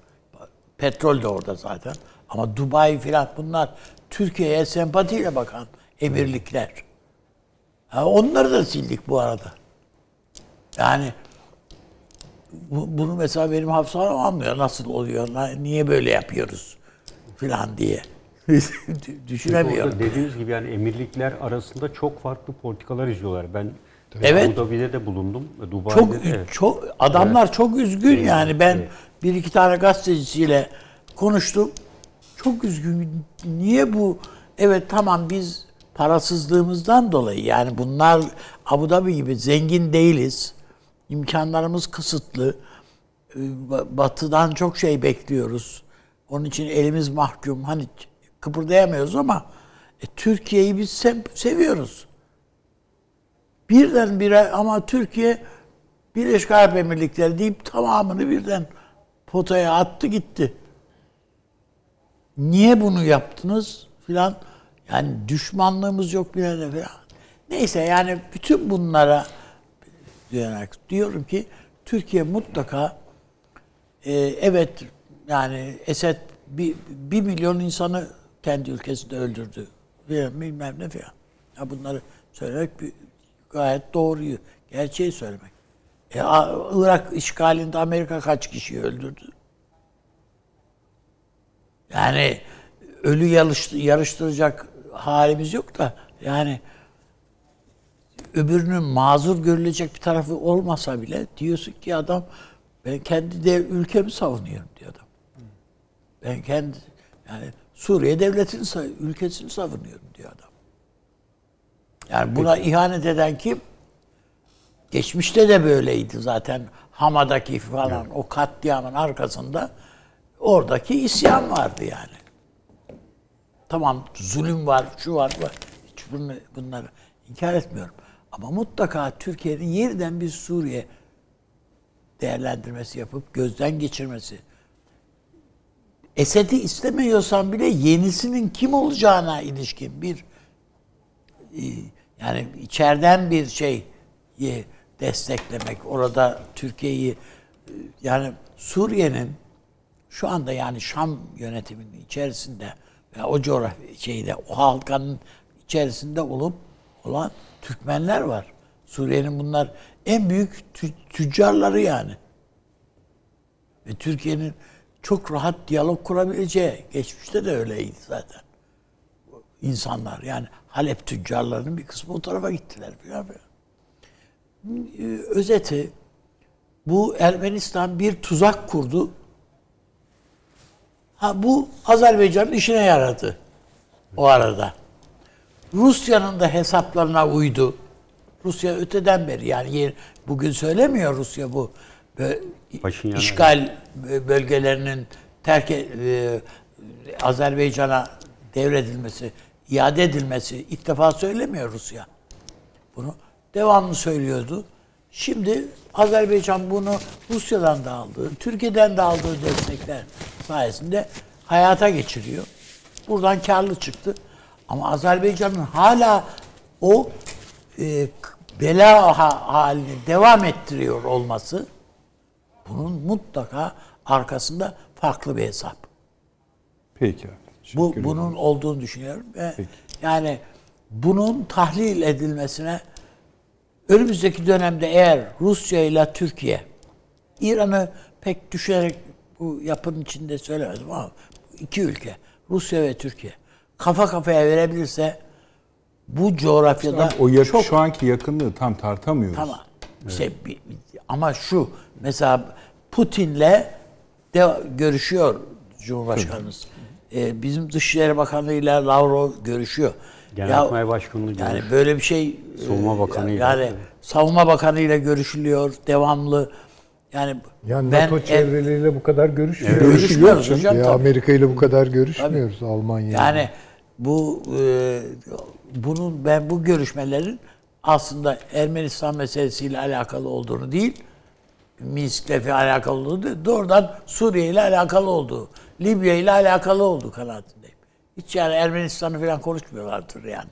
Petrol de orada zaten. Ama Dubai filan bunlar Türkiye'ye sempatiyle bakan emirlikler. Ha, onları da sildik bu arada. Yani bu- bunu mesela benim hafızam almıyor. Nasıl oluyor? Niye böyle yapıyoruz? Filan diye. Düşünemiyorum. Orada dediğiniz gibi yani emirlikler arasında çok farklı politikalar izliyorlar. Ben Evet. Abu Dhabi'de de bulundum. Dubai'de Çok de. Evet. çok adamlar çok üzgün yani ben bir iki tane gazetecisiyle konuştum. Çok üzgün. Niye bu? Evet tamam biz parasızlığımızdan dolayı yani bunlar Abu Dhabi gibi zengin değiliz. İmkanlarımız kısıtlı. Ee, ba- Batı'dan çok şey bekliyoruz. Onun için elimiz mahkum. Hani kıpırdayamıyoruz ama e, Türkiye'yi biz se- seviyoruz. Birdenbire ama Türkiye Birleşik Arap Emirlikleri deyip tamamını birden potaya attı gitti. Niye bunu yaptınız filan? Yani düşmanlığımız yok bir yerde filan. Neyse yani bütün bunlara dayanarak diyorum ki Türkiye mutlaka e, evet yani Esed bir, bir milyon insanı kendi ülkesinde öldürdü. Bilmem, bilmem ne filan. Ya bunları söylemek bir, gayet doğruyu, gerçeği söylemek. E, Irak işgalinde Amerika kaç kişiyi öldürdü? Yani ölü yarıştı- yarıştıracak halimiz yok da yani öbürünün mazur görülecek bir tarafı olmasa bile diyorsun ki adam ben kendi de ülkemi savunuyorum diyor adam. Ben kendi yani Suriye devletini ülkesini savunuyorum diyor adam. Yani buna ihanet eden kim? Geçmişte de böyleydi zaten. Hama'daki falan o katliamın arkasında oradaki isyan vardı yani. Tamam zulüm var, şu var, var. Hiç bunu, bunları inkar etmiyorum. Ama mutlaka Türkiye'nin yeniden bir Suriye değerlendirmesi yapıp gözden geçirmesi. Esed'i istemiyorsan bile yenisinin kim olacağına ilişkin bir e, yani içeriden bir şey desteklemek, orada Türkiye'yi e, yani Suriye'nin şu anda yani Şam yönetiminin içerisinde ve o coğrafya şeyde o halkanın içerisinde olup olan Türkmenler var. Suriye'nin bunlar en büyük tü- tüccarları yani. Ve Türkiye'nin çok rahat diyalog kurabileceği, geçmişte de öyleydi zaten. İnsanlar yani Halep tüccarlarının bir kısmı o tarafa gittiler. Falan falan. Ee, Özeti bu Ermenistan bir tuzak kurdu. Ha bu Azerbaycan'ın işine yaradı o arada. Rusya'nın da hesaplarına uydu. Rusya öteden beri yani bugün söylemiyor Rusya bu Paşinyan, işgal bölgelerinin terk e, Azerbaycan'a devredilmesi, iade edilmesi ilk defa söylemiyor Rusya. Bunu devamlı söylüyordu. Şimdi Azerbaycan bunu Rusya'dan da aldığı, Türkiye'den de aldığı destekler sayesinde hayata geçiriyor. Buradan karlı çıktı. Ama Azerbaycan'ın hala o e, bela ha- halini devam ettiriyor olması bunun mutlaka arkasında farklı bir hesap. Peki. Bu bunun olduğunu düşünüyorum ve Peki. yani bunun tahlil edilmesine önümüzdeki dönemde eğer Rusya ile Türkiye İran'ı pek düşerek bu yapının içinde söylemedim ama iki ülke Rusya ve Türkiye kafa kafaya verebilirse bu coğrafyada o yak- çok şu anki yakınlığı tam tartamıyoruz. Tamam. İşte bir- ama şu mesela Putin'le de görüşüyor Cumhurbaşkanımız. Ee, bizim Dışişleri Bakanı ile Lavrov görüşüyor. Genelkurmay Başkanı'nı yani görüyor. böyle bir şey Savunma e, Bakanı'yla. yani Savunma Bakanı ile görüşülüyor devamlı. Yani Yani ben NATO ev- çevreleriyle bu kadar görüşmüyoruz. Görüşmüyoruz canım. hocam, Ya tabii. Amerika ile bu kadar görüşmüyoruz. Almanya. Yani bu e, bunun ben bu görüşmelerin aslında Ermenistan meselesiyle alakalı olduğunu değil, Minsk'le alakalı olduğunu değil, doğrudan Suriye ile alakalı olduğu, Libya ile alakalı olduğu kanaatindeyim. Hiç yani Ermenistan'ı falan konuşmuyorlardır yani.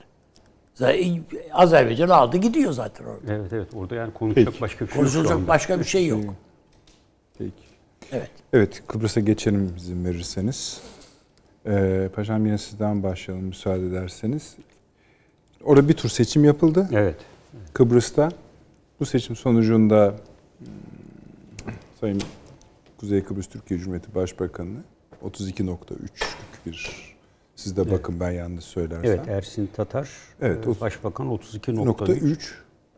Zaten Azerbaycan aldı gidiyor zaten orada. Evet evet orada yani konuşacak Peki. başka bir şey yok şu Konuşulacak anda. başka bir şey yok. Peki. Evet. Evet, Kıbrıs'a geçelim izin verirseniz. Ee, Paşam yine sizden başlayalım müsaade ederseniz. Orada bir tur seçim yapıldı Evet. Kıbrıs'ta. Bu seçim sonucunda hmm, Sayın Kuzey Kıbrıs Türkiye Cumhuriyeti Başbakanı 32.3'lük bir siz de bakın ben yanlış söylersem. Evet Ersin Tatar Evet, e, o- Başbakan 32.3 .3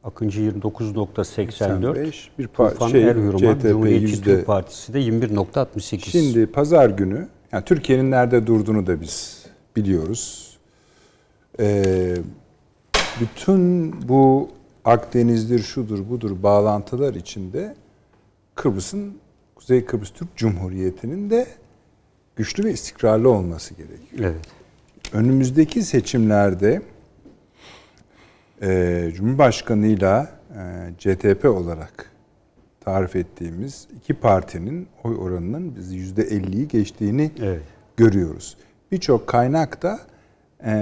Akıncı 29.84 85 bir pa- Tufan şey, Erhürman CTP Cumhuriyetçi yüzde- Türk Partisi de 21.68. Şimdi pazar günü, yani Türkiye'nin nerede durduğunu da biz biliyoruz. Ee, bütün bu Akdeniz'dir, şudur, budur bağlantılar içinde Kıbrıs'ın, Kuzey Kıbrıs Türk Cumhuriyeti'nin de güçlü ve istikrarlı olması gerekiyor. Evet. Önümüzdeki seçimlerde e, Cumhurbaşkanı'yla e, CTP olarak tarif ettiğimiz iki partinin oy oranının biz yüzde 50'yi geçtiğini Evet. görüyoruz. Birçok kaynak da e,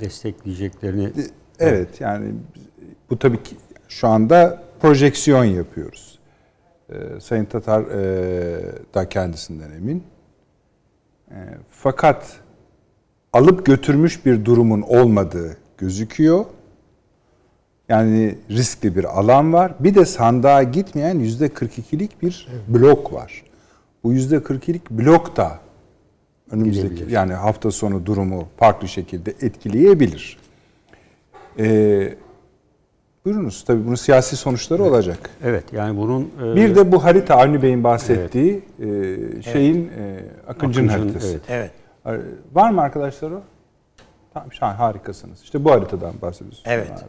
Destekleyeceklerini evet yani bu tabii ki şu anda projeksiyon yapıyoruz. E, Sayın Tatar e, da kendisinden emin. E, fakat alıp götürmüş bir durumun olmadığı gözüküyor. Yani riskli bir alan var. Bir de sandığa gitmeyen yüzde 42'lik bir blok var. Bu yüzde 42'lik blok da önümüzdeki yani hafta sonu durumu farklı şekilde etkileyebilir. Ee, buyurunuz tabii bunun siyasi sonuçları olacak. Evet yani bunun e, Bir de bu harita Avni Bey'in bahsettiği e, şeyin e, Akıncı'nın Akıncı'nın, haritası. evet. Evet. Var mı arkadaşlar o? Tamam şahane harikasınız. İşte bu haritadan bahsediyorsunuz. Evet. Abi.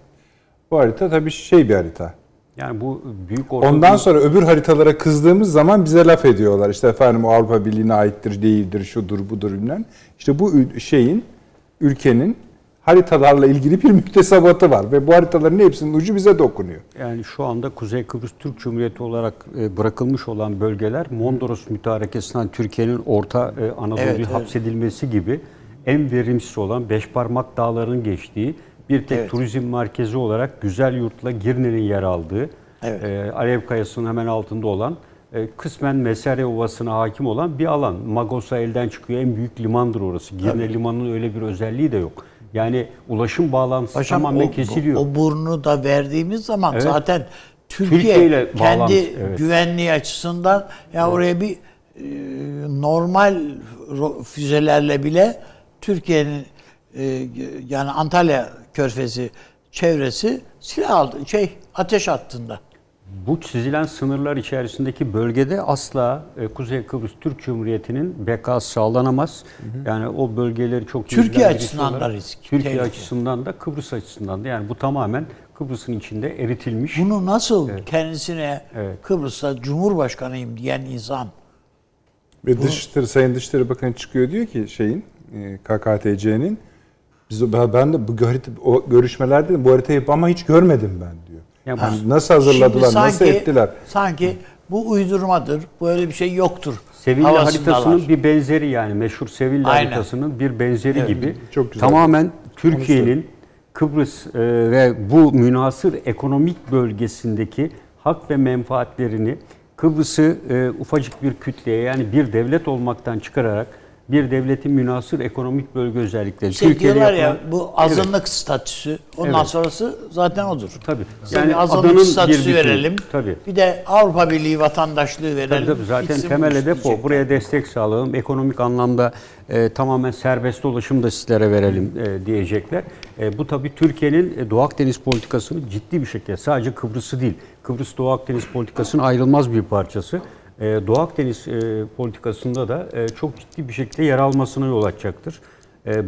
Bu harita tabii şey bir harita. yani bu büyük orta Ondan sonra öbür haritalara kızdığımız zaman bize laf ediyorlar. İşte efendim Avrupa Birliği'ne aittir, değildir, şudur, budur bilmem. İşte bu şeyin, ülkenin haritalarla ilgili bir müktesebatı var. Ve bu haritaların hepsinin ucu bize dokunuyor. Yani şu anda Kuzey Kıbrıs Türk Cumhuriyeti olarak e, bırakılmış olan bölgeler Mondros mütarekesinden Türkiye'nin Orta e, Anadolu'ya Evet, evet. hapsedilmesi gibi en verimsiz olan Beşparmak Dağları'nın geçtiği bir tek Evet. turizm merkezi olarak Güzel Yurt'la Girne'nin yer aldığı, Evet. e, Alev Kayası'nın hemen altında olan, kısmen Mesere Ovası'na hakim olan bir alan. Magos'a elden çıkıyor. En büyük limandır orası. Girne Limanı'nın öyle bir özelliği de yok. Yani ulaşım bağlantısı Paşam tamamen o, kesiliyor. o burnu da verdiğimiz zaman Evet. zaten Türkiye, Türkiye ile kendi bağlantı, evet. güvenliği açısından ya oraya bir e, normal füzelerle bile Türkiye'nin e, yani Antalya Körfezi çevresi silah aldı, şey ateş hattında. Bu çizilen sınırlar içerisindeki bölgede asla e, Kuzey Kıbrıs Türk Cumhuriyeti'nin bekası sağlanamaz. Yani o bölgeleri çok Türkiye açısından da risk, Türkiye tehlike. açısından da Kıbrıs açısından da yani bu tamamen Kıbrıs'ın içinde eritilmiş. Bunu nasıl kendisine Evet. Kıbrıs'ta Cumhurbaşkanıyım diyen insan Ve Dışişleri, Sayın Dışişleri Bakanı çıkıyor diyor ki şeyin e, KKTC'nin biz ben de bu harita, o görüşmelerde bu haritayı ama hiç görmedim ben. Yani Yani nasıl hazırladılar, Şimdi nasıl ettiler? Sanki bu uydurmadır, böyle bir şey yoktur. Sevilla haritasının bir benzeri yani meşhur Sevilla Aynen. haritasının bir benzeri gibi çok güzel. tamamen Türkiye'nin Kıbrıs e, ve bu münasır ekonomik bölgesindeki hak ve menfaatlerini Kıbrıs'ı e, ufacık bir kütleye yani bir devlet olmaktan çıkararak bir devletin münasır ekonomik bölge özellikleri. Şey diyorlar ya yapılan- bu azınlık statüsü. Ondan Evet. sonrası zaten odur. Tabii. Yani bir azınlık adanın bir statüsü bütünü. verelim. Tabii. Bir de Avrupa Birliği vatandaşlığı verelim. Tabii tabii zaten Bitsin temel hedef o. Buraya destek sağlayalım. Ekonomik anlamda e, tamamen serbest dolaşım da sizlere verelim e, diyecekler. E, bu tabii Türkiye'nin e, Doğu Akdeniz politikasını ciddi bir şekilde sadece Kıbrıs'ı değil, Kıbrıs Doğu Akdeniz politikasının ayrılmaz bir parçası. E, Doğu Akdeniz e, politikasında da e, çok ciddi bir şekilde yer almasına yol açacaktır.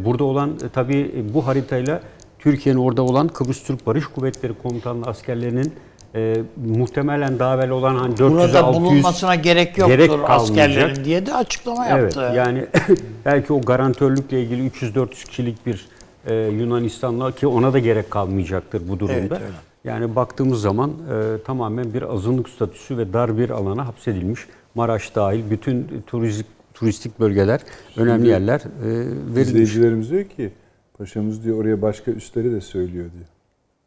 Burada olan tabii bu haritayla Türkiye'nin orada olan Kıbrıs Türk Barış Kuvvetleri Komutanlığı askerlerinin e, muhtemelen daha evvel olan hani 400 Burada 600 bulunmasına gerek yoktur gerek kalmayacak. askerlerin diye de açıklama Evet yaptı. yani belki o garantörlükle ilgili 300-400 kişilik bir e, Yunanistan'la ki ona da gerek kalmayacaktır bu durumda. Evet, öyle. Yani baktığımız zaman e, tamamen bir azınlık statüsü ve dar bir alana hapsedilmiş. Maraş dahil bütün turistik turistik bölgeler, önemli yerler e, verilmiş. İzleyicilerimiz diyor ki paşamız diyor oraya başka üstleri de söylüyor diyor.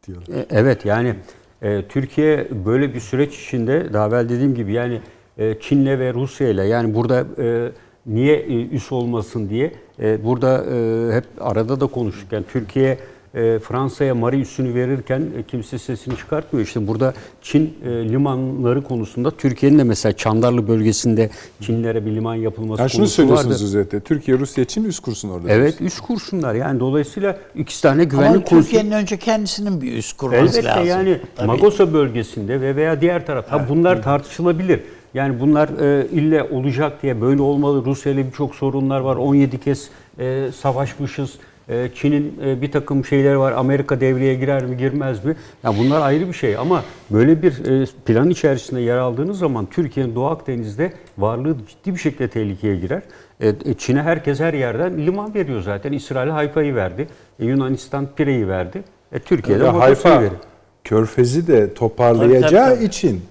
diyorlar. E, Evet yani e, Türkiye böyle bir süreç içinde daha evvel dediğim gibi yani e, Çin'le ve Rusya'yla yani burada e, niye e, üs olmasın diye e, burada e, hep arada da konuştuk. Yani Türkiye e, Fransa'ya Mari üssünü verirken e, kimse sesini çıkartmıyor. İşte burada Çin e, limanları konusunda Türkiye'nin de mesela Çandarlı bölgesinde Çinlere bir liman yapılması Yani şunu konusu söylüyorsunuz özetle. Türkiye Rusya için üst kursun orada. Evet üst kurşunlar yani dolayısıyla ikisi tane güvenlik Ama Türkiye'nin önce kendisinin bir üst kurması Elbette lazım. yani Tabii. Magosa bölgesinde ve veya diğer taraf. Ha bunlar tartışılabilir. Yani bunlar e, ille olacak diye böyle olmalı. Rusya ile birçok sorunlar var. 17 kez e, savaşmışız. E, Çin'in e, bir takım şeyleri var. Amerika devreye girer mi girmez mi? Ya bunlar ayrı bir şey ama böyle bir e, plan içerisinde yer aldığınız zaman Türkiye'nin Doğu Akdeniz'de varlığı ciddi bir şekilde tehlikeye girer. E, Çin'e herkes her yerden liman veriyor zaten. İsrail Hayfa'yı verdi. Yunanistan Pire'yi verdi. E, Türkiye'de Magosa'yı Hayfa verir. Körfezi de toparlayacağı Tabii, tabii, tabii. için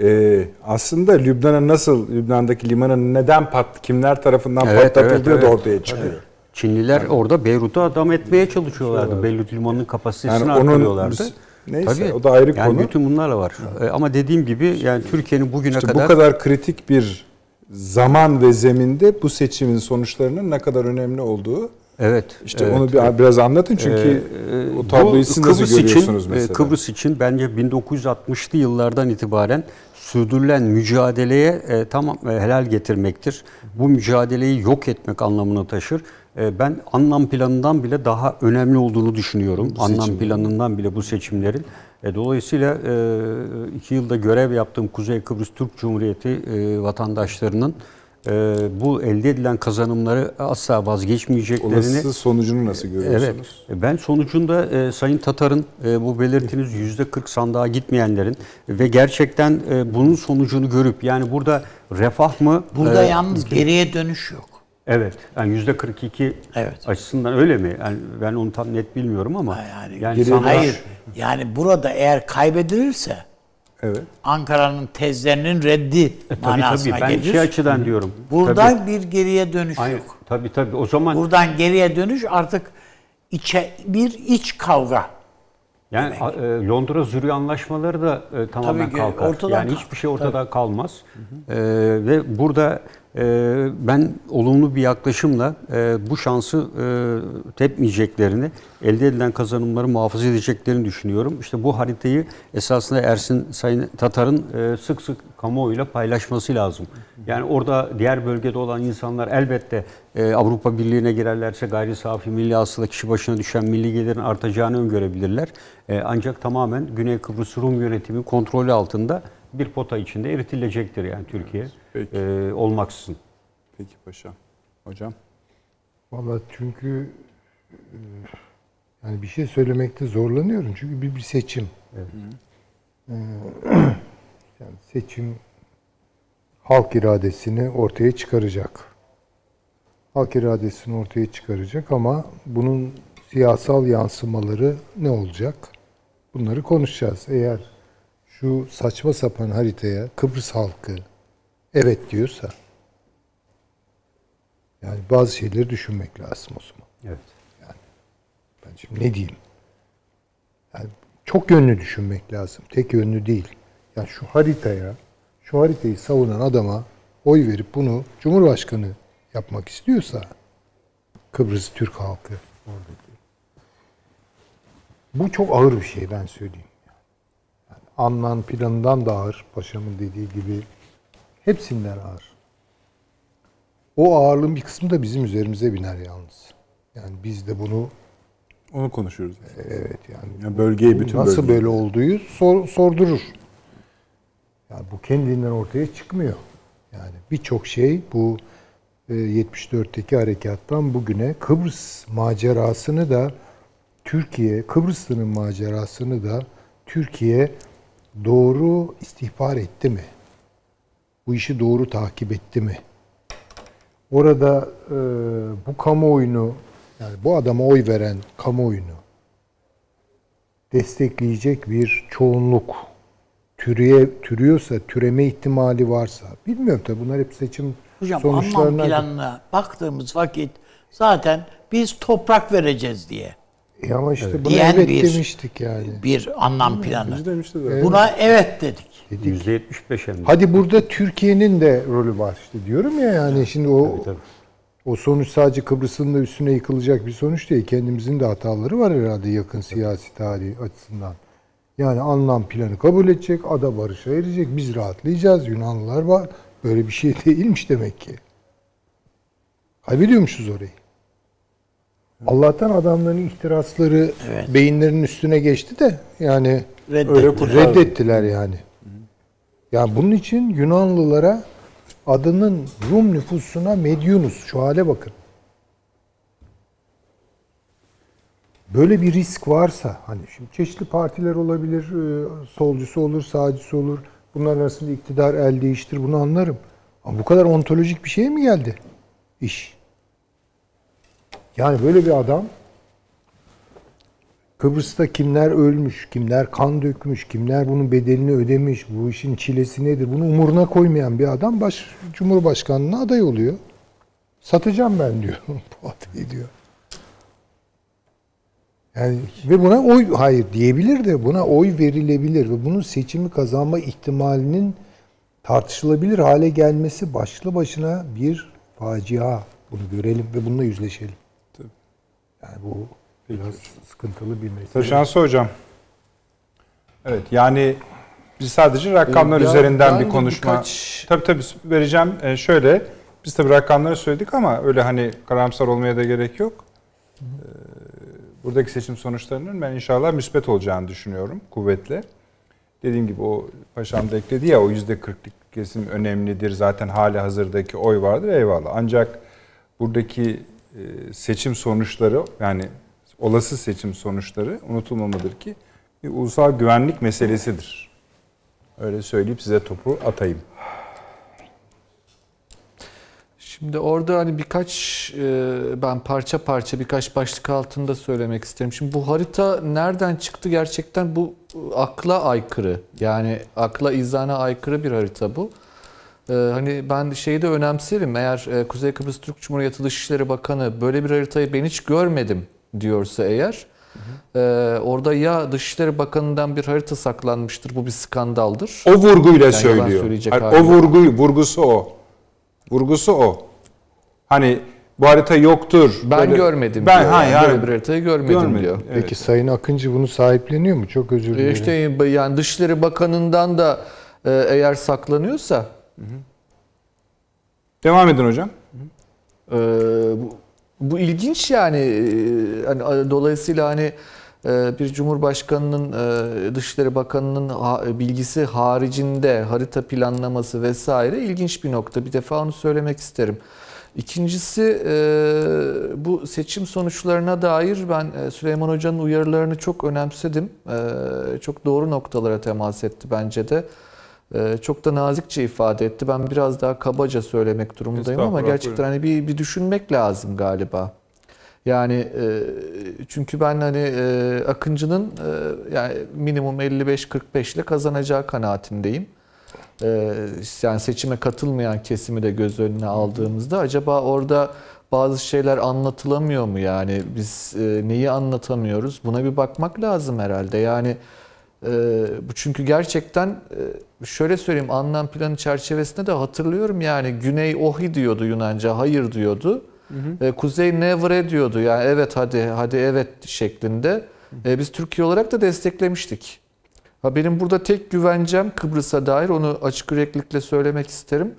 e, aslında Lübnan'a nasıl Lübnan'daki limanın neden pat kimler tarafından Evet, patlatıldığı evet, da evet. ortaya çıkıyor. Çinliler orada Beyrut'u adam etmeye çalışıyorlardı. Beyrut limanının kapasitesini Yani onun- arttırıyorlardı. neyse, o da ayrı yani konu. bütün bunlarla var. E, Ama dediğim gibi yani Türkiye'nin bugüne İşte kadar, bu kadar kritik bir zaman ve zeminde bu seçimin sonuçlarının ne kadar önemli olduğu evet işte evet, onu bir, biraz anlatın çünkü Ee, o tabloyu siz nasıl Kıbrıs görüyorsunuz için, e, mesela? Kıbrıs için bence 1960'lı yıllardan itibaren sürdürülen mücadeleye e, tamam e, helal getirmektir. Bu mücadeleyi yok etmek anlamını taşır. E, ben anlam planından bile daha önemli olduğunu düşünüyorum. Anlam planından bile bu seçimlerin. E, dolayısıyla e, iki yılda görev yaptığım Kuzey Kıbrıs Türk Cumhuriyeti e, vatandaşlarının e, bu elde edilen kazanımları asla vazgeçmeyeceklerini Olası sonucunu nasıl Evet. görüyorsunuz? Ben sonucunda e, Sayın Tatar'ın e, bu belirtiniz yüzde 40 sandığa gitmeyenlerin ve gerçekten e, bunun sonucunu görüp yani burada refah mı? Burada e, yalnız geriye dönüş yok. Evet. Yani yüzde 42 Evet. açısından öyle mi? Yani ben onu tam net bilmiyorum ama Yani, yani sandığa- hayır. Yani burada eğer kaybedilirse Evet. Ankara'nın tezlerinin reddi E, tabii manasına tabii ben gelir. şey açıdan diyorum. Buradan Tabii. bir geriye dönüş Aynen. yok. Tabii tabii. O zaman Buradan geriye dönüş artık içe bir iç kavga. Yani e, Londra Zürih anlaşmaları da e, tamamen Tabii kalkar. ortadan yani kalk- hiçbir şey ortada kalmaz. E, ve burada ben olumlu bir yaklaşımla e, bu şansı e, tepmeyeceklerini, elde edilen kazanımları muhafaza edeceklerini düşünüyorum. İşte bu haritayı esasında Ersin Sayın Tatar'ın e, sık sık kamuoyuyla paylaşması lazım. Yani orada diğer bölgede olan insanlar elbette Avrupa Birliği'ne girerlerse gayri safi milli hasıla kişi başına düşen milli gelirin artacağını öngörebilirler. Ancak tamamen Güney Kıbrıs Rum yönetimi kontrolü altında bir pota içinde eritilecektir yani Türkiye Peki. e, olmaksızın. Peki paşam. Hocam. Valla çünkü e, yani bir şey söylemekte zorlanıyorum. Çünkü bir, bir seçim. Ee, yani seçim halk iradesini ortaya çıkaracak. Halk iradesini ortaya çıkaracak ama bunun siyasal yansımaları ne olacak? Bunları konuşacağız. Eğer şu saçma sapan haritaya Kıbrıs halkı evet diyorsa yani bazı şeyleri düşünmek lazım o zaman. Evet. Ben şimdi ne diyeyim? Yani çok yönlü düşünmek lazım. Tek yönlü değil. Yani şu haritaya, şu haritayı savunan adama oy verip bunu Cumhurbaşkanı yapmak istiyorsa Kıbrıs Türk halkı oradaki. Bu çok ağır bir şey ben söyleyeyim. Yani Annan planından da ağır. Paşamın dediği gibi hepsinden ağır. O ağırlığın bir kısmı da bizim üzerimize biner yalnız. Yani biz de bunu Onu konuşuyoruz. Evet yani. Yani bölgeyi bütün Nasıl bölgeyi. böyle olduğu sor- sordurur. Yani bu kendinden ortaya çıkmıyor. Yani birçok şey bu e, 74'teki harekattan bugüne Kıbrıs macerasını da Türkiye, Kıbrıslı'nın macerasını da Türkiye doğru istihbar etti mi? Bu işi doğru takip etti mi? Orada e, bu kamuoyunu yani bu adama oy veren kamuoyunu destekleyecek bir çoğunluk türüye türüyorsa, türeme ihtimali varsa bilmiyorum tabii bunlar hep seçim Hocam sonuçlarına planına baktığımız vakit zaten biz toprak vereceğiz diye E ama işte buna Diyen evet bir- demiştik yani. bir anlam planı. Biz demiştik zaten. Buna evet dedik. %75 hem de. Hadi burada Türkiye'nin de rolü var işte diyorum ya yani şimdi o tabii. o sonuç sadece Kıbrıs'ın da üstüne yıkılacak bir sonuç değil. Kendimizin de hataları var herhalde yakın siyasi tarihi açısından. Yani anlam planı kabul edecek, ada barışa erecek, biz rahatlayacağız. Yunanlılar var. Böyle bir şey değilmiş demek ki. Kaybediyormuşuz orayı. Allah'tan adamların ihtirasları beyinlerinin üstüne geçti de yani Reddettiler. reddettiler yani. Yani bunun için Yunanlılara adının Rum nüfusuna Medyunus şu hale bakın. Böyle bir risk varsa hani şimdi çeşitli partiler olabilir, e, solcusu olur, sağcısı olur. Bunların arasında iktidar el değiştir bunu anlarım. Ama bu kadar ontolojik bir şeye mi geldi iş? Yani böyle bir adam Kıbrıs'ta kimler ölmüş, kimler kan dökmüş, kimler bunun bedelini ödemiş, bu işin çilesi nedir bunu umuruna koymayan bir adam baş Cumhurbaşkanlığına aday oluyor. Satacağım ben diyor bu adayı diyor. Yani ve buna oy hayır diyebilir de buna oy verilebilir ve bunun seçimi kazanma ihtimalinin tartışılabilir hale gelmesi başlı başına bir facia. Bunu görelim ve bununla yüzleşelim. Yani bu biraz sıkıntılı bir mesele. Taşansı hocam. Evet yani biz sadece rakamlar Ee, ya üzerinden bir konuşma. birkaç- Tabii tabii vereceğim. Ee, şöyle biz tabii rakamları söyledik ama öyle hani karamsar olmaya da gerek yok. Ee, buradaki seçim sonuçlarının ben inşallah müspet olacağını düşünüyorum kuvvetle. Dediğim gibi o paşam da ekledi ya o yüzde kırklık kesim önemlidir. Zaten hali hazırdaki oy vardır eyvallah. Ancak buradaki seçim sonuçları yani olası seçim sonuçları unutulmamalıdır ki bir ulusal güvenlik meselesidir. Öyle söyleyip size topu atayım. Şimdi orada hani birkaç e, ben parça parça birkaç başlık altında söylemek isterim. Şimdi bu harita nereden çıktı gerçekten bu e, akla aykırı. Yani akla izana aykırı bir harita bu. E, hani ben şeyi de önemserim. Eğer e, Kuzey Kıbrıs Türk Cumhuriyeti Dışişleri Bakanı böyle bir haritayı ben hiç görmedim diyorsa eğer e, orada ya Dışişleri Bakanı'ndan bir harita saklanmıştır. Bu bir skandaldır. O vurguyla yalan söylüyor. Hayır, o yok. vurguyu, vurgusu o. Vurgusu o. Hani bu harita yoktur. Ben böyle- görmedim Ben diyor. ha, yani. yani, Böyle bir haritayı görmedim, görmedim. diyor. Evet. Peki Sayın Akıncı bunu sahipleniyor mu? Çok özür E dilerim. İşte yani Dışişleri Bakanı'ndan da eğer saklanıyorsa Devam edin hocam. Ee, bu, bu ilginç yani hani a- dolayısıyla hani e, bir cumhurbaşkanının e, dışişleri bakanının bilgisi haricinde harita planlaması vesaire ilginç bir nokta. Bir defa onu söylemek isterim. İkincisi e, bu seçim sonuçlarına dair ben e, Süleyman Hoca'nın uyarılarını çok önemsedim. E, Çok doğru noktalara temas etti bence de. E, Çok da nazikçe ifade etti. Ben biraz daha kabaca söylemek durumundayım ama gerçekten hani bir, bir düşünmek lazım galiba. Yani e, çünkü ben hani e, Akıncı'nın e, yani minimum 55-45 ile kazanacağı kanaatindeyim. Yani seçime katılmayan kesimi de göz önüne aldığımızda acaba orada bazı şeyler anlatılamıyor mu yani biz neyi anlatamıyoruz buna bir bakmak lazım herhalde yani bu çünkü gerçekten e, şöyle söyleyeyim anlam planı çerçevesinde de hatırlıyorum yani Güney ohi diyordu Yunanca hayır diyordu. E, Kuzey never diyordu yani evet hadi hadi evet şeklinde. E, biz Türkiye olarak da desteklemiştik. Ha benim burada tek güvencem Kıbrıs'a dair onu açık yüreklilikle söylemek isterim.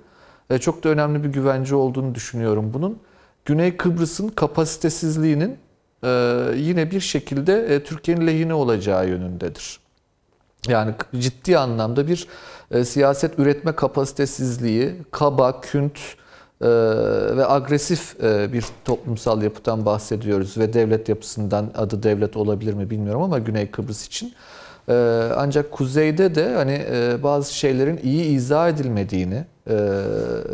E, çok da önemli bir güvence olduğunu düşünüyorum bunun. Güney Kıbrıs'ın kapasitesizliğinin yine bir şekilde Türkiye'nin lehine olacağı yönündedir. Yani ciddi anlamda bir e, siyaset üretme kapasitesizliği, kaba, künt e, ve agresif e, bir toplumsal yapıdan bahsediyoruz ve devlet yapısından adı devlet olabilir mi bilmiyorum ama Güney Kıbrıs için. Ancak kuzeyde de hani bazı şeylerin iyi izah edilmediğini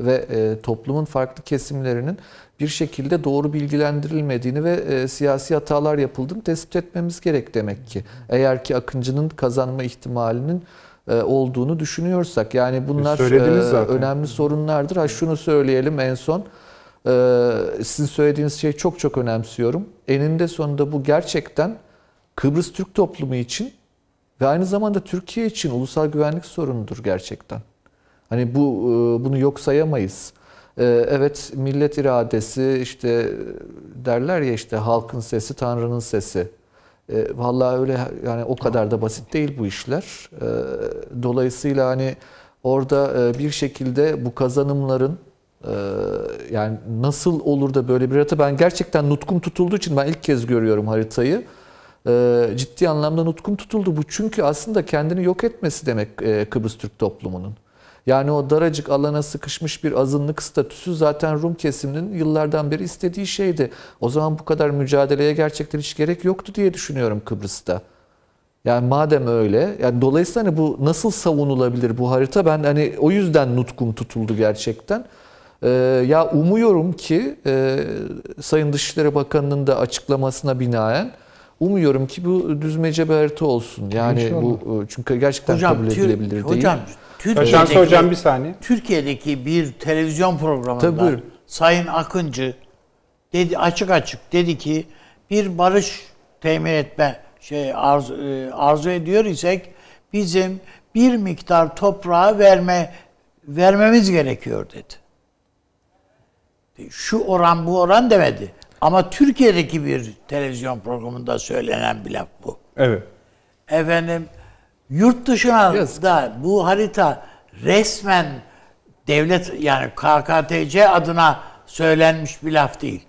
ve toplumun farklı kesimlerinin bir şekilde doğru bilgilendirilmediğini ve e, siyasi hatalar yapıldığını tespit etmemiz gerek demek ki. Eğer ki Akıncı'nın kazanma ihtimalinin e, olduğunu düşünüyorsak. Yani bunlar söylediniz e, önemli sorunlardır. Ha şunu söyleyelim en son. E, sizin söylediğiniz şeyi çok çok önemsiyorum. Eninde sonunda bu gerçekten Kıbrıs Türk toplumu için ve aynı zamanda Türkiye için ulusal güvenlik sorunudur gerçekten. Hani bu e, bunu yok sayamayız. E, Evet millet iradesi işte derler ya işte halkın sesi Tanrı'nın sesi. E, Vallahi öyle yani o kadar da basit değil bu işler. E, Dolayısıyla hani orada e, bir şekilde bu kazanımların e, yani nasıl olur da böyle bir harita ben gerçekten nutkum tutulduğu için ben ilk kez görüyorum haritayı. Ciddi anlamda nutkum tutuldu bu çünkü aslında kendini yok etmesi demek e, Kıbrıs Türk toplumunun. Yani o daracık alana sıkışmış bir azınlık statüsü zaten Rum kesiminin yıllardan beri istediği şeydi. O zaman bu kadar mücadeleye gerçekten hiç gerek yoktu diye düşünüyorum Kıbrıs'ta. Yani madem öyle, yani dolayısıyla hani bu nasıl savunulabilir bu harita? Ben hani o yüzden nutkum tutuldu gerçekten. Ee, ya umuyorum ki e, Sayın Dışişleri Bakanı'nın da açıklamasına binaen umuyorum ki bu düzmece bir harita olsun. Yani bu çünkü gerçekten Hocam, kabul edilebilir değil. hocam Türkiye'deki, hocam bir saniye. Türkiye'deki bir televizyon Tabii, programında buyurun. Sayın Akıncı dedi açık açık dedi ki bir barış temin etme şey arzu, e, arzu ediyor isek bizim bir miktar toprağı verme vermemiz gerekiyor dedi. Şu oran bu oran demedi. Ama Türkiye'deki bir televizyon programında söylenen bir laf bu. Evet. Efendim yurt dışına Yazık. da bu harita resmen devlet yani KKTC adına söylenmiş bir laf değil.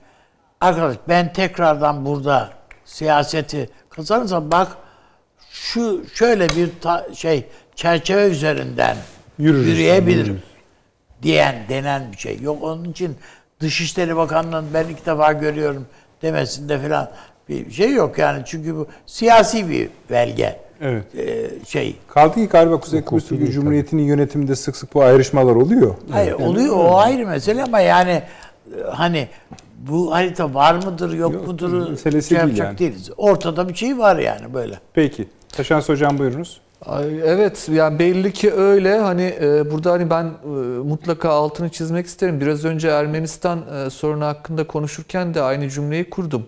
Arkadaş ben tekrardan burada siyaseti kazanırsam bak şu şöyle bir ta- şey çerçeve üzerinden Yürürüz. yürüyebilirim diyen denen bir şey. Yok onun için Dışişleri Bakanlığı'nın ben ilk defa görüyorum demesinde falan bir şey yok yani çünkü bu siyasi bir belge Evet. Ee, şey. Kaldı ki galiba Kuzey Kıbrıs değil Cumhuriyeti'nin yönetiminde sık sık bu ayrışmalar oluyor. Hayır oluyor o ayrı mesele ama yani e, hani bu harita var mıdır yok, Yok, mudur meselesi şey değil yapacak yani. değiliz. Ortada bir şey var yani böyle. Peki. Taşans hocam buyurunuz. Evet yani belli ki öyle hani e, burada hani ben e, mutlaka altını çizmek isterim. Biraz önce Ermenistan e, sorunu hakkında konuşurken de aynı cümleyi kurdum.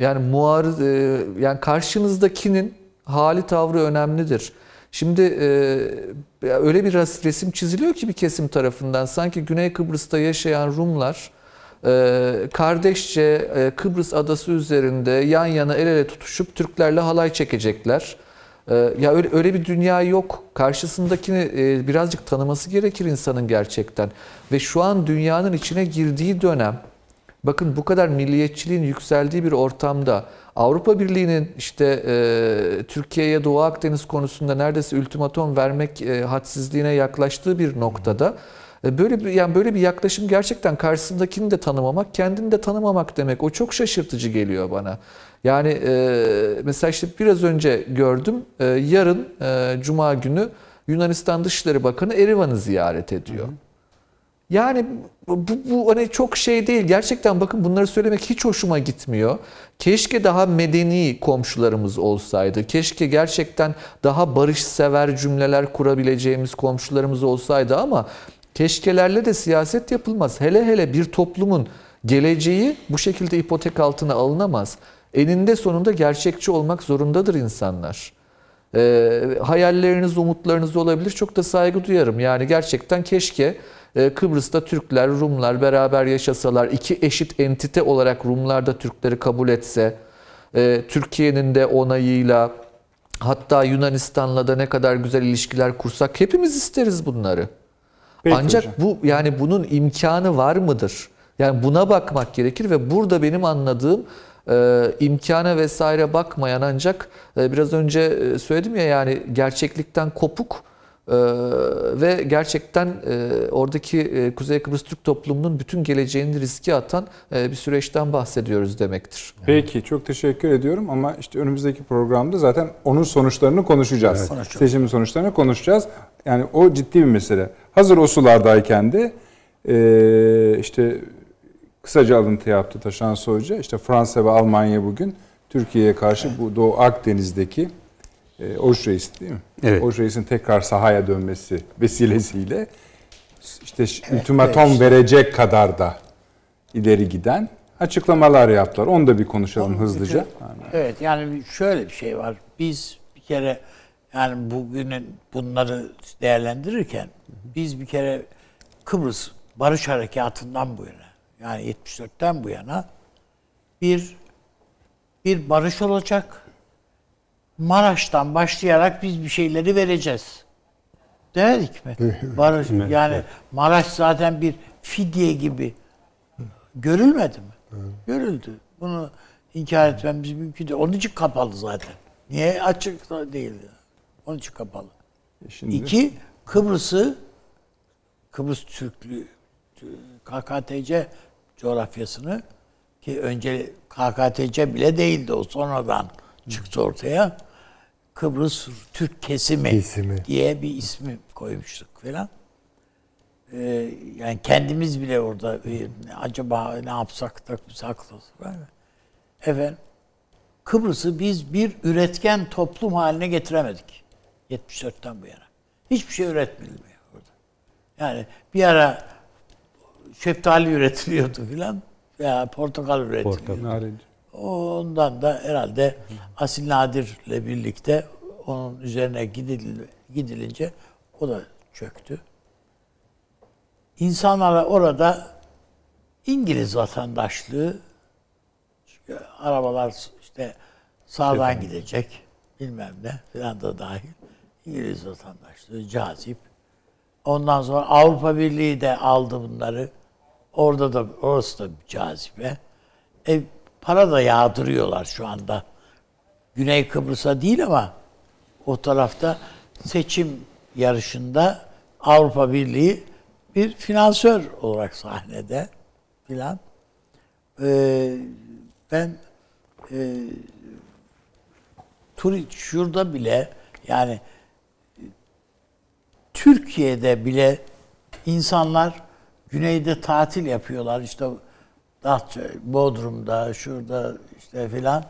Yani muarız e, yani karşınızdakinin hali tavrı önemlidir. Şimdi e, öyle bir res- resim çiziliyor ki bir kesim tarafından sanki Güney Kıbrıs'ta yaşayan Rumlar e, kardeşçe e, Kıbrıs adası üzerinde yan yana el ele tutuşup Türklerle halay çekecekler. E, ya öyle, öyle bir dünya yok. Karşısındakini e, birazcık tanıması gerekir insanın gerçekten. Ve şu an dünyanın içine girdiği dönem Bakın bu kadar milliyetçiliğin yükseldiği bir ortamda Avrupa Birliği'nin işte e, Türkiye'ye Doğu Akdeniz konusunda neredeyse ultimatom vermek e, hadsizliğine yaklaştığı bir noktada e, böyle bir yani böyle bir yaklaşım gerçekten karşısındakini de tanımamak, kendini de tanımamak demek. O çok şaşırtıcı geliyor bana. Yani e, mesela işte biraz önce gördüm. E, yarın e, Cuma günü Yunanistan Dışişleri Bakanı Erivan'ı ziyaret ediyor. Yani bu, bu hani çok şey değil. Gerçekten bakın bunları söylemek hiç hoşuma gitmiyor. Keşke daha medeni komşularımız olsaydı. Keşke gerçekten daha barışsever cümleler kurabileceğimiz komşularımız olsaydı ama keşkelerle de siyaset yapılmaz. Hele hele bir toplumun geleceği bu şekilde ipotek altına alınamaz. Eninde sonunda gerçekçi olmak zorundadır insanlar. Ee, hayalleriniz, umutlarınız olabilir. Çok da saygı duyarım. Yani gerçekten keşke Kıbrıs'ta Türkler, Rumlar beraber yaşasalar, iki eşit entite olarak Rumlar da Türkleri kabul etse, e, Türkiye'nin de onayıyla hatta Yunanistan'la da ne kadar güzel ilişkiler kursak hepimiz isteriz bunları. Peki Ancak hocam. bu yani bunun imkanı var mıdır? Yani buna bakmak gerekir ve burada benim anladığım e, imkana vesaire bakmayan ancak e, biraz önce e, söyledim ya yani gerçeklikten kopuk e, ve gerçekten e, oradaki e, Kuzey Kıbrıs Türk toplumunun bütün geleceğini riske atan e, bir süreçten bahsediyoruz demektir. Peki çok teşekkür ediyorum ama işte önümüzdeki programda zaten onun sonuçlarını konuşacağız. Seçimin sonuçlarını konuşacağız. Yani o ciddi bir mesele. Hazır o sulardayken de eee, işte kısaca alıntı yaptı Taşan Soyca. İşte Fransa ve Almanya bugün Türkiye'ye karşı bu Doğu Akdeniz'deki e, Oş Reis değil mi? Evet. Oş Reis'in tekrar sahaya dönmesi vesilesiyle işte ş- ultimatom verecek kadar da ileri giden açıklamalar yaptılar. Onu da bir konuşalım hızlıca. Evet yani şöyle bir şey var. Biz bir kere yani bugünün bunları değerlendirirken biz bir kere Kıbrıs Barış Harekatı'ndan bu yana yani 74'ten bu yana bir bir barış olacak. Maraş'tan başlayarak biz bir şeyleri vereceğiz. Demedik mi? Barış yani Maraş zaten bir fidye gibi görülmedi mi? Görüldü. Bunu inkar etmemiz mümkün değil. Onun için kapalı zaten. Niye açık değil? Onun için kapalı. Şimdi İki, Kıbrıs'ı Kıbrıs Türklüğü KKTC coğrafyasını ki önce KKTC bile değildi o sonradan çıktı ortaya. Kıbrıs Türk kesimi, Kesimi. diye bir ismi koymuştuk falan. Ee, yani kendimiz bile orada e, acaba ne yapsak da saklasak falan. Efendim Kıbrıs'ı biz bir üretken toplum haline getiremedik. 74'ten bu yana. Hiçbir şey üretmiyor orada. Yani bir ara şeftali üretiliyordu filan veya portakal üretiliyordu. narenci. Ondan da herhalde Asil Nadir'le birlikte onun üzerine gidil, gidilince o da çöktü. İnsanlara orada İngiliz vatandaşlığı çünkü arabalar işte sağdan gidecek bilmem ne filan da dahil İngiliz vatandaşlığı cazip. Ondan sonra Avrupa Birliği de aldı bunları. Orada da orası da cazibe. E, para da yağdırıyorlar şu anda. Güney Kıbrıs'a değil ama o tarafta seçim yarışında Avrupa Birliği bir finansör olarak sahnede filan. Ee, ben e, turi şurada bile yani Türkiye'de bile insanlar güneyde tatil yapıyorlar. İşte Datça, Bodrum'da, şurada işte filan.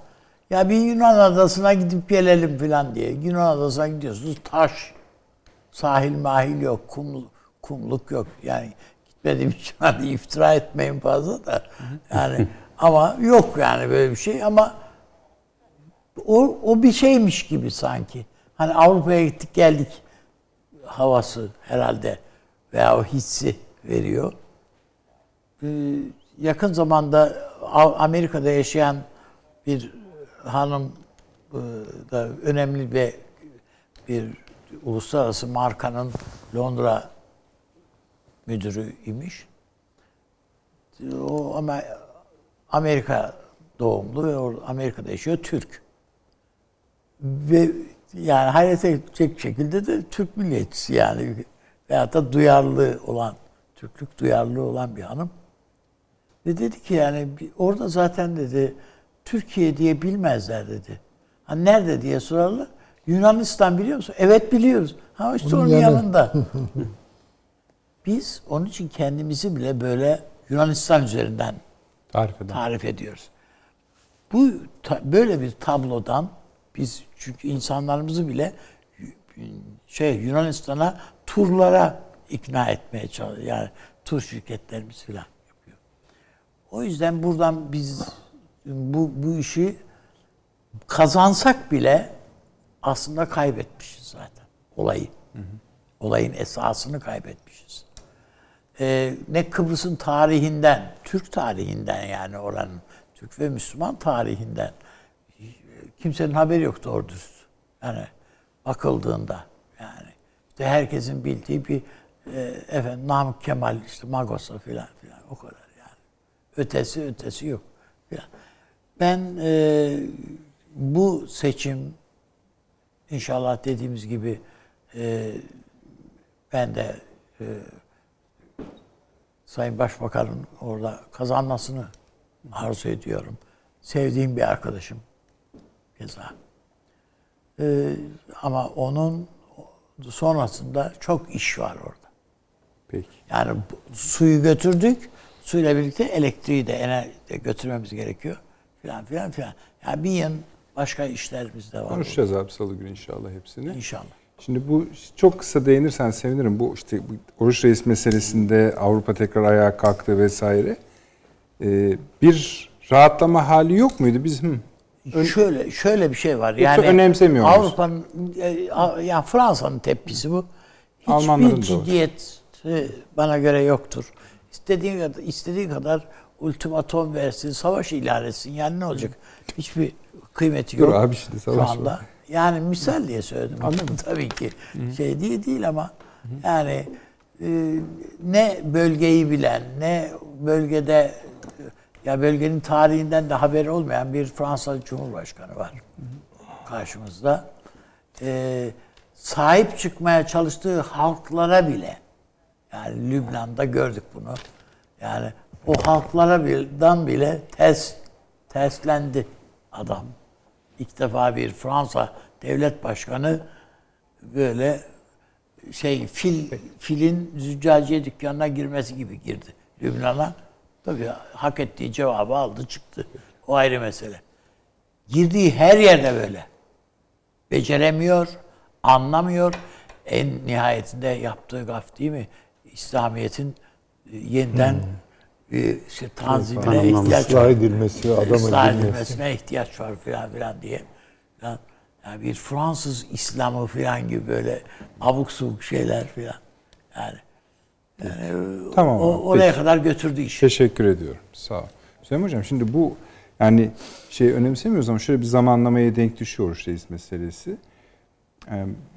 Ya bir Yunan adasına gidip gelelim filan diye. Yunan adasına gidiyorsunuz taş. Sahil mahil yok. Kum, kumluk yok. Yani gitmediğim için hani iftira etmeyin fazla da. Yani ama yok yani böyle bir şey ama o, o bir şeymiş gibi sanki. hani Avrupa'ya gittik geldik havası herhalde veya o hissi veriyor. Ee, yakın zamanda Amerika'da yaşayan bir hanım e, da önemli bir bir uluslararası markanın Londra müdürü imiş. O ama Amerika doğumlu ve Amerika'da yaşıyor Türk. Ve yani hayret edecek şekilde de Türk milliyetçisi yani veyahut da duyarlı olan, Türklük duyarlı olan bir hanım. Ve dedi ki yani orada zaten dedi Türkiye diye bilmezler dedi. Ha nerede diye sorarlar. Yunanistan biliyor musun? Evet biliyoruz. Ha işte Onun onun yanı. yanında. Biz onun için kendimizi bile böyle Yunanistan üzerinden Tarif eden. tarif ediyoruz. Bu ta- böyle bir tablodan biz çünkü insanlarımızı bile şey Yunanistan'a turlara ikna etmeye çalışıyoruz. Yani tur şirketlerimiz falan yapıyor. O yüzden buradan biz bu bu işi kazansak bile aslında kaybetmişiz zaten olayı. Olayın esasını kaybetmişiz. Ee, ne Kıbrıs'ın tarihinden, Türk tarihinden yani oranın Türk ve Müslüman tarihinden kimsenin haberi yok doğru. Yani bakıldığında yani işte herkesin bildiği bir e, efendim Namık Kemal işte Magos'a filan filan o kadar. Ötesi ötesi yok. Ben e, bu seçim inşallah dediğimiz gibi e, ben de e, Sayın Başbakan'ın orada kazanmasını arzu ediyorum. Sevdiğim bir arkadaşım keza. Ee, ama onun sonrasında çok iş var orada. Peki. Yani suyu götürdük. Suyla birlikte elektriği de enerji de götürmemiz gerekiyor. Filan filan filan. Yani bir yıl başka işlerimiz de var. Konuşacağız abi salı günü inşallah hepsini. İnşallah. Şimdi bu çok kısa değinirsen sevinirim. Bu işte bu Oruç Reis meselesinde Avrupa tekrar ayağa kalktı vesaire. Ee, bir rahatlama hali yok muydu? Biz hı, şöyle şöyle bir şey var. Yani önemsemiyor muyuz? Avrupa'nın e, yani Fransa'nın tepkisi bu. Hiçbir ciddiyet bana göre yoktur. İstediği kadar istediği kadar ultimatom versin, savaş ilan etsin. Yani ne olacak? Hiçbir kıymeti Dur yok. abi şimdi savaş şu anda. var. Yani misal diye söyledim. Anladım. Tabii ki şey diye değil ama yani e, ne bölgeyi bilen ne bölgede ya bölgenin tarihinden de haberi olmayan bir Fransız Cumhurbaşkanı var karşımızda. E, sahip çıkmaya çalıştığı halklara bile yani Lübnan'da gördük bunu. Yani o halklara birden bile ters terslendi adam. İlk defa bir Fransa devlet başkanı böyle şey fil filin züccaciye dükkanına girmesi gibi girdi Lübnan'a. Tabii hak ettiği cevabı aldı çıktı. O ayrı mesele. Girdiği her yerde böyle. Beceremiyor, anlamıyor. En nihayetinde yaptığı gaf değil mi? İslamiyet'in e, yeniden bir işte tanzimine ihtiyaç ıslah var. edilmesi, adam edilmesi. edilmesine ihtiyaç var filan filan diye. Falan. Yani bir Fransız İslamı filan gibi böyle abuk subuk şeyler filan. Yani, yani Tamam o, oraya peki. kadar götürdü işi. Teşekkür ediyorum. Sağ ol. Hüseyin Hocam şimdi bu yani şey önemsemiyoruz ama şöyle bir zamanlamaya denk düşüyor Oruç Reis meselesi.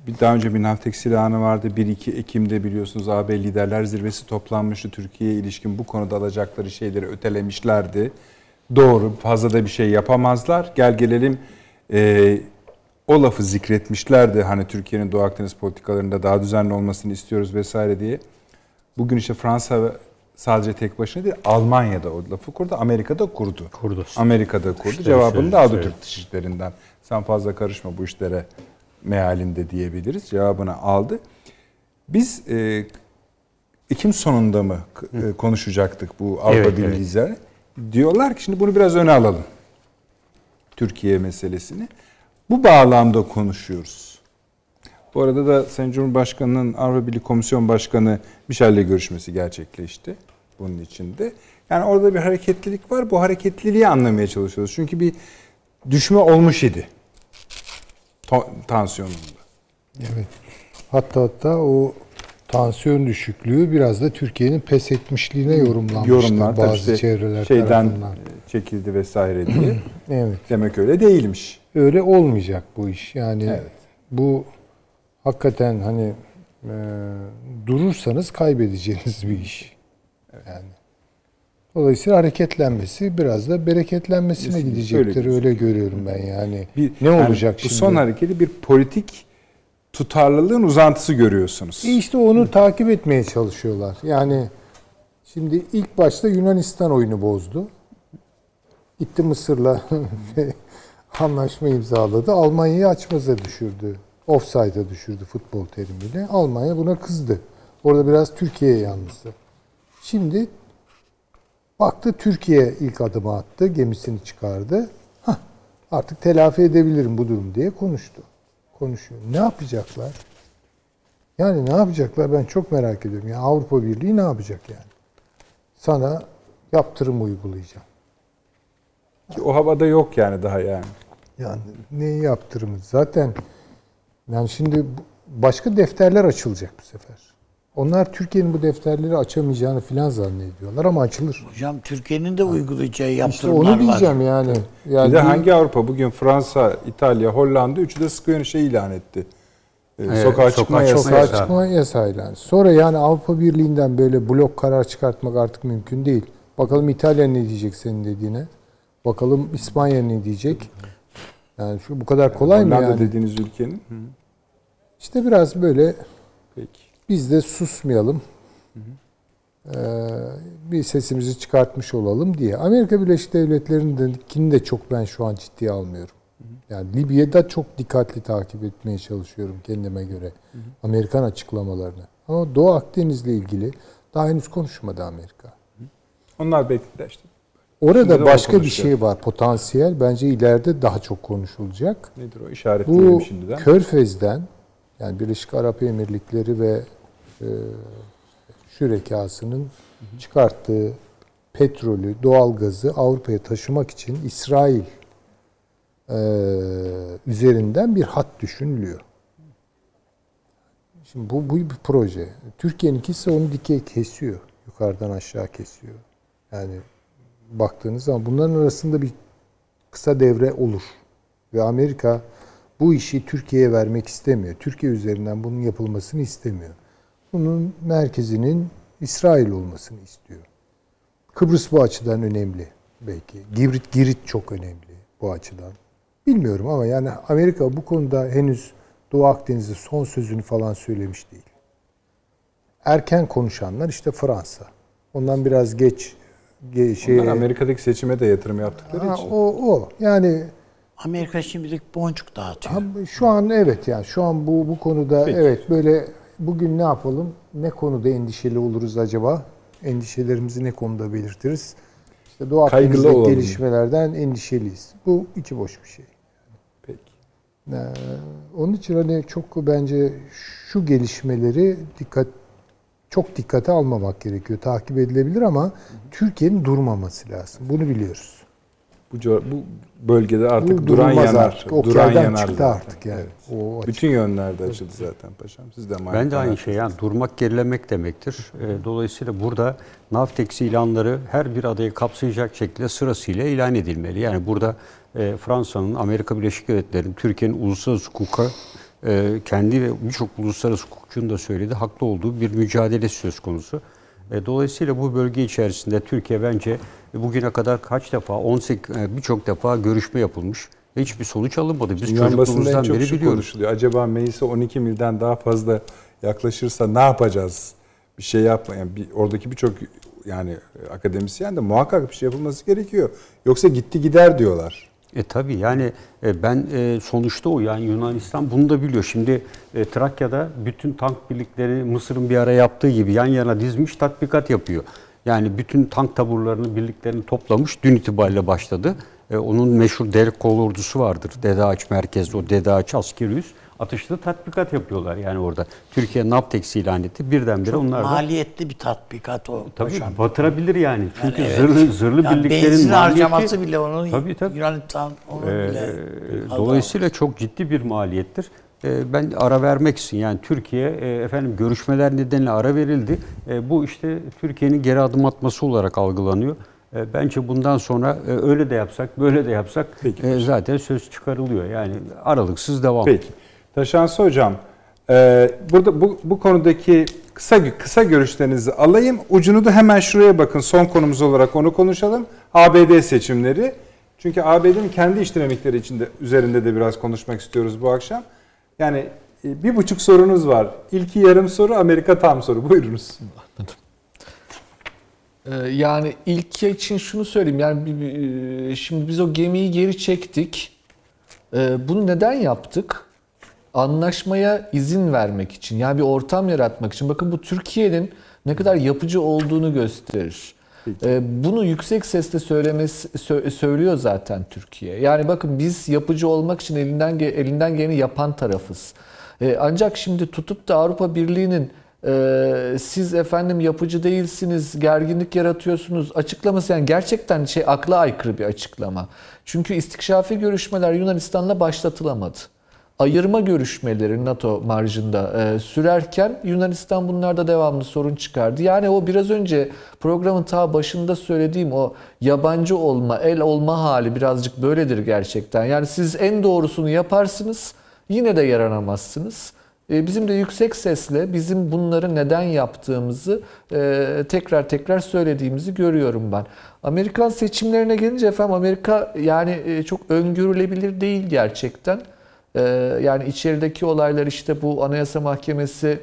Bir daha önce bir Navtex silahı vardı. 1-2 Ekim'de biliyorsunuz AB Liderler Zirvesi toplanmıştı. Türkiye'ye ilişkin bu konuda alacakları şeyleri ötelemişlerdi. Doğru fazla da bir şey yapamazlar. Gel gelelim e, o lafı zikretmişlerdi. Hani Türkiye'nin Doğu Akdeniz politikalarında daha düzenli olmasını istiyoruz vesaire diye. Bugün işte Fransa sadece tek başına değil Almanya'da o lafı kurdu. Amerika'da kurdu. Kurdu. Amerika'da kurdu. İşte Cevabını da şey- aldı şey- Türk dışişlerinden. Sen fazla karışma bu işlere mealinde diyebiliriz. Cevabını aldı. Biz e, Ekim sonunda mı e, konuşacaktık bu Avrupa Evet, Birliği evet. Diyorlar ki şimdi bunu biraz öne alalım. Türkiye meselesini. Bu bağlamda konuşuyoruz. Bu arada da Sayın Cumhurbaşkanı'nın Avrupa Birliği Komisyon Başkanı Michel'le görüşmesi gerçekleşti bunun içinde. Yani orada bir hareketlilik var. Bu hareketliliği anlamaya çalışıyoruz. Çünkü bir düşme olmuş idi. Tansiyonunda. Evet. Hatta hatta o tansiyon düşüklüğü biraz da Türkiye'nin pes etmişliğine yorumlanmıştı Yorumlar bazı işte çevreler şeyden tarafından. çekildi vesaire diye. Evet. Demek öyle değilmiş. Öyle olmayacak bu iş. Yani Evet. bu hakikaten hani e, durursanız kaybedeceğiniz bir iş. Yani Dolayısıyla hareketlenmesi biraz da bereketlenmesine Kesinlikle gidecektir. öyle Öyle, görüyorum ben yani. Bir, ne yani olacak bu şimdi? son hareketi bir politik tutarlılığın uzantısı görüyorsunuz. E İşte onu takip etmeye çalışıyorlar. Yani şimdi ilk başta Yunanistan oyunu bozdu. Gitti Mısır'la anlaşma imzaladı. Almanya'yı açmaza düşürdü. Offside'a düşürdü futbol terimiyle. Almanya buna kızdı. Orada biraz Türkiye yalnızdı. Şimdi baktı Türkiye ilk adımı attı. Gemisini çıkardı. Hah, artık telafi edebilirim bu durum diye konuştu. Konuşuyor. Ne yapacaklar? Yani ne yapacaklar ben çok merak ediyorum. Yani Avrupa Birliği ne yapacak yani? Sana yaptırım uygulayacağım. Ki o havada yok yani daha yani. Yani neyi yaptırımı? Zaten yani şimdi başka defterler açılacak bu sefer. Onlar Türkiye'nin bu defterleri açamayacağını filan zannediyorlar ama açılır. Hocam Türkiye'nin de uygulayacağı İşte yaptırımlar onu var. diyeceğim yani. yani Bir de hangi Avrupa? Bugün Fransa, İtalya, Hollanda üçü de sıkı şey ilan etti. Ee, Evet, sokağa sokağa çıkma yasağı. Sokağa yasağı. çıkma yasayla. Sonra yani Avrupa Birliği'nden böyle blok karar çıkartmak artık mümkün değil. Bakalım İtalya ne diyecek senin dediğine. Bakalım İspanya ne diyecek. Yani şu bu kadar kolay mı Hollanda yani? dediğiniz ülkenin. İşte biraz böyle Peki. Biz de susmayalım. Ee, bir sesimizi çıkartmış olalım diye. Amerika Birleşik Devletleri'ninkini de çok ben şu an ciddiye almıyorum. Yani Libya'da çok dikkatli takip etmeye çalışıyorum kendime göre. Amerikan açıklamalarını. Ama Doğu Akdeniz'le ilgili daha henüz konuşmadı Amerika. Onlar belki de işte. Orada Şimdi başka bir şey var potansiyel. Bence ileride daha çok konuşulacak. Nedir o? İşaretleyelim Bu şimdiden. Körfez'den yani Birleşik Arap Emirlikleri ve şürekasının çıkarttığı petrolü, doğalgazı Avrupa'ya taşımak için İsrail e, üzerinden bir hat düşünülüyor. Şimdi bu, bu bir proje. Türkiye'ninkisi onu dikey kesiyor. Yukarıdan aşağı kesiyor. Yani baktığınız zaman bunların arasında bir kısa devre olur. Ve Amerika bu işi Türkiye'ye vermek istemiyor. Türkiye üzerinden bunun yapılmasını istemiyor. Bunun merkezinin İsrail olmasını istiyor. Kıbrıs bu açıdan önemli belki. Girit Girit çok önemli bu açıdan. Bilmiyorum ama yani Amerika bu konuda henüz Doğu Akdeniz'de son sözünü falan söylemiş değil. Erken konuşanlar işte Fransa. Ondan biraz geç ge- şey Onlar Amerika'daki seçime de yatırım yaptıkları Ha, için. o o yani Amerika şimdilik boncuk dağıtıyor. Şu an evet yani şu an bu bu konuda Peki. evet böyle bugün ne yapalım? Ne konuda endişeli oluruz acaba? Endişelerimizi ne konuda belirtiriz? İşte Akdeniz'deki olalım. gelişmelerden endişeliyiz. Bu içi boş bir şey. Peki. Ee, onun için hani çok bence şu gelişmeleri dikkat çok dikkate almamak gerekiyor. Takip edilebilir ama Türkiye'nin durmaması lazım. Bunu biliyoruz. Bu, bu bölgede artık Bu duran yanar. artık. O duran yanar çıktı zaten. artık yani. Evet. O açık. Bütün yönlerde açıldı zaten paşam. Siz de Ben de aynı şey yani durmak gerilemek demektir. E, Dolayısıyla burada Navtex ilanları her bir adayı kapsayacak şekilde sırasıyla ilan edilmeli. Yani burada e, Fransa'nın, Amerika Birleşik Devletleri'nin, Türkiye'nin uluslararası hukuka e, kendi ve birçok uluslararası hukukçunun da söylediği haklı olduğu bir mücadele söz konusu. E, Dolayısıyla bu bölge içerisinde Türkiye bence bugüne kadar kaç defa, 18 e, birçok defa görüşme yapılmış. Hiçbir sonuç alınmadı. Biz Dünya çocukluğumuzdan beri biliyoruz. konuşuluyor. Acaba meclise 12 milden daha fazla yaklaşırsa ne yapacağız? Bir şey yapma. Yani bir, oradaki birçok yani akademisyen de muhakkak bir şey yapılması gerekiyor. Yoksa gitti gider diyorlar. E tabii yani e, ben e, sonuçta o yani Yunanistan bunu da biliyor. Şimdi e, Trakya'da bütün tank birlikleri Mısır'ın bir ara yaptığı gibi yan yana dizmiş tatbikat yapıyor. Yani bütün tank taburlarını birliklerini toplamış dün itibariyle başladı. E, onun meşhur Derek Kol ordusu vardır. Dede Ağaç merkezli o Dede Ağaç askeri üs. Atışlı tatbikat yapıyorlar yani orada. Türkiye NAPTEX ilan etti. Birdenbire onlar da Maliyetli bir tatbikat o. tabii hocam. batırabilir yani. Çünkü evet. zırhlı zırhlı Yani birliklerin benzin maliyeti harcaması bile onun Tabii, tabii. Yunanistan onun Ee, bile dolayısıyla çok ciddi bir maliyettir. E, ben ara vermek için yani Türkiye e, efendim görüşmeler nedeniyle ara verildi. E, bu işte Türkiye'nin geri adım atması olarak algılanıyor. E, bence bundan sonra öyle de yapsak, böyle de yapsak Peki. zaten söz çıkarılıyor. Yani aralıksız devam. Peki. Taşansı Hocam, burada bu, bu konudaki kısa kısa görüşlerinizi alayım. Ucunu da hemen şuraya bakın. Son konumuz olarak onu konuşalım. ABD seçimleri. Çünkü ABD'nin kendi iç dinamikleri içinde üzerinde de biraz konuşmak istiyoruz bu akşam. Yani e, bir buçuk sorunuz var. İlki yarım soru, Amerika tam soru. Buyurunuz. Ee, Yani ilki için şunu söyleyeyim. Yani bir- şimdi biz o gemiyi geri çektik. Ee, Bunu neden yaptık? Anlaşmaya izin vermek için. Yani bir ortam yaratmak için. Bakın bu Türkiye'nin ne kadar yapıcı olduğunu gösterir. Ee, Bunu yüksek sesle söylemesi sö- söylüyor zaten Türkiye. Yani bakın biz yapıcı olmak için elinden elinden geleni yapan tarafız. Ee, Ancak şimdi tutup da Avrupa Birliği'nin ee, siz efendim yapıcı değilsiniz, gerginlik yaratıyorsunuz açıklaması yani gerçekten şey akla aykırı bir açıklama. Çünkü istikşafi görüşmeler Yunanistan'la başlatılamadı. Ayırma görüşmeleri NATO marjında e, sürerken Yunanistan bunlarda devamlı sorun çıkardı. Yani o biraz önce programın ta başında söylediğim o yabancı olma, el olma hali birazcık böyledir gerçekten. Yani siz en doğrusunu yaparsınız yine de yaranamazsınız. E, Bizim de yüksek sesle bizim bunları neden yaptığımızı e, tekrar tekrar söylediğimizi görüyorum ben. Amerikan seçimlerine gelince efendim Amerika yani e, çok öngörülebilir değil gerçekten. E, Yani içerideki olaylar işte bu Anayasa Mahkemesi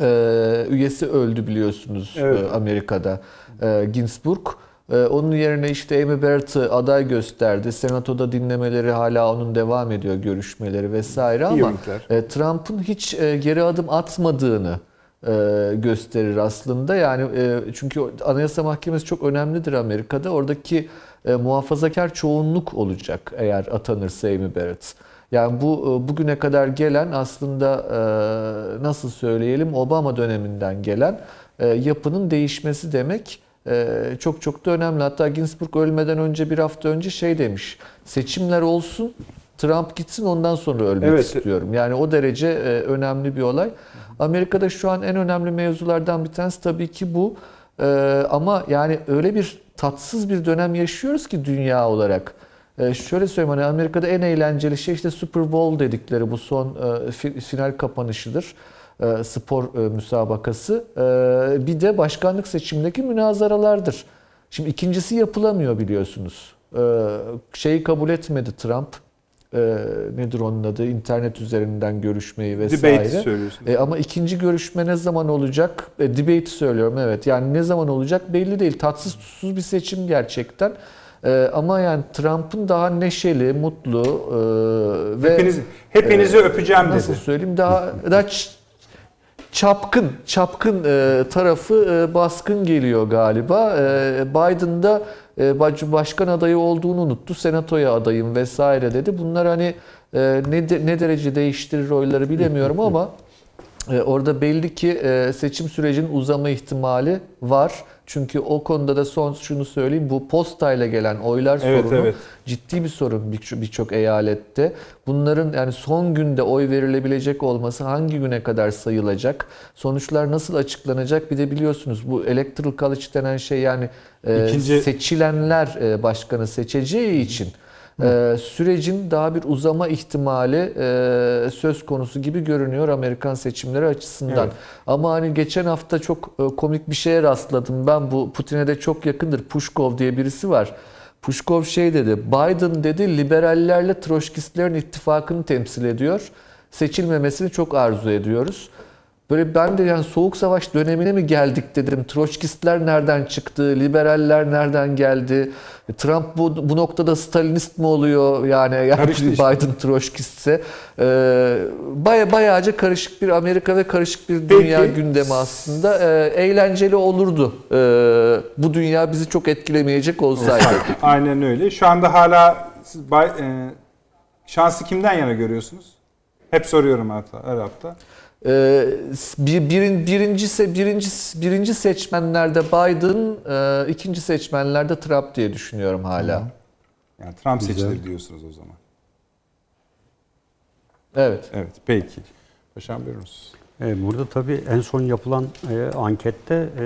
e, üyesi öldü biliyorsunuz Evet. e, Amerika'da e, Ginsburg. E, Onun yerine işte Amy Barrett'ı aday gösterdi. Senatoda dinlemeleri hala onun devam ediyor görüşmeleri vesaire ama İyonikler. e, Trump'ın hiç e, geri adım atmadığını e, gösterir aslında. Yani e, çünkü Anayasa Mahkemesi çok önemlidir Amerika'da. Oradaki e, muhafazakar çoğunluk olacak eğer atanırsa Amy Barrett. Yani bu e, bugüne kadar gelen aslında e, nasıl söyleyelim Obama döneminden gelen e, yapının değişmesi demek çok çok da önemli. Hatta Ginsburg ölmeden önce bir hafta önce şey demiş. Seçimler olsun Trump gitsin ondan sonra ölmek Evet. istiyorum. Yani o derece önemli bir olay. Amerika'da şu an en önemli mevzulardan bir tanesi tabii ki bu. Ama yani öyle bir tatsız bir dönem yaşıyoruz ki dünya olarak. E, şöyle söyleyeyim hani Amerika'da en eğlenceli şey işte Super Bowl dedikleri bu son e, fi- final kapanışıdır. E, spor e, müsabakası. E, bir de başkanlık seçimindeki münazaralardır. Şimdi ikincisi yapılamıyor biliyorsunuz. E, şeyi kabul etmedi Trump. E, nedir onun adı? İnternet üzerinden görüşmeyi vesaire. Debate söylüyorsunuz. E, ama ikinci görüşme ne zaman olacak? E, debate söylüyorum evet. Yani ne zaman olacak belli değil. Tatsız tuzsuz bir seçim gerçekten. E, ama yani Trump'ın daha neşeli, mutlu e, ve Hepinizi, hepinizi öpeceğim nasıl dedi. söyleyeyim daha daha çapkın çapkın e, tarafı e, baskın geliyor galiba. E, Biden da e, baş- başkan adayı olduğunu unuttu. Senatoya adayım vesaire dedi. Bunlar hani e, ne de- ne derece değiştirir oyları bilemiyorum ama e, Orada belli ki e, seçim sürecinin uzama ihtimali var. Çünkü o konuda da son şunu söyleyeyim. Bu postayla gelen oylar Evet, sorunu evet. ciddi bir sorun birçok eyalette. Bunların yani son günde oy verilebilecek olması hangi güne kadar sayılacak? Sonuçlar nasıl açıklanacak? Bir de biliyorsunuz bu electoral college denen şey yani e, İkinci- seçilenler e, başkanı seçeceği için e, sürecin daha bir uzama ihtimali e, söz konusu gibi görünüyor Amerikan seçimleri açısından. Evet. Ama hani geçen hafta çok e, komik bir şeye rastladım. Ben bu Putin'e de çok yakındır. Pushkov diye birisi var. Pushkov şey dedi. Biden dedi liberallerle troşkistlerin ittifakını temsil ediyor. Seçilmemesini çok arzu ediyoruz. Böyle ben de yani soğuk savaş dönemine mi geldik dedim. Troçkistler nereden çıktı? Liberaller nereden geldi? Trump bu, bu noktada Stalinist mi oluyor? Yani, yani işte. Biden Troçkistse. Ee, baya bayağıca karışık bir Amerika ve karışık bir dünya Peki. gündemi aslında. Ee, eğlenceli olurdu. Ee, bu dünya bizi çok etkilemeyecek olsaydı. Aynen öyle. Şu anda hala siz bay- e, şansı kimden yana görüyorsunuz? Hep soruyorum hatta her hafta. Ee, bir, birin, birinci, se- birinci, birinci seçmenlerde Biden, e, ikinci seçmenlerde Trump diye düşünüyorum hala. Yani Trump Güzel. seçilir diyorsunuz o zaman. Evet. Evet peki. Paşam buyurunuz. E, Burada tabii en son yapılan e, ankette e,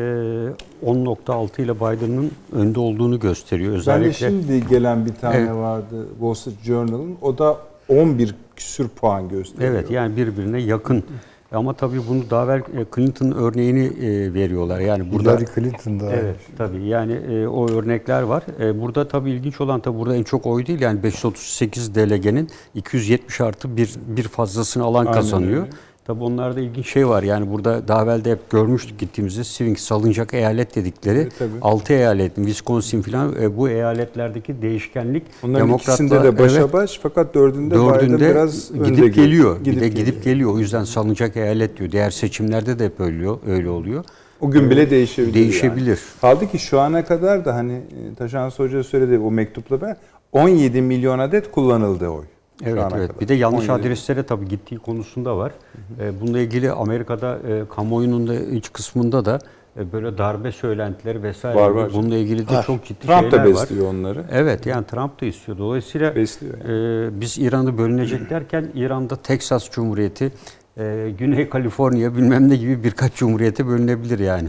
10.6 ile Biden'ın önde olduğunu gösteriyor. Ben de Özellikle şimdi gelen bir tane Evet. vardı Wall Street Journal'ın. O da 11 küsür puan gösteriyor. evet yani birbirine yakın. Ama tabii bunu daha evvel e, Clinton örneğini e, veriyorlar. Yani burada Hillary Clinton'da. Evet tabii yani e, o örnekler var. E, burada tabii ilginç olan tabii burada en çok oy değil yani 538 delegenin 270 artı bir, bir fazlasını alan Aynen kazanıyor. öyle. Tabii onlarda ilginç şey var yani burada daha evvel de hep görmüştük gittiğimizde swing salıncak eyalet dedikleri Evet, tabii. 6 eyalet Wisconsin falan e, bu eyaletlerdeki değişkenlik Onların ikisinde de başa evet, baş fakat dördünde, Dördünde biraz önde gidip geliyor. Gidip bir de geliyor. gidip geliyor. O yüzden salınacak eyalet diyor. Diğer seçimlerde de hep öyle, öyle oluyor. O gün bile değişebilir. Değişebilir. Yani. Kaldı ki şu ana kadar da hani e, Taşan Hoca söyledi o mektupla ben 17 milyon adet kullanıldı oy. Evet evet. kadar. Bir de yanlış 17. adreslere tabii gittiği konusunda var. Ee, Bununla ilgili Amerika'da e, kamuoyunun da iç kısmında da e, böyle darbe söylentileri vesaire. Var, var. Bununla ilgili de çok ciddi Trump şeyler da var. besliyor onları. Evet yani Trump da istiyor. Dolayısıyla Besliyor e, biz İran'ı bölünecek derken İran'da Teksas Cumhuriyeti, e, Güney Kaliforniya bilmem ne gibi birkaç cumhuriyete bölünebilir yani.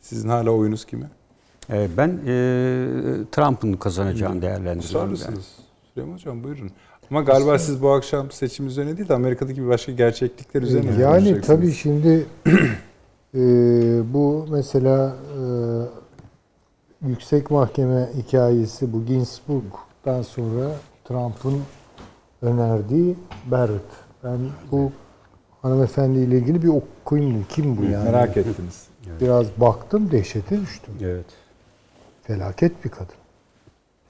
Sizin hala oyunuz kime? E, ben e, Trump'ın kazanacağını değerlendiriyorum. yani. Sorarısınız. Süleyman Hocam buyurun. Ama galiba siz bu akşam seçim üzerine değil de Amerika'daki bir başka gerçeklikler üzerine Yani konuşacaksınız. tabii şimdi e, bu mesela e, yüksek mahkeme hikayesi bu Ginsburg'dan sonra Trump'ın önerdiği Barrett. Ben bu hanımefendiyle ilgili bir okuyayım kim bu yani? Merak ettiniz. Biraz baktım dehşete düştüm. Evet. Felaket bir kadın.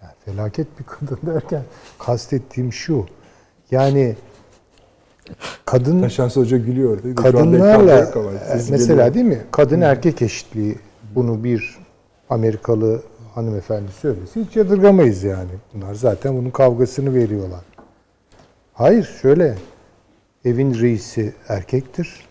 Yani felaket bir kadın derken kastettiğim şu. Yani kadın Taşan Hoca gülüyor. Ekranda kadınlarla sesi mesela geliyor. değil mi? Kadın erkek eşitliği bunu bir Amerikalı hanımefendi söylese hiç yadırgamayız yani. Bunlar zaten bunun kavgasını veriyorlar. Hayır şöyle evin reisi erkektir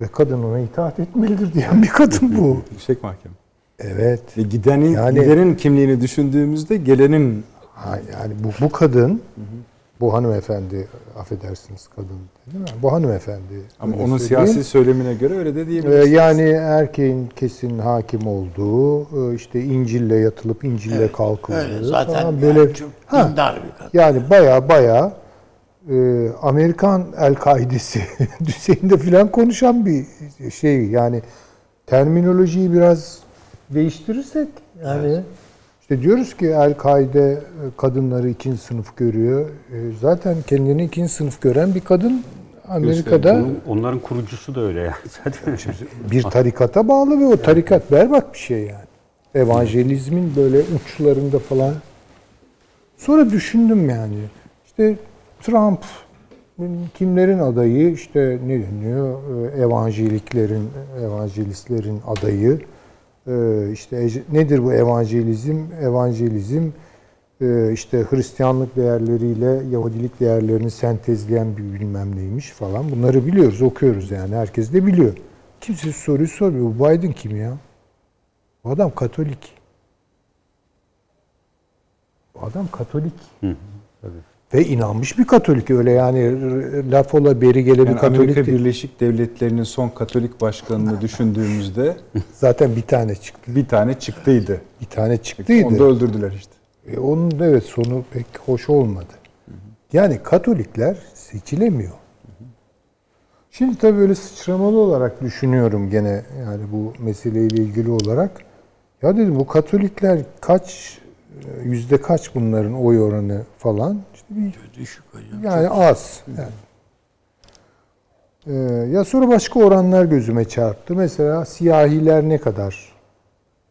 ve kadın ona itaat etmelidir diyen bir kadın bu. Yüksek mahkeme. Evet. E, gidenin, Yani- gidenin kimliğini düşündüğümüzde gelenin Ha, Yani bu, bu kadın, bu hanımefendi, affedersiniz kadın değil mi? Bu hanımefendi. ama onun söyleyeyim. siyasi söylemine göre öyle de Ee, diyebilirsiniz. yani erkeğin kesin hakim olduğu, e, işte İncil'le yatılıp İncil'le kalkıldığı Öyle zaten falan böyle böyle çok Ha. dindar bir kadın. yani baya baya e, Amerikan El-Kaidesi düzeyinde falan konuşan bir şey. Yani terminolojiyi biraz değiştirirsek yani işte diyoruz ki El-Kaide e, kadınları ikinci sınıf görüyor. E, zaten kendini ikinci sınıf gören bir kadın Amerika'da Onun- onların kurucusu da öyle yani zaten. bir tarikata bağlı ve o tarikat berbat bir şey yani. Evangelizmin böyle uçlarında falan. Sonra düşündüm yani. İşte Trump kimlerin adayı işte ne deniyor Ee, evangeliklerin evangelistlerin adayı işte ece- nedir bu evangelizm evangelizm e, işte Hristiyanlık değerleriyle Yahudilik değerlerini sentezleyen bir bilmem neymiş falan bunları biliyoruz okuyoruz yani herkes de biliyor. Kimse soruyu sormuyor. Bu Biden kim ya? Bu adam Katolik. Bu adam Katolik. Ve inanmış bir Katolik öyle yani laf ola beri gele bir Yani Katolik Amerika değil. Birleşik Devletleri'nin son Katolik başkanını düşündüğümüzde Zaten bir tane çıktı. bir tane çıktıydı. Bir tane Onu da çıktıydı. öldürdüler işte. E, onun evet sonu pek hoş olmadı. Yani Katolikler seçilemiyor. Şimdi tabii böyle sıçramalı olarak düşünüyorum gene yani bu meseleyle ilgili olarak. Ya dedim bu Katolikler kaç e, yüzde kaç bunların oy oranı falan? Düşük hocam. yani az. Yani. Ee, ya sonra başka oranlar gözüme çarptı. Mesela siyahiler ne kadar?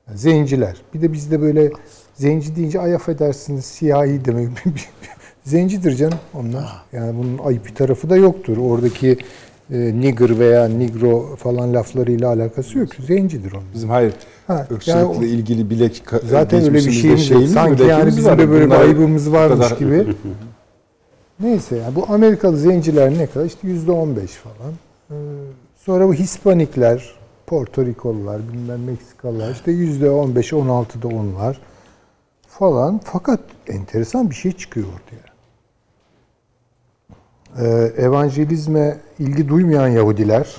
Yani zenciler. Bir de bizde böyle zenci deyince ay affedersiniz siyahi demek. Zencidir canım onlar. Yani bunun ayıp bir tarafı da yoktur. Oradaki e, nigger veya nigro falan laflarıyla alakası yok. Zencidir onlar. Bizim hayır Ha, yani o- ilgili bile Zaten öyle bir şeyimiz yok. Sanki yani bizim var. de böyle bir Bunlar ayıbımız bu varmış kadar- gibi. Neyse yani bu Amerikalı zenciler ne kadar? İşte yüzde on beş falan. Ee, Sonra bu Hispanikler, Porto Rikolular, bilmem Meksikalılar işte yüzde on beş, on altıda onlar falan. Fakat enteresan bir şey çıkıyor ortaya. e, evangelizme ilgi duymayan Yahudiler,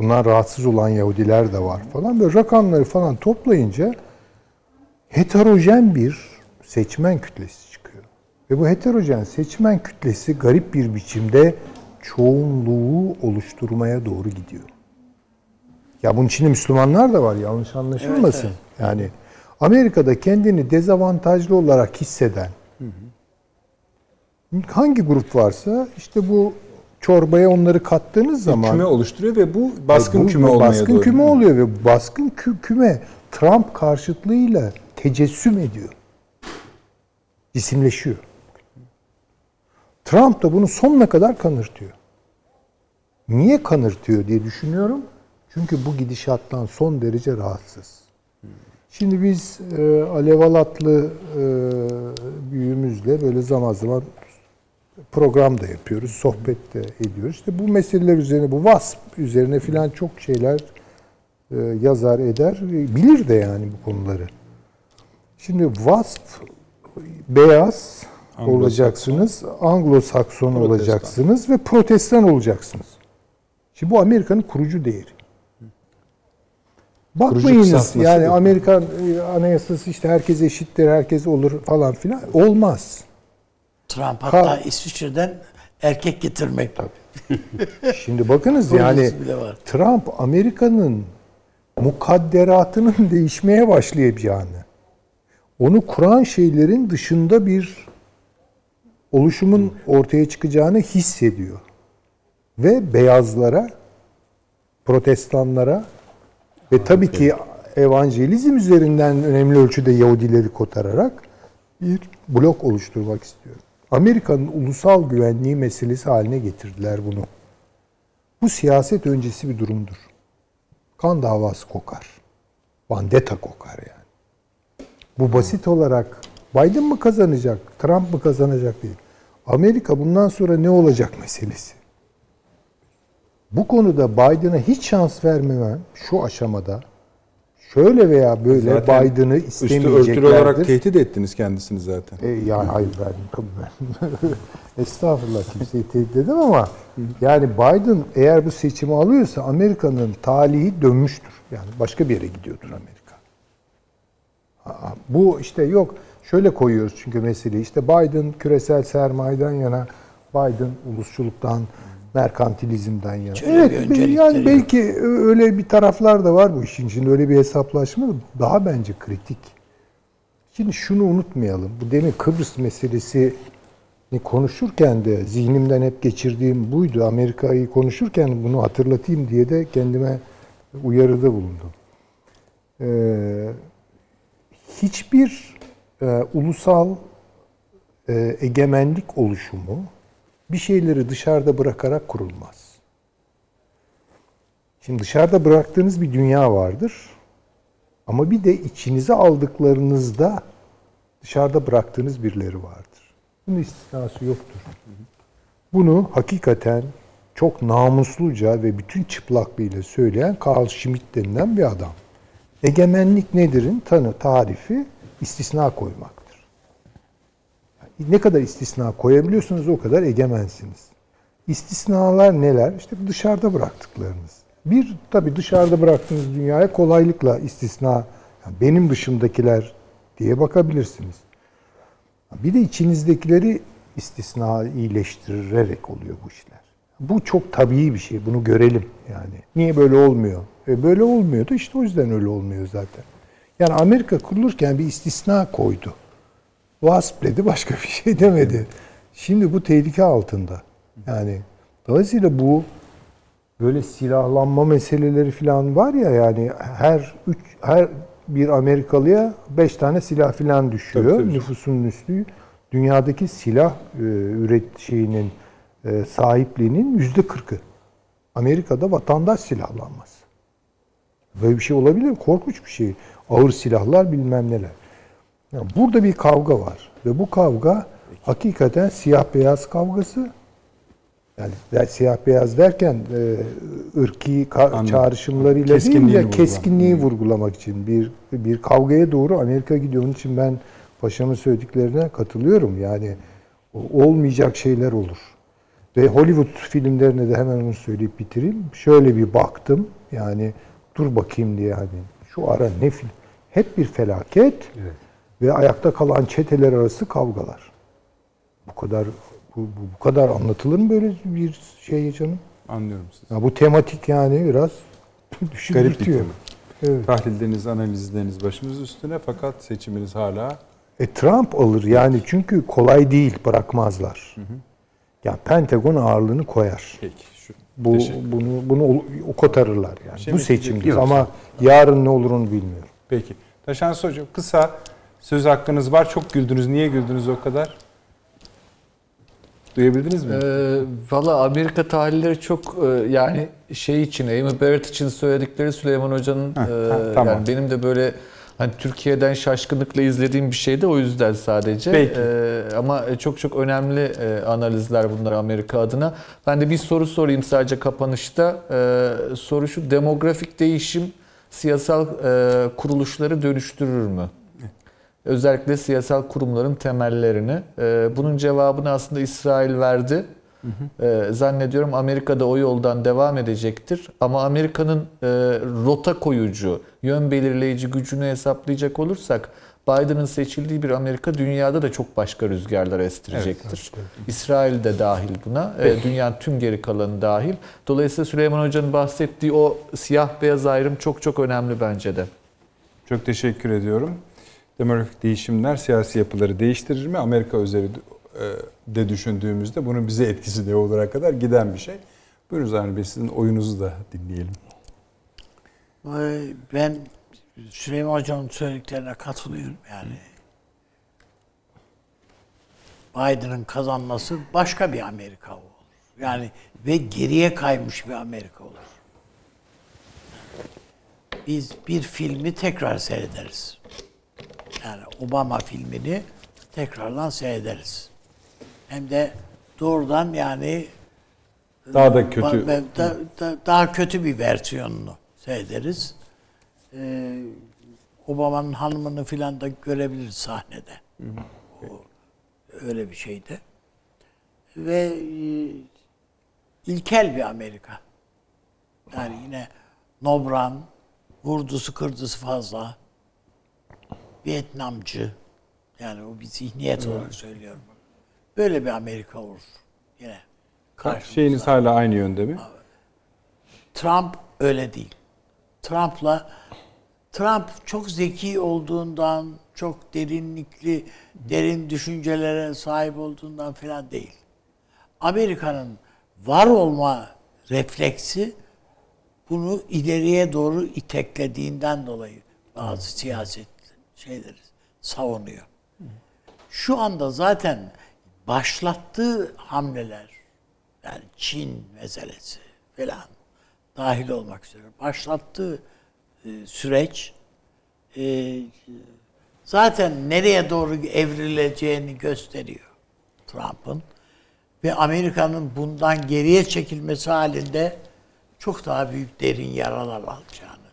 bunlar rahatsız olan Yahudiler de var falan. Böyle rakamları falan toplayınca heterojen bir seçmen kütlesi çıkıyor. Ve bu heterojen seçmen kütlesi garip bir biçimde çoğunluğu oluşturmaya doğru gidiyor. Ya bunun içinde Müslümanlar da var yanlış anlaşılmasın. Evet, Yani Amerika'da kendini dezavantajlı olarak hisseden hangi grup varsa işte bu çorbaya onları kattığınız zaman Küme oluşturuyor ve bu baskın bu küme olmaya baskın doğru. küme oluyor ve baskın kü- küme Trump karşıtlığıyla tecessüm ediyor. Cisimleşiyor. Trump da bunu sonuna kadar kanırtıyor. Niye kanırtıyor diye düşünüyorum. Çünkü bu gidişattan son derece rahatsız. Şimdi biz e, Alev Alatlı e, büyüğümüzle böyle zaman zaman program da yapıyoruz, sohbet de ediyoruz. İşte bu meseleler üzerine, bu vasp üzerine filan çok şeyler e, yazar eder, e, bilir de yani bu konuları. Şimdi vasp beyaz Anglo-Sakson. olacaksınız, Anglo-Sakson olacaksınız ve protestan olacaksınız. Şimdi bu Amerika'nın kurucu değeri. Bakmayınız yani. Amerikan e, anayasası işte herkes eşittir, herkes olur falan filan. Olmaz. Trump hatta Ka- İsviçre'den erkek getirmek. Şimdi bakınız yani. Trump Amerika'nın mukadderatının değişmeye başlayacağını, onu kuran şeylerin dışında bir oluşumun ortaya çıkacağını hissediyor. Ve beyazlara, protestanlara ve tabii ki evangelizm üzerinden önemli ölçüde Yahudileri kotararak bir blok oluşturmak istiyor. Amerika'nın ulusal güvenliği meselesi haline getirdiler bunu. Bu siyaset öncesi bir durumdur. Kan davası kokar. Vandeta kokar yani. Bu basit olarak Biden mı kazanacak, Trump mı kazanacak değil. Amerika bundan sonra ne olacak meselesi. Bu konuda Biden'a hiç şans vermemem şu aşamada şöyle veya böyle Zaten Biden'ı Üstü istemeyeceklerdir. örtülü olarak tehdit ettiniz kendisini zaten. E, ya hayır tabii ben. Estağfurullah kimseyi tehdit edemem ama yani Biden eğer bu seçimi alıyorsa Amerika'nın talihi dönmüştür. Yani başka bir yere gidiyordur Amerika. Aa, Bu işte yok şöyle koyuyoruz çünkü meseleyi işte Biden küresel sermayeden yana Biden ulusçuluktan merkantilizmden yana. Şöyle evet yani belki öyle bir taraflar da var bu işin içinde öyle bir hesaplaşma da daha bence kritik. Şimdi şunu unutmayalım. Bu demin Kıbrıs meselesi konuşurken de zihnimden hep geçirdiğim buydu. Amerika'yı konuşurken bunu hatırlatayım diye de kendime uyarıda bulundum. Ee, hiçbir e, ulusal e, egemenlik oluşumu bir şeyleri dışarıda bırakarak kurulmaz. Şimdi dışarıda bıraktığınız bir dünya vardır. Ama bir de içinize aldıklarınızda dışarıda bıraktığınız birileri vardır. Bunun istisnası yoktur. Bunu hakikaten çok namusluca ve bütün çıplaklığıyla söyleyen Carl Schmitt denilen bir adam. Egemenlik nedir'in tanı tarifi istisna koymaktır. Ne kadar istisna koyabiliyorsunuz o kadar egemensiniz. İstisnalar neler? İşte dışarıda bıraktıklarınız. Bir, tabii dışarıda bıraktığınız dünyaya kolaylıkla istisna, yani benim dışımdakiler diye bakabilirsiniz. Bir de içinizdekileri istisna iyileştirerek oluyor bu işler. Bu çok tabii bir şey. Bunu görelim yani. Niye böyle olmuyor? E böyle olmuyordu. işte o yüzden öyle olmuyor zaten. Yani Amerika kurulurken bir istisna koydu. Wasp dedi başka bir şey demedi. Şimdi bu tehlike altında. Yani dolayısıyla bu böyle silahlanma meseleleri falan var ya yani her üç her bir Amerikalıya beş tane silah falan düşüyor. Tabii, tabii. Nüfusun üstü dünyadaki silah e, üret şeyinin e, sahipliğinin yüzde kırkı. Amerika'da vatandaş silahlanması. Böyle bir şey olabilir mi? Korkunç bir şey. Ağır silahlar bilmem neler. Ya burada bir kavga var. Ve bu kavga hakikaten siyah beyaz kavgası. Yani siyah beyaz derken e, ırki Anladım. çağrışımlarıyla değil Keskinliğini de vurgulamak. keskinliği vurgulamak için bir bir kavgaya doğru Amerika gidiyor. Onun için ben paşamın söylediklerine katılıyorum. Yani olmayacak şeyler olur. Ve Hollywood filmlerine de hemen onu söyleyip bitireyim. Şöyle bir baktım. Yani dur bakayım diye hani şu ara ne film. Hep bir felaket ve ayakta kalan çeteler arası kavgalar. Bu kadar bu, bu, bu kadar anlatılır mı böyle bir şey canım? Anlıyorum sizi. Ya bu tematik yani biraz düşündürtüyor. Evet. Tahlilleriniz, analizleriniz başımız üstüne fakat seçiminiz hala E Trump alır yani çünkü kolay değil bırakmazlar. Ya Pentagon ağırlığını koyar. peki. Şu, Bu bunu bunu kotarırlar yani. Şey Bu diyecektim? ama yarın ne olur onu bilmiyorum. Peki. Taşan Hocam kısa söz hakkınız var. Çok güldünüz. Niye güldünüz o kadar? Duyabildiniz mi? Ee, Valla Amerika tahlilleri çok e, yani şey için, Amy Barrett için söyledikleri Süleyman Hoca'nın Heh, e, ha, tamam. yani benim de böyle hani Türkiye'den şaşkınlıkla izlediğim bir şey de o yüzden sadece. Peki. Ee, ama çok çok önemli e, analizler bunlar Amerika adına. Ben de bir soru sorayım sadece kapanışta. Ee, soru şu, demografik değişim siyasal e, kuruluşları dönüştürür mü? Özellikle siyasal kurumların temellerini. Ee, bunun cevabını aslında İsrail verdi. Ee, zannediyorum Amerika da o yoldan devam edecektir. Ama Amerika'nın e, rota koyucu, yön belirleyici gücünü hesaplayacak olursak Biden'ın seçildiği bir Amerika dünyada da çok başka rüzgarlar estirecektir. İsrail de dahil buna. e, dünyanın tüm geri kalanı dahil. Dolayısıyla Süleyman Hoca'nın bahsettiği o siyah beyaz ayrım çok çok önemli bence de. Çok teşekkür ediyorum. Demografik değişimler siyasi yapıları değiştirir mi? Amerika üzeri e, de düşündüğümüzde bunun bize etkisi ne olura kadar giden bir şey. Buyurun Zahir Bey sizin oyunuzu da dinleyelim. Ben Süleyman Hocam'ın söylediklerine katılıyorum. Yani Biden'ın kazanması başka bir Amerika olur. Yani ve geriye kaymış bir Amerika olur. Biz bir filmi tekrar seyrederiz. Yani Obama filmini tekrardan seyrederiz. Hem de doğrudan yani Daha da kötü. Da- da- daha kötü bir versiyonunu seyrederiz. Ee, Obama'nın hanımını filan da görebiliriz sahnede. O, öyle bir şeydi. Ve e, ilkel bir Amerika. Yani yine Nobran, vurdusu kırdısı fazla. Vietnamcı. Yani o bir zihniyet olarak söylüyorum. Böyle bir Amerika olur. Yine. karşımızda. Şeyiniz hala aynı yönde mi? Trump öyle değil. Trump'la Trump çok zeki olduğundan, çok derinlikli, derin düşüncelere sahip olduğundan falan değil. Amerika'nın var olma refleksi bunu ileriye doğru iteklediğinden dolayı bazı siyaset şeyleri savunuyor. Şu anda zaten başlattığı hamleler yani Çin meselesi falan dahil olmak üzere başlattığı e, süreç e, zaten nereye doğru evrileceğini gösteriyor Trump'ın ve Amerika'nın bundan geriye çekilmesi halinde çok daha büyük derin yaralar alacağını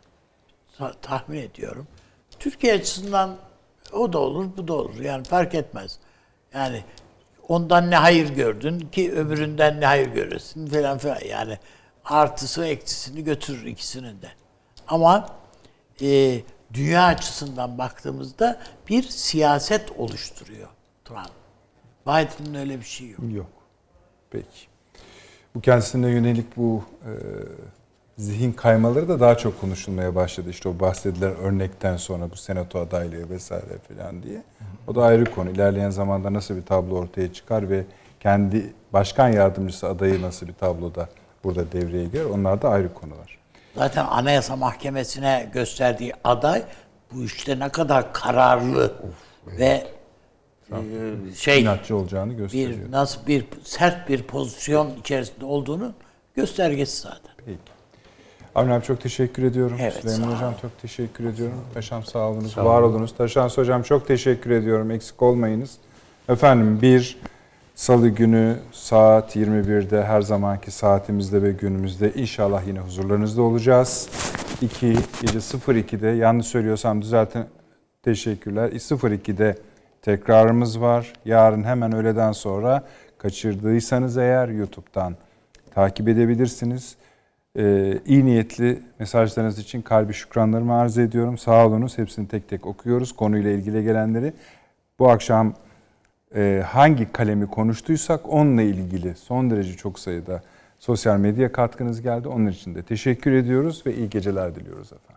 ta- tahmin ediyorum. Türkiye açısından o da olur, bu da olur. Yani fark etmez. Yani ondan ne hayır gördün ki öbüründen ne hayır görürsün falan filan. Yani artısı eksisini götürür ikisinin de. Ama e, dünya açısından baktığımızda bir siyaset oluşturuyor Trump. Biden'ın öyle bir şey yok. Yok. Peki. Bu kendisine yönelik bu e, zihin kaymaları da daha çok konuşulmaya başladı. İşte o bahsedilen örnekten sonra bu senato adaylığı vesaire filan diye. O da ayrı konu. İlerleyen zamanda nasıl bir tablo ortaya çıkar ve kendi başkan yardımcısı adayı nasıl bir tabloda burada devreye girer onlar da ayrı konular. Zaten Anayasa Mahkemesi'ne gösterdiği aday bu işte ne kadar kararlı ve e, şey İnatçı olacağını gösteriyor. bir nasıl bir sert bir pozisyon içerisinde olduğunu göstergesi zaten. Peki. Avni abi çok teşekkür ediyorum. Evet, Süleyman sağ Hocam çok teşekkür ediyorum. Taşan sağ olunuz, var olunuz. Taşan Hocam çok teşekkür ediyorum. Eksik olmayınız. Efendim bir salı günü saat 21'de her zamanki saatimizde ve günümüzde inşallah yine huzurlarınızda olacağız. 2 gece 02'de yanlış söylüyorsam düzeltin. Teşekkürler. 02'de tekrarımız var. Yarın hemen öğleden sonra kaçırdıysanız eğer YouTube'dan takip edebilirsiniz. Ee, iyi niyetli mesajlarınız için kalbi şükranlarımı arz ediyorum. Sağ. Hepsini tek tek okuyoruz. Konuyla ilgili gelenleri. Bu akşam e, hangi kalemi konuştuysak onunla ilgili son derece çok sayıda sosyal medya katkınız geldi. Onun için de teşekkür ediyoruz ve iyi geceler diliyoruz efendim.